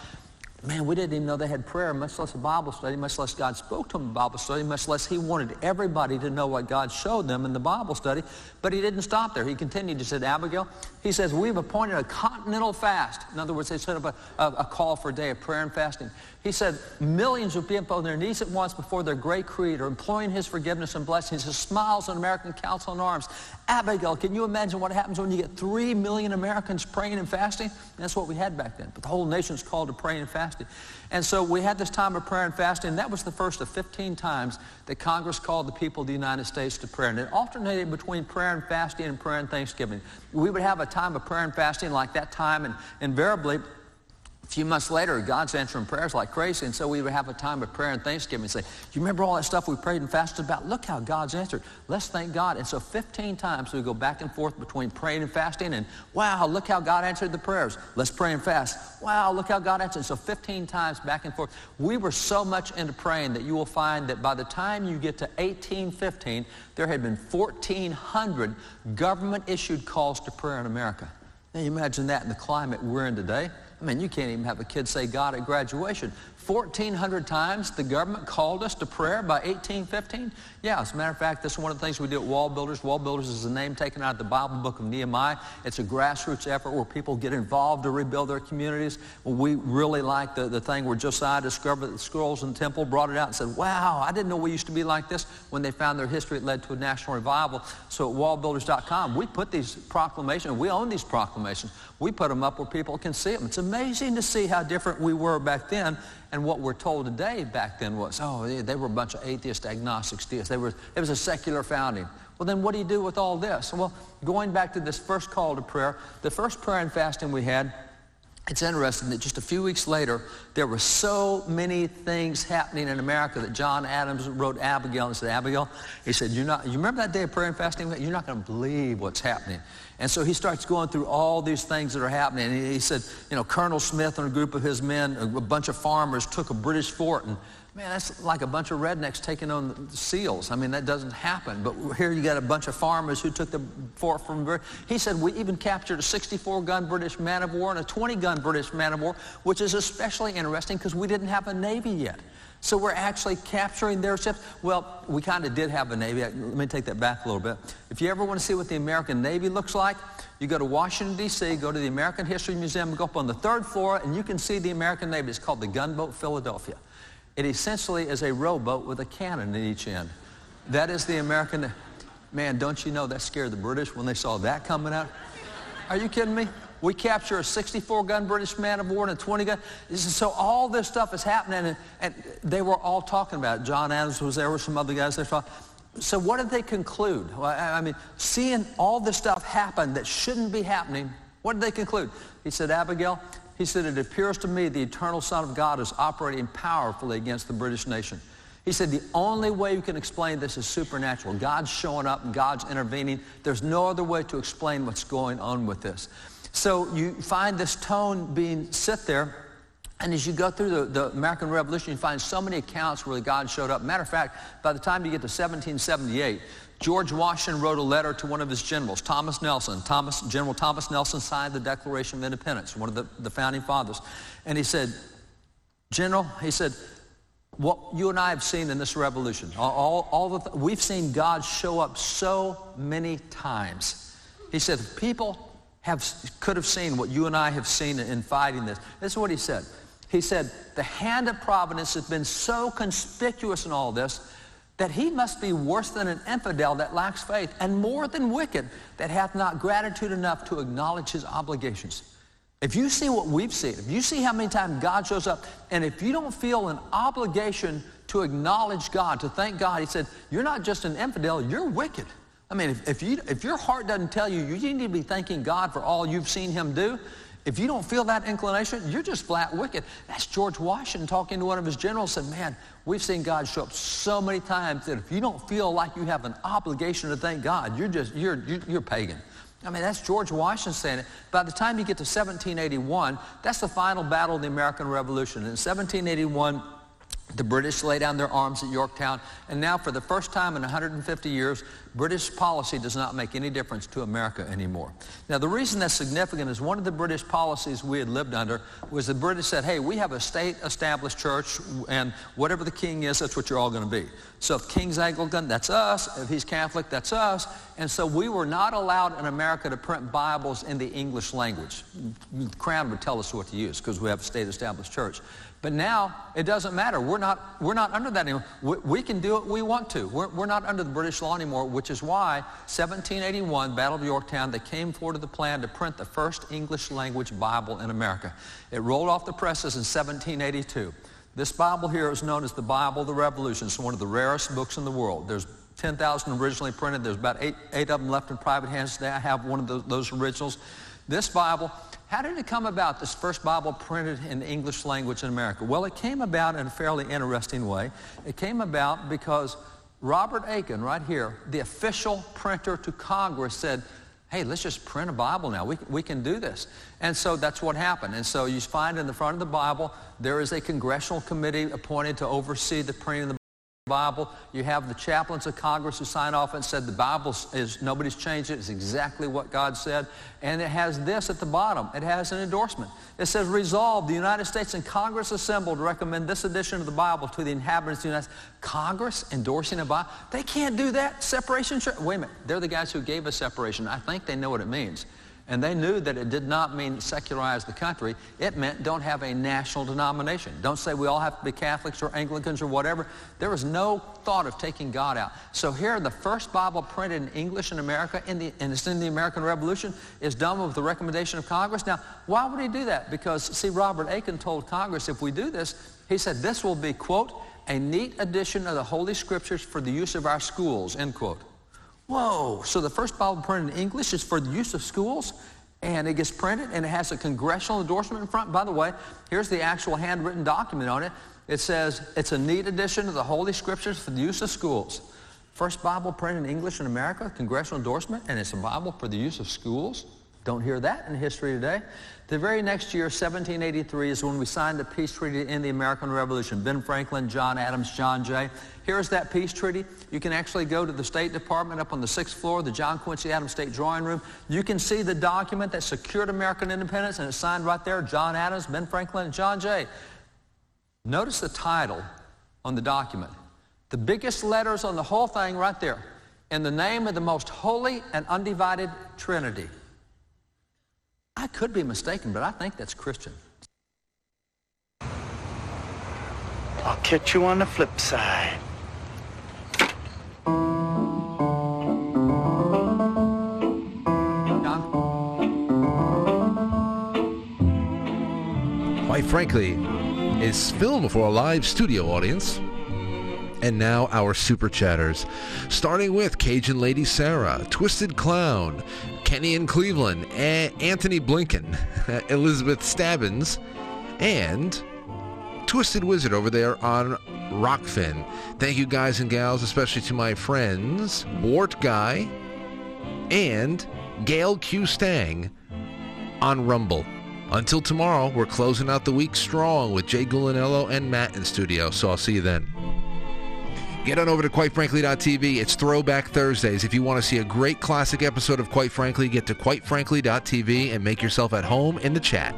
Man, we didn't even know they had prayer, much less a Bible study, much less God spoke to them in Bible study, much less he wanted everybody to know what God showed them in the Bible study. But he didn't stop there. He continued to say, Abigail, he says, we've appointed a continental fast. In other words, they set up a, a, a call for a day of prayer and fasting. He said, millions of people on their knees at once before their great creator, imploring his forgiveness and blessings, his smiles on American Council in Arms. Abigail, can you imagine what happens when you get three million Americans praying and fasting? That's what we had back then. But the whole nation's called to praying and fasting. And so we had this time of prayer and fasting, and that was the first of 15 times that Congress called the people of the United States to prayer. And it alternated between prayer and fasting and prayer and thanksgiving. We would have a time of prayer and fasting like that time, and invariably, few months later, God's answering prayers like crazy, and so we would have a time of prayer and thanksgiving and say, you remember all that stuff we prayed and fasted about? Look how God's answered. Let's thank God. And so 15 times we go back and forth between praying and fasting, and wow, look how God answered the prayers. Let's pray and fast. Wow, look how God answered. So 15 times back and forth. We were so much into praying that you will find that by the time you get to 1815, there had been 1,400 government-issued calls to prayer in America. Now you imagine that in the climate we're in today. I mean, you can't even have a kid say God at graduation. 1,400 times the government called us to prayer by 1815? Yeah, as a matter of fact, this is one of the things we do at Wall Builders. Wall Builders is a name taken out of the Bible book of Nehemiah. It's a grassroots effort where people get involved to rebuild their communities. We really like the, the thing where Josiah discovered the scrolls in the temple, brought it out and said, wow, I didn't know we used to be like this. When they found their history, it led to a national revival. So at wallbuilders.com, we put these proclamations, we own these proclamations. We put them up where people can see them. It's amazing to see how different we were back then and what we're told today back then was, oh, they, were a bunch of atheists, agnostics, deists. They were, it was a secular founding. Well, then what do you do with all this? Well, going back to this first call to prayer, the first prayer and fasting we had, it's interesting that just a few weeks later, there were so many things happening in America that John Adams wrote Abigail and said, Abigail, he said, you're not, you remember that day of prayer and fasting? You're not going to believe what's happening. And so he starts going through all these things that are happening. And he said, you know, Colonel Smith and a group of his men, a bunch of farmers took a British fort and Man, that's like a bunch of rednecks taking on the seals. I mean, that doesn't happen. But here you got a bunch of farmers who took the fort from... He said we even captured a 64-gun British man of war and a 20-gun British man of war, which is especially interesting because we didn't have a Navy yet. So we're actually capturing their ships. Well, we kind of did have a Navy. Let me take that back a little bit. If you ever want to see what the American Navy looks like, you go to Washington, D.C., go to the American History Museum, go up on the third floor, and you can see the American Navy. It's called the Gunboat Philadelphia. It essentially is a rowboat with a cannon at each end. That is the American... Man, don't you know that scared the British when they saw that coming out? Are you kidding me? We capture a 64-gun British man of war and a 20-gun. So all this stuff is happening, and, and, they were all talking about it. John Adams was there, were some other guys there. So what did they conclude? Well, I mean, seeing all this stuff happen that shouldn't be happening, what did they conclude? He said, Abigail, he said, it appears to me the eternal Son of God is operating powerfully against the British nation. He said, the only way you can explain this is supernatural. God's showing up and God's intervening. There's no other way to explain what's going on with this. So you find this tone being set there. And as you go through the, the, American Revolution, you find so many accounts where God showed up. Matter of fact, by the time you get to 1778, George Washington wrote a letter to one of his generals, Thomas Nelson. Thomas, General Thomas Nelson signed the Declaration of Independence, one of the, the founding fathers. And he said, General, he said, what you and I have seen in this revolution, all, all the th- we've seen God show up so many times. He said, people have, could have seen what you and I have seen in fighting this. This is what he said. He said, the hand of providence has been so conspicuous in all this that he must be worse than an infidel that lacks faith, and more than wicked that hath not gratitude enough to acknowledge his obligations. If you see what we've seen, if you see how many times God shows up, and if you don't feel an obligation to acknowledge God, to thank God, he said, you're not just an infidel, you're wicked. I mean, if, if, you, if your heart doesn't tell you, you need to be thanking God for all you've seen him do, if you don't feel that inclination, you're just flat wicked. That's George Washington talking to one of his generals said, man, we've seen God show up so many times that if you don't feel like you have an obligation to thank God, you're just, you're, you're, you're pagan. I mean, that's George Washington saying it. By the time you get to 1781, that's the final battle of the American Revolution. In 1781, the British lay down their arms at Yorktown, and now for the first time in 150 years, British policy does not make any difference to America anymore. Now, the reason that's significant is one of the British policies we had lived under was the British said, hey, we have a state-established church, and whatever the king is, that's what you're all going to be. So if king's Anglican, that's us. If he's Catholic, that's us. And so we were not allowed in America to print Bibles in the English language. The Crown would tell us what to use because we have a state-established church. But now it doesn't matter. We're not, we're not under that anymore. We, we can do what we want to. We're, we're not under the British law anymore, which is why 1781, Battle of Yorktown, they came forward with the plan to print the first English language Bible in America. It rolled off the presses in 1782. This Bible here is known as the Bible of the Revolution. It's one of the rarest books in the world. There's 10,000 originally printed. There's about eight, eight of them left in private hands today. I have one of those, those originals. This Bible how did it come about, this first Bible printed in the English language in America? Well, it came about in a fairly interesting way. It came about because Robert Aitken, right here, the official printer to Congress, said, hey, let's just print a Bible now. We, we can do this. And so that's what happened. And so you find in the front of the Bible, there is a congressional committee appointed to oversee the printing of the Bible. You have the chaplains of Congress who sign off and said the Bible is, nobody's changed it. It's exactly what God said. And it has this at the bottom. It has an endorsement. It says, resolve the United States and Congress assembled to recommend this edition of the Bible to the inhabitants of the United States. Congress endorsing a Bible? They can't do that. Separation. Wait a minute. They're the guys who gave us separation. I think they know what it means. And they knew that it did not mean secularize the country. It meant don't have a national denomination. Don't say we all have to be Catholics or Anglicans or whatever. There was no thought of taking God out. So here, the first Bible printed in English in America, in the, and it's in the American Revolution, is done with the recommendation of Congress. Now, why would he do that? Because, see, Robert Aitken told Congress, if we do this, he said, this will be, quote, a neat addition of the Holy Scriptures for the use of our schools, end quote. Whoa, so the first Bible printed in English is for the use of schools? And it gets printed and it has a congressional endorsement in front. By the way, here's the actual handwritten document on it. It says, it's a neat addition of the Holy Scriptures for the use of schools. First Bible printed in English in America, congressional endorsement, and it's a Bible for the use of schools. Don't hear that in history today. The very next year, 1783, is when we signed the peace treaty in the American Revolution. Ben Franklin, John Adams, John Jay. Here's that peace treaty. You can actually go to the State Department up on the sixth floor, the John Quincy Adams State Drawing Room. You can see the document that secured American independence, and it's signed right there, John Adams, Ben Franklin, and John Jay. Notice the title on the document. The biggest letters on the whole thing right there. In the name of the most holy and undivided Trinity. I could be mistaken, but I think that's Christian. I'll catch you on the flip side. Quite frankly, is filmed for a live studio audience. And now our super chatters, starting with Cajun Lady Sarah, Twisted Clown, Kenny in Cleveland, A- Antony Blinken, Elizabeth Stabbins, and Twisted Wizard over there on Rokfin. Thank you guys and gals, especially to my friends, Wart Guy and Gail Q. Stang on Rumble. Until tomorrow, we're closing out the week strong with Jay Gulinello and Matt in studio, so I'll see you then. Get on over to QuiteFrankly.tv. It's Throwback Thursdays. If you want to see a great classic episode of Quite Frankly, get to QuiteFrankly.tv and make yourself at home in the chat.